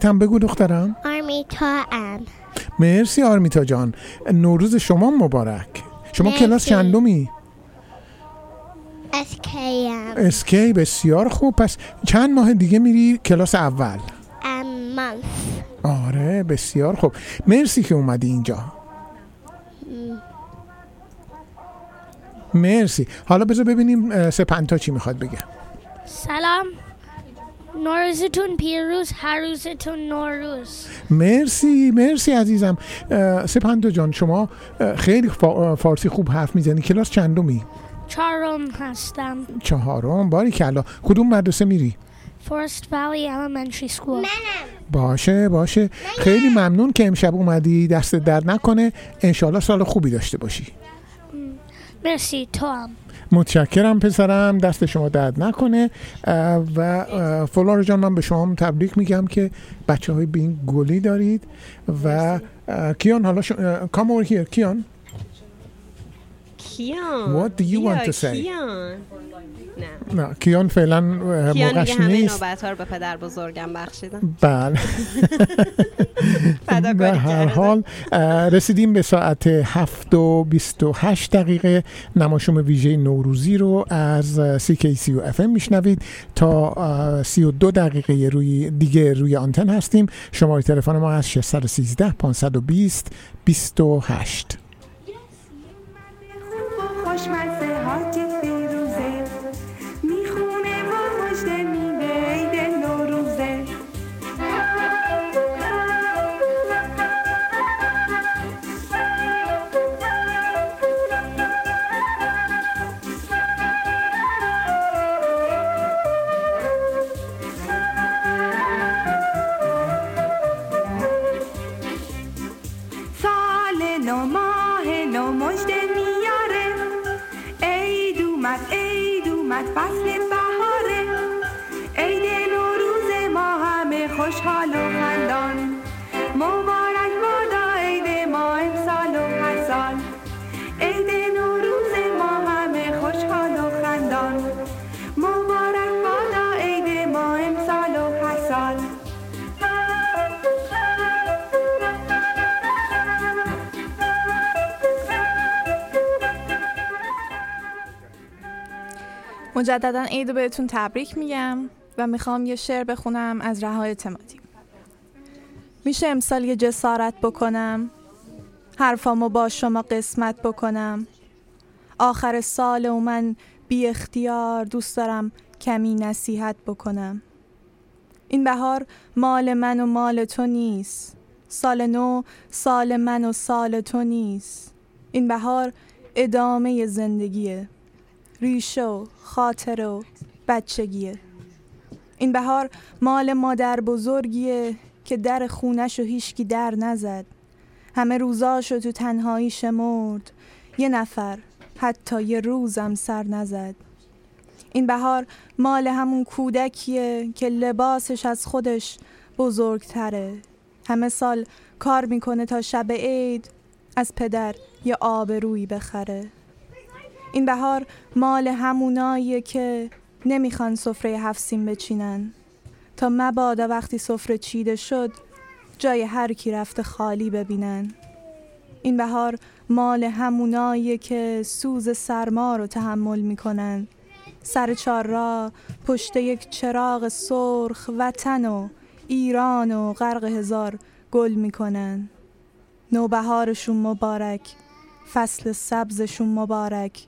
اسمت هم بگو دخترم. آرمیتا ام. مرسی آرمیتا جان. نوروز شما مبارک. شما مرسی. کلاس چندمی؟ اسکیم اسکی بسیار خوب. پس چند ماه دیگه میری کلاس اول؟ ام منف آره بسیار خوب. مرسی که اومدی اینجا. مرسی. حالا بذار ببینیم سپنتا چی می‌خواد بگه. سلام. نوروزتون پیروز هر روزتون نوروز. مرسی مرسی عزیزم. سپنتا جان شما خیلی فا- فارسی خوب حرف می‌زنی. کلاس چندمی چهارم هستم. چهارم؟ باری کلا کدوم مدرسه میری؟ فورست ولی Elementary School. باشه باشه. خیلی ممنون که امشب اومدی. دست در نکنه. انشالله سال خوبی داشته باشی. مرسی تو هم متشکرم پسرم دست شما درد نکنه. و اه، فلار جان من به شما تبریک میگم که بچه های بین گلی دارید. و کیان حالا come over here کیان. کیان What do you want to say? کیان. نه. نه کیان فعلا کیان موقعش همه نیست. نوبت ها رو به پدر بزرگم بخشیدم بله. [laughs] به هر حال رسیدیم به ساعت هفت و بیست و هشت دقیقه. نماشوم ویژه نوروزی رو از سی کی سی و اف ام میشنوید. تا اه، سی و دو دقیقه روی دیگه روی آنتن هستیم. شماره تلفن ما از 613 520 28 مجددا عید بهتون تبریک میگم و می‌خوام یه شعر بخونم از رهای اعتمادی میشه امسال یه جسارت بکنم حرفامو با شما قسمت بکنم. آخر سال و من بی اختیار دوست دارم کمی نصیحت بکنم. این بهار مال من و مال تو نیست سال نو سال من و سال تو نیست. این بهار ادامه زندگیه. ریشه و خاطر و بچگیه. این بهار مال مادر بزرگیه که در خونش و هیچکی در نزد. همه روزاشو تو تنهایی شمرد یه نفر حتی یه روزم سر نزد. این بهار مال همون کودکیه که لباسش از خودش بزرگتره. همه سال کار می‌کنه تا شب عید از پدر یه آبرویی بخره. این بهار مال هموناییه که نمی‌خوان سفره هفسین بچینن. تا مبادا وقتی سفره چیده شد جای هر کی رفته خالی ببینن. این بهار مال هموناییه که سوز سرما رو تحمل می‌کنن. سر چار را پشت یک چراغ سرخ وطن و ایران و غرق هزار گل می‌کنن. نوبهارشون مبارک فصل سبزشون مبارک.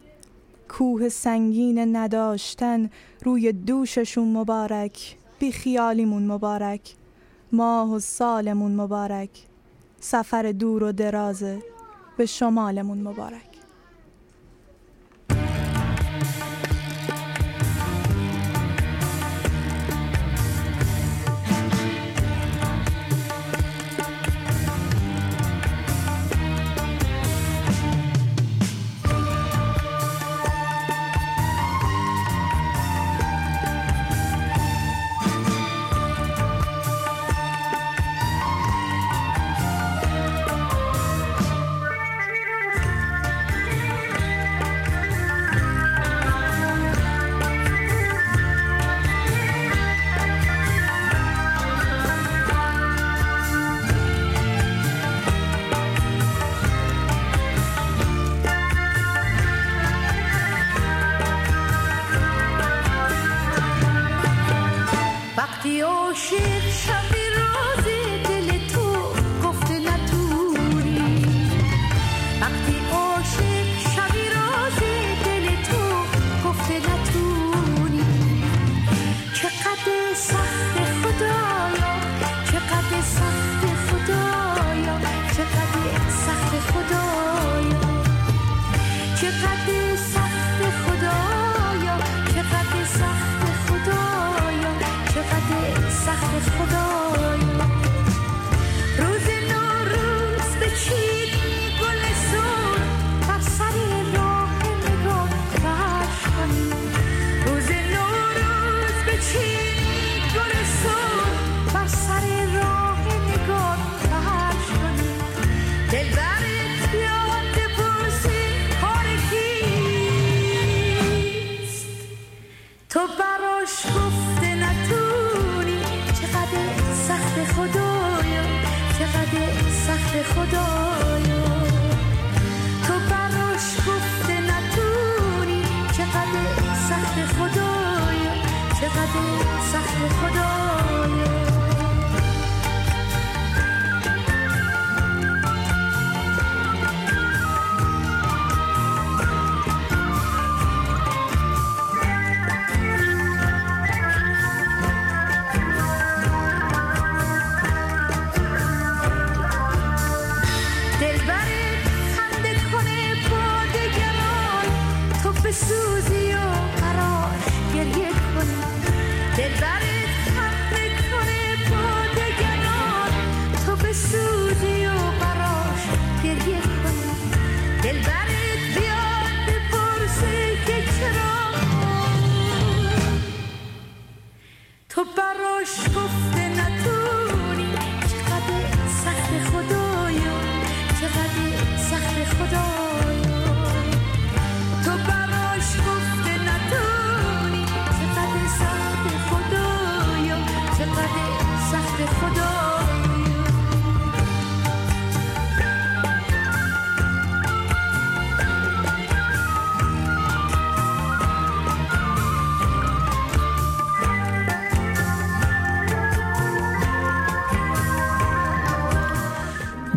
کوه سنگین نداشتن روی دوششون مبارک بی خیالیمون مبارک ماه و سالمون مبارک سفر دور و درازه به شمالمون مبارک.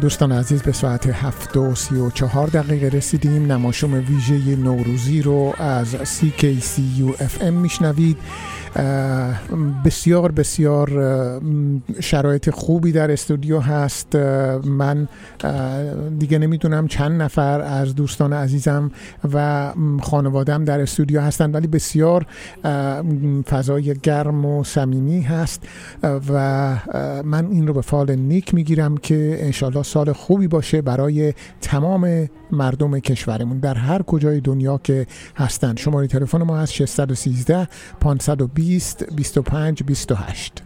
دوستان عزیز به ساعت هفت و سی و چهار دقیقه رسیدیم. نماشوم ویژه نوروزی رو از CKCU FM میشنوید. بسیار بسیار شرایط خوبی در استودیو هست. من دیگه نمی‌دونم چند نفر از دوستان عزیزم و خانوادم در استودیو هستن ولی بسیار فضای گرم و صمیمی هست. و من این رو به فال نیک می‌گیرم که انشالله سال خوبی باشه برای تمام مردم کشورمون در هر کجای دنیا که هستن. شماره تلفن ما هست 613 520 25 28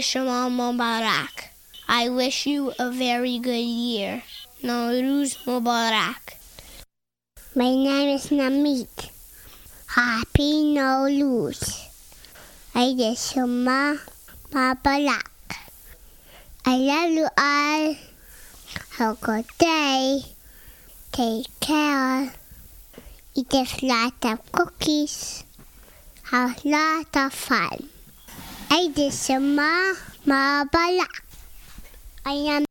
Shema Mubarak. I wish you a very good year. Nowruz Mubarak. My name is Namit. Happy Nowruz. Eid Shema Mubarak. I love you all. Have a good day. Take care. Eat a lot of cookies. Have a lot of fun. 爱的什么？麻巴拉，哎呀。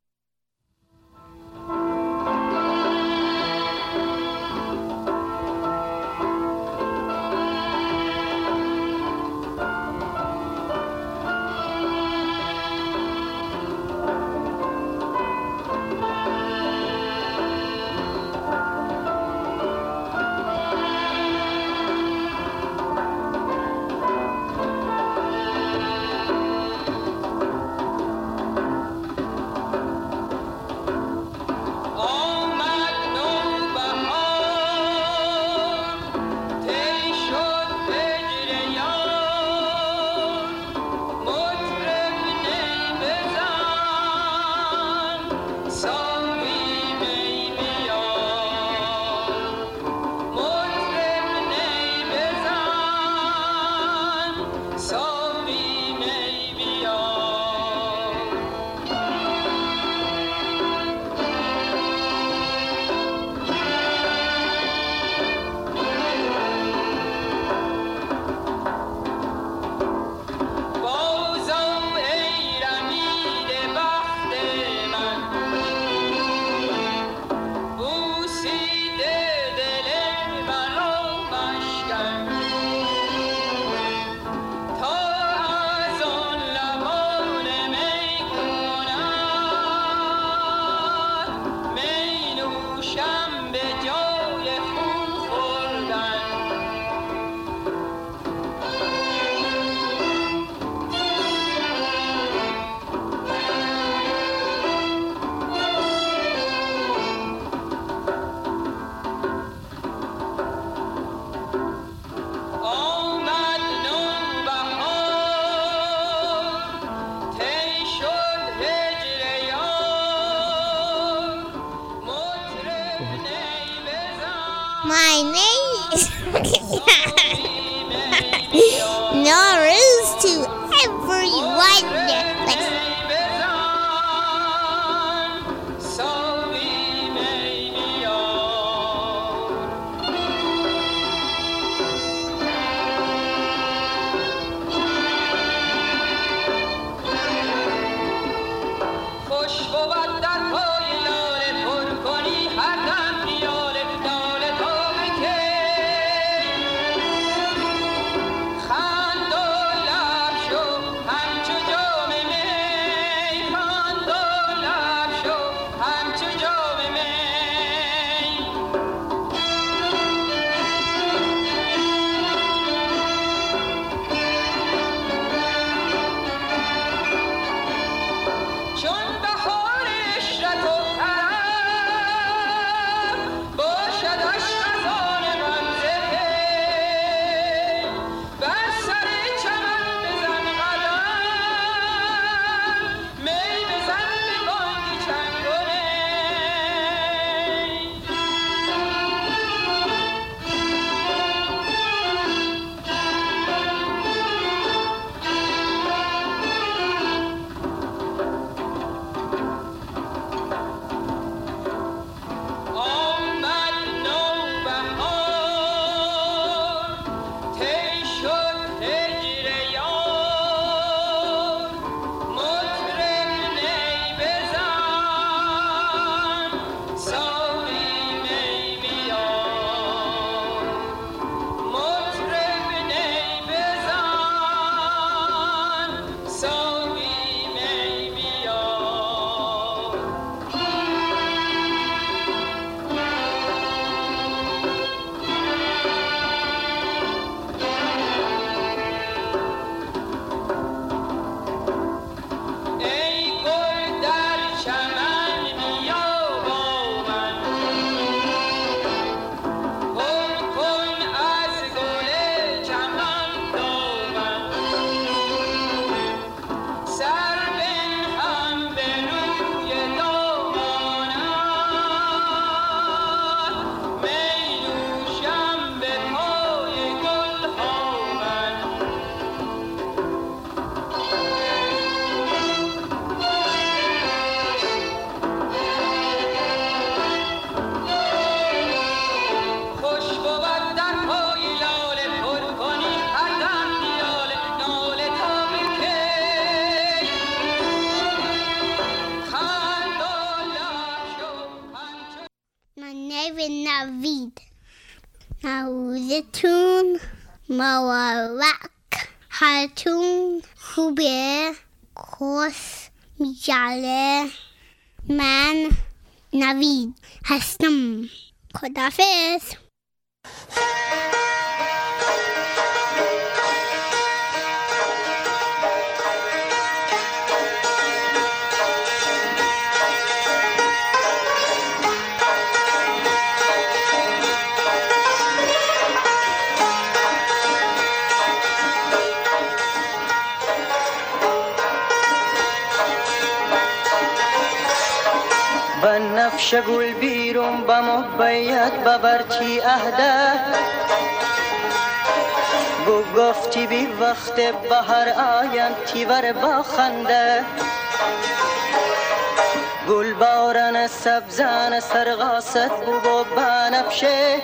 سبزان سرغاست بو بنفشه.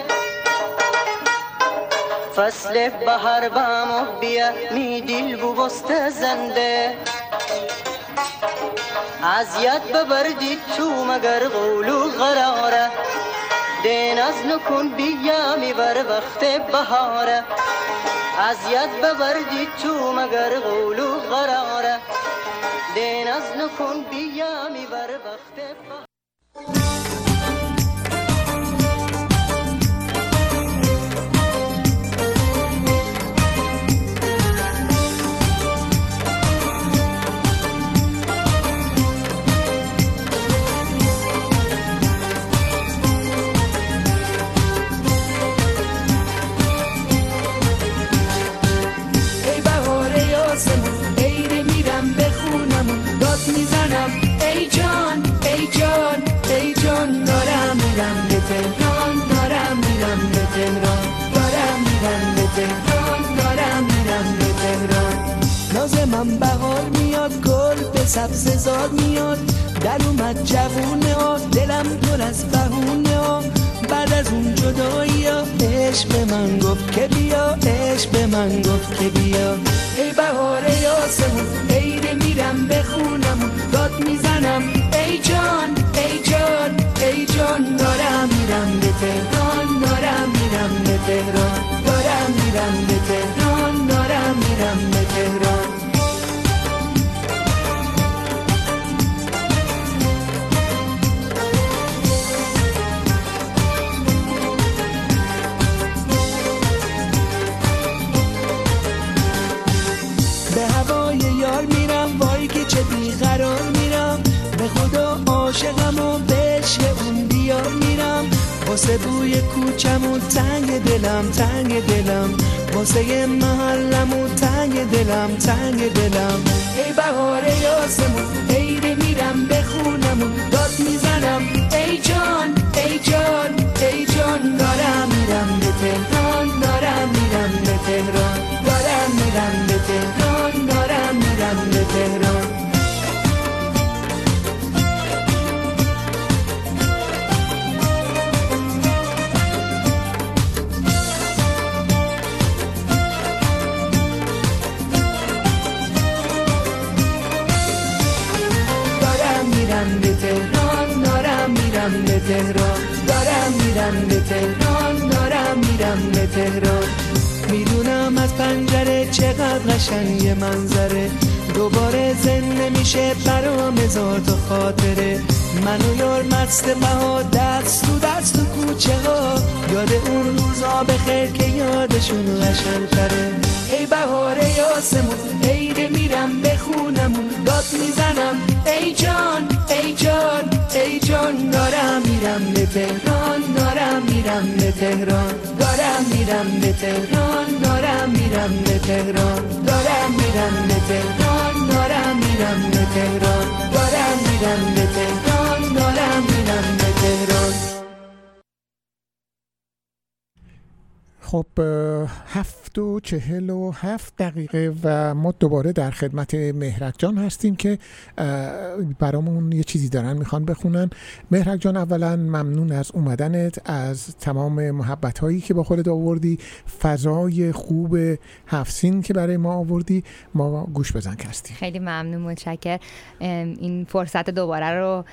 فصل بهار بامو بیا می دل بو بست زنده. از یاد ببردی تو مگر قول و غراره. دین از نکن بیا می بر وقت بهاره. از یاد ببردی تو مگر قول و غراره. دین از نکن بیا می بر وقت بهاره. تهران دارم میرم به تهران. دارم میرم به تهران دارم میرم به تهران. نازمم بهار میاد گل به سبز زار میاد. در اومد جوونه ها دلم پر از بهونه ها بعد از اون جدایی ها به من گفت که بیا به من گفت که بیا. ای بهار ای آسمون ایره میرم به خونم داد می‌زنم ای جان ای جان ای جان دارم میرم به تهران دارم میرم به تهران. دارم میرم به تهران. واسه بوی کوچم و تنگ دلم تنگ دلم. واسه محلم و تنگ دلم تنگ دلم. ای بهار یاسمون عیده میرم بخونم و داد می‌زنم ای جان ای جان ای جان. دارم میرم به تهران دارم میرم به تهران. دارم میرم به تهران دارم میرم به تهران. تهران. دارم میرم به تهران دارم میرم به تهران. می‌دونم از پنجره چقدر قشنگ منظره. دوباره زن نمیشه برام هزار تا خاطره. من و یار مست بها دست تو دست تو کوچه ها. یاد اون روزا بخیر که یادشون قشنگ تره ای بهار یاسمون عیده میرم بخونم داد می‌زنم ای جان ای جان ای جان. دارم میرم به تهران دارم میرم به تهران. دارم میرم به تهران دارم میرم به تهران. دارم میرم به تهران. دارم میرم به تهران. دارم میرم به تهران. دارم میرم به تهران. خب هفت و چهل و هفت دقیقه و ما دوباره در خدمت مهرک جان هستیم که برامون یه چیزی دارن می‌خوان بخونن. مهرک جان اولا ممنون از اومدنت از تمام محبت هایی که با خودت آوردی فضای خوب هفسین که برای ما آوردی. ما گوش بزن هستیم. خیلی ممنون متشکر این فرصت دوباره رو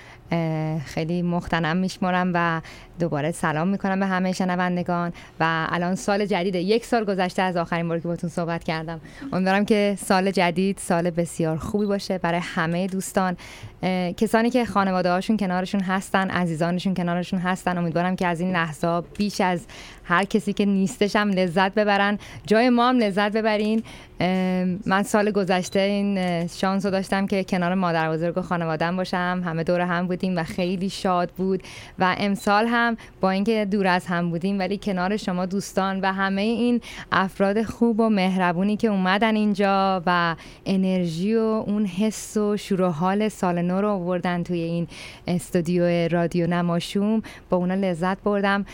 خیلی مختنم میشمارم و دوباره سلام می‌کنم به همه شنوندگان. و الان سال جدیده. یک سال گذشته از آخرین باری که باتون صحبت کردم. امیدوارم که سال جدید سال بسیار خوبی باشه برای همه دوستان. کسانی که خانواده هاشون کنارشون هستن عزیزانشون کنارشون هستن امیدوارم که از این لحظه بیش از هر کسی که نیستش هم لذت ببرن. جای ما هم لذت ببرین. من سال گذشته این شانس رو داشتم که کنار مادر بزرگ و خانوادم باشم. همه دور هم بودیم و خیلی شاد بود. و امسال هم با اینکه دور از هم بودیم ولی کنار شما دوستان و همه این افراد خوب و مهربونی که اومدن اینجا و انرژی و اون حس و شور و حال سال نو رو آوردن توی این استودیو رادیو نماشوم با اونا لذت بردم.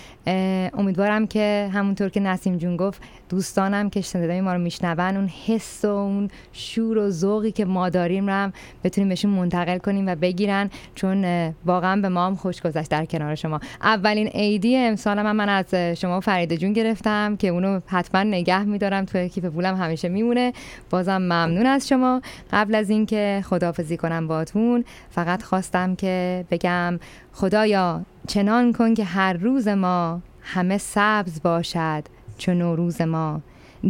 امیدوارم که همونطور که نسیم جون گفت دوستانم که صدای ما رو میشنون حس و اون شور و ذوقی که ما داریم رو هم بتونیم بهشون منتقل کنیم و بگیرن چون واقعا به ما هم خوش گذشت در کنار شما. اولین عیدی امسالم هم من از شما فرید جون گرفتم که اونو حتما نگه میدارم توی کیف پولم همیشه میمونه. بازم ممنون از شما. قبل از اینکه خداحافظی کنم باتون فقط خواستم که بگم خدایا چنان کن که هر روز ما همه سبز باشد چو نوروز ما.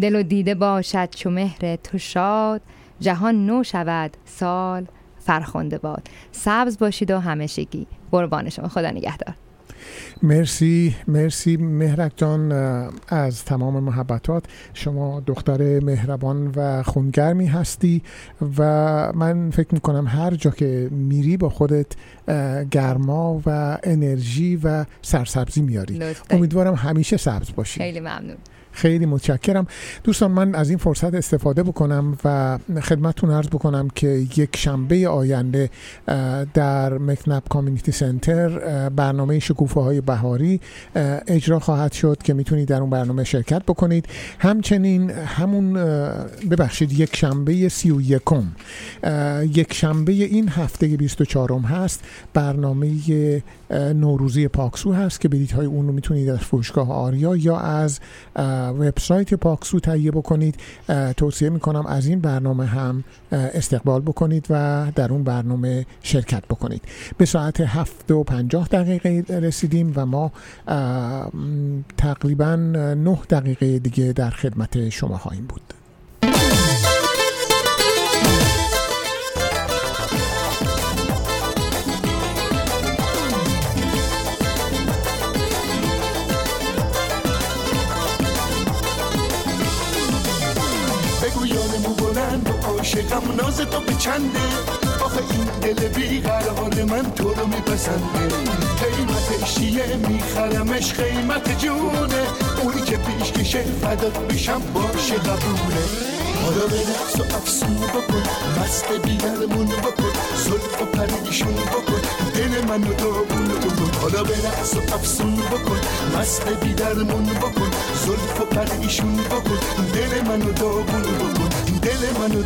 دل و دیده باشد چو مهر تو شاد. جهان نو شود سال فرخنده باد. سبز باشید و همشگی قربان شما. خدا نگهدار. مرسی مرسی مهرک جان از تمام محبتات. شما دختر مهربان و خونگرمی هستی و من فکر می‌کنم هر جا که میری با خودت گرما و انرژی و سرسبزی میاری. امیدوارم همیشه سبز باشی. خیلی ممنون. خیلی متشکرم. دوستان من از این فرصت استفاده بکنم و خدمتتون عرض بکنم که یک شنبه آینده در مکنب کامیونیتی سنتر برنامه شکوفه های بهاری اجرا خواهد شد که می‌تونید در اون برنامه شرکت بکنید. همچنین همون ببخشید یک شنبه سی و یکم یک شنبه این هفته 24 هست برنامه نوروزی پاکسو هست که بلیط های اون رو می‌تونید از فروشگاه آریا یا از وبسایت پاکسو تهیه بکنید. توصیه می‌کنم از این برنامه هم استقبال بکنید و در اون برنامه شرکت بکنید. به ساعت هفت و پنجاه دقیقه رسیدیم و ما تقریبا نه دقیقه دیگه در خدمت شما خواهیم بود. عاشقم ناز تو به چنده آخه این دل بیقرار من تو رو میپسنده. قیمتش چیه میخرمش قیمت جونه. اونی که پیش کشه فدات بشم باشه قبوله. حالا به رقص و افسون بکن مست بیدرمون بکن زلف و پریشون بکن دل منو داغون بکن. حالا به رقص و افسون بکن مست بیدرمون بکن زلف و پریشون بکن دل منو داغون بکن. دل منو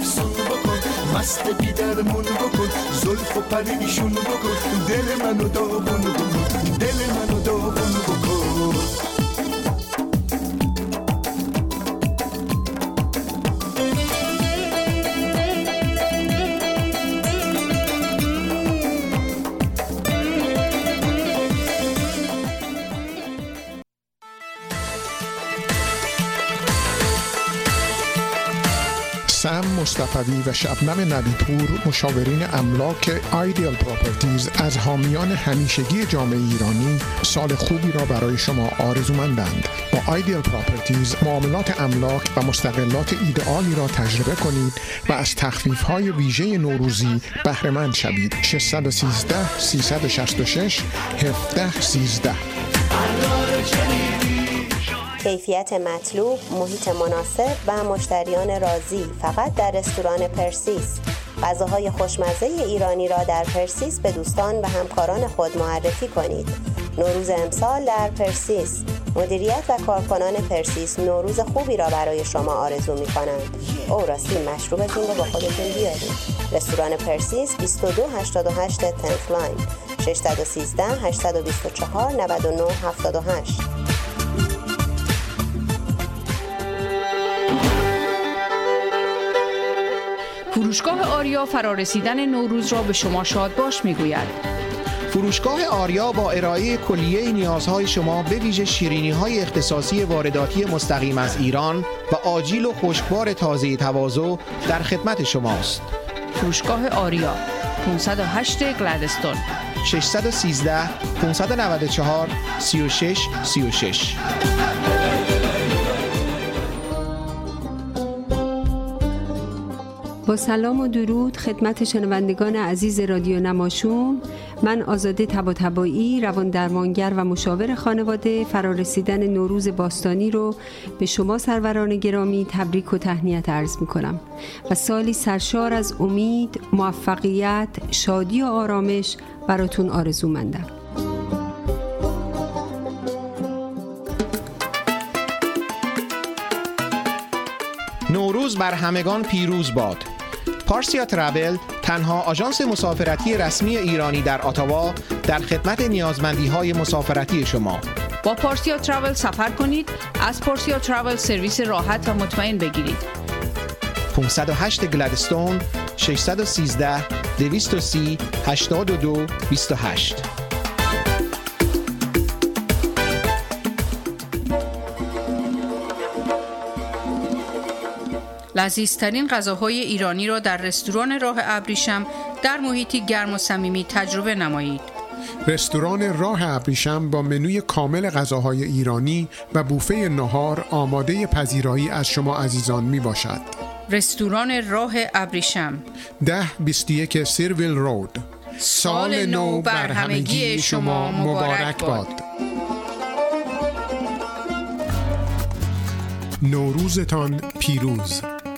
افسون بکن مست بیدرمون بکن زلف و پریشون بکن دل منو داغون بکن دل منو داغون بکن مصطفی و شبنم نویپور مشاورین املاک Ideal Properties از حامیان همیشگی جامعه ایرانی سال خوبی را برای شما آرزومندند. با Ideal Properties معاملات املاک و مستقلات ایدئالی را تجربه کنید و از تخفیف های ویژه نوروزی بهره‌مند شوید. 613 366 17 13 کیفیت مطلوب، محیط مناسب و مشتریان راضی فقط در رستوران پرسیس. غذاهای خوشمزه ایرانی را در پرسیس به دوستان و همکاران خود معرفی کنید. نوروز امسال در پرسیس مدیریت و کارکنان پرسیس نوروز خوبی را برای شما آرزو می کنند. او راستی مشروبتون رو با خودتون بیارید. رستوران پرسیس 2288 Tenth Line 613 824 99 78 فروشگاه آریا فرارسیدن نوروز را به شما شاد باش می‌گوید. فروشگاه آریا با ارائه کلیه نیازهای شما به ویژه شیرینی های اختصاصی وارداتی مستقیم از ایران و آجیل و خشکبار تازه تواضع در خدمت شماست. فروشگاه آریا 508 گلدستون 613 594 36 36 با سلام و درود خدمت شنوندگان عزیز رادیو نماشوم. من آزاده تباتبایی روان درمانگر و مشاور خانواده فرارسیدن نوروز باستانی رو به شما سروران گرامی تبریک و تهنیت عرض می کنم و سالی سرشار از امید، موفقیت، شادی و آرامش براتون آرزومندم. نوروز بر همگان پیروز باد. پارسیا ترابل تنها آژانس مسافرتی رسمی ایرانی در آتاوا در خدمت نیازمندی های مسافرتی شما. با پارسیا تراول سفر کنید از پارسیا تراول سرویس راحت و مطمئن بگیرید. 508 گلدستون 613 230 82 28 لذیذترین غذاهای ایرانی را در رستوران راه ابریشم در محیطی گرم و صمیمی تجربه نمایید. رستوران راه ابریشم با منوی کامل غذاهای ایرانی و بوفه نهار آماده پذیرایی از شما عزیزان می باشد. رستوران راه ابریشم ده 21 سیرویل رود سال نو بر همگی شما مبارک باد نوروزتان پیروز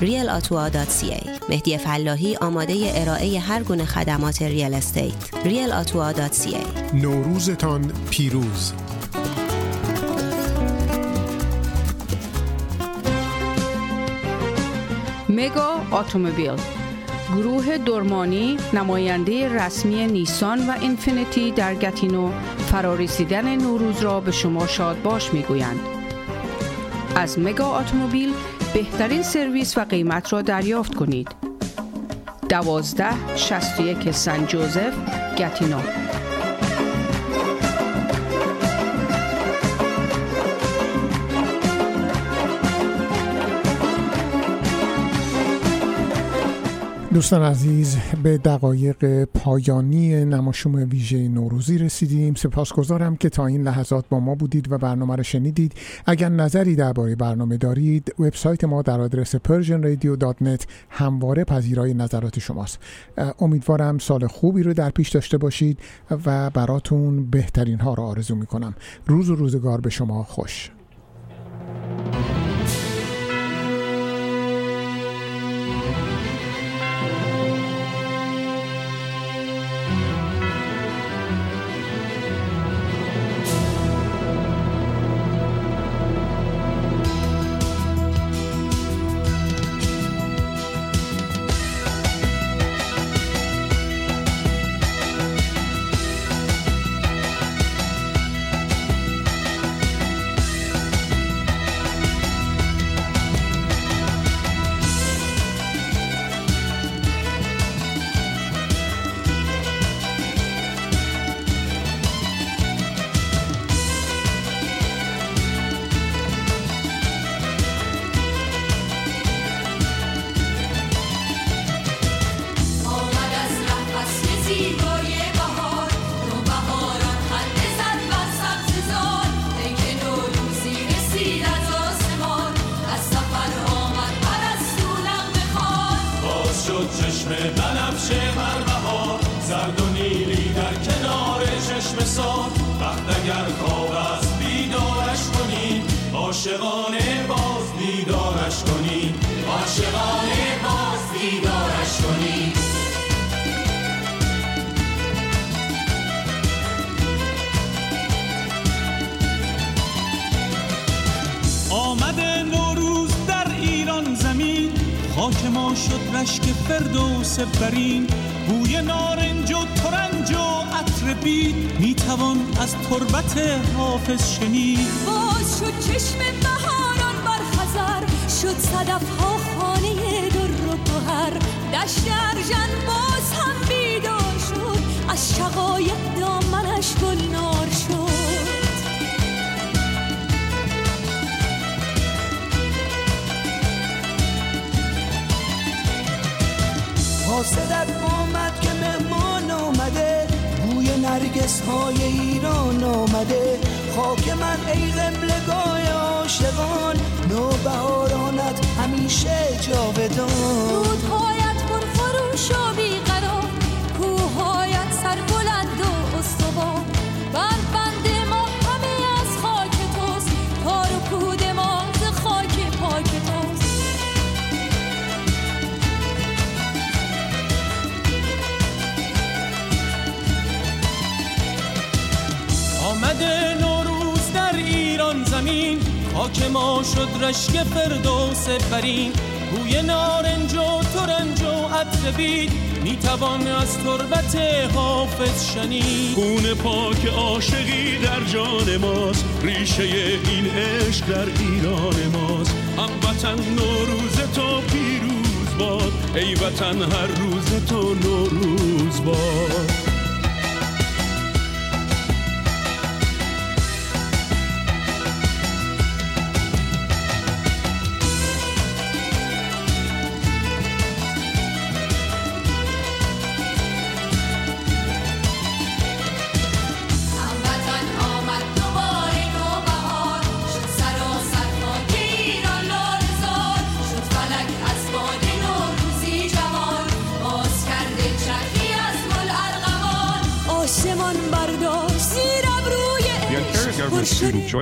realottawa.ca مهدی فلاحی آماده ارائه هر گونه خدمات real estate realatua.ca نوروزتان پیروز. مگا اتومبیل. گروه درمانی نماینده رسمی نیسان و اینفینیتی در گتینو فرارسیدن نوروز را به شما شاد باش می‌گویند. از مگا اتومبیل بهترین سرویس و قیمت را دریافت کنید. دوازده شست یک سن جوزف گتینو دوستان عزیز به دقایق پایانی نماشوم ویژه نوروزی رسیدیم. سپاسگزارم که تا این لحظات با ما بودید و برنامه را شنیدید. اگر نظری درباره برنامه دارید وبسایت ما در آدرس persianradio.net همواره پذیرای نظرات شماست. امیدوارم سال خوبی رو در پیش داشته باشید و براتون بهترین ها را آرزو می کنم روز و روزگار به شما خوش. برین بوی نارنج و ترنج و عطر بید. می‌توان از تربت حافظ شنید. خون پاک عاشقی در جان ماست. ریشه این عشق در ایران ماست. هموطن نوروز تو پیروز باد. ای وطن هر روز تو نوروز باد.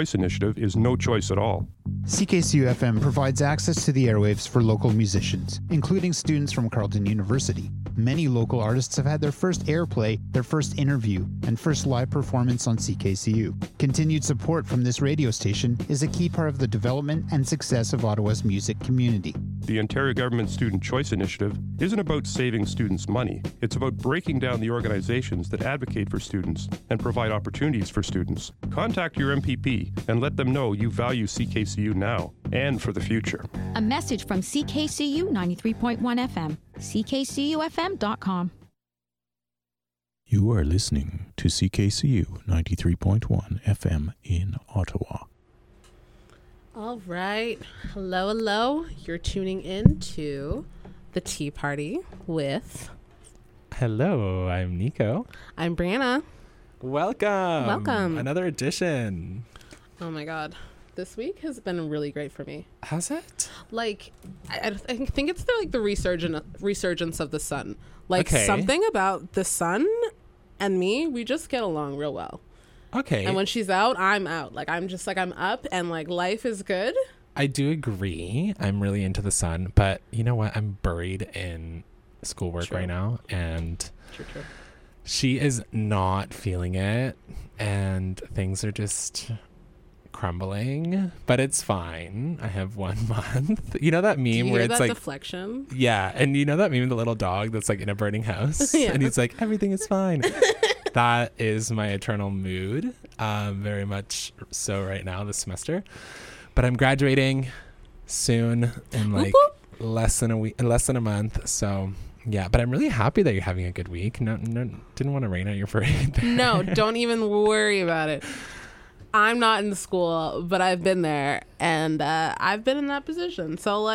Choice Initiative is no choice at all. CKCU FM provides access to the airwaves for local musicians, including students from Carleton University. Many local artists have had their first airplay, their first interview, and first live performance on CKCU. Continued support from this radio station is a key part of the development and success of Ottawa's music community. The Ontario Government Student Choice Initiative isn't about saving students money. It's about breaking down the organizations that advocate for students and provide opportunities for students. Contact your MPP and let them know you value CKCU now and for the future. A message from CKCU 93.1 FM, ckcufm.com. You are listening to CKCU 93.1 FM in Ottawa. All right. Hello, hello. You're tuning in to the Tea Party with. Hello, I'm Nico. I'm Brianna. Welcome. Welcome. Another edition. Oh my God. This week has been really great for me. Has it? Like, I, I think it's the, like the resurgence resurgence of the sun. Like Okay. something about the sun and me, we just get along real well. Okay. And when she's out, I'm out. Like I'm just like I'm up and like life is good. I do agree. I'm really into the sun, but you know what? I'm buried in schoolwork True. right now, and True, true. she is not feeling it, and things are just crumbling. But it's fine. I have one [laughs] month. You know that meme where it's like deflection? Yeah, and you know that meme, of the little dog that's like in a burning house, [laughs] Yeah. and he's like, "Everything is fine." [laughs] that is my eternal mood, um, very much so right now this semester. But I'm graduating soon in like less than a week, in less than a month. So yeah, but I'm really happy that you're having a good week. No, no, didn't want to rain out your parade. there. no, don't even worry about it. I'm not in the school, but I've been there and uh, I've been in that position. So like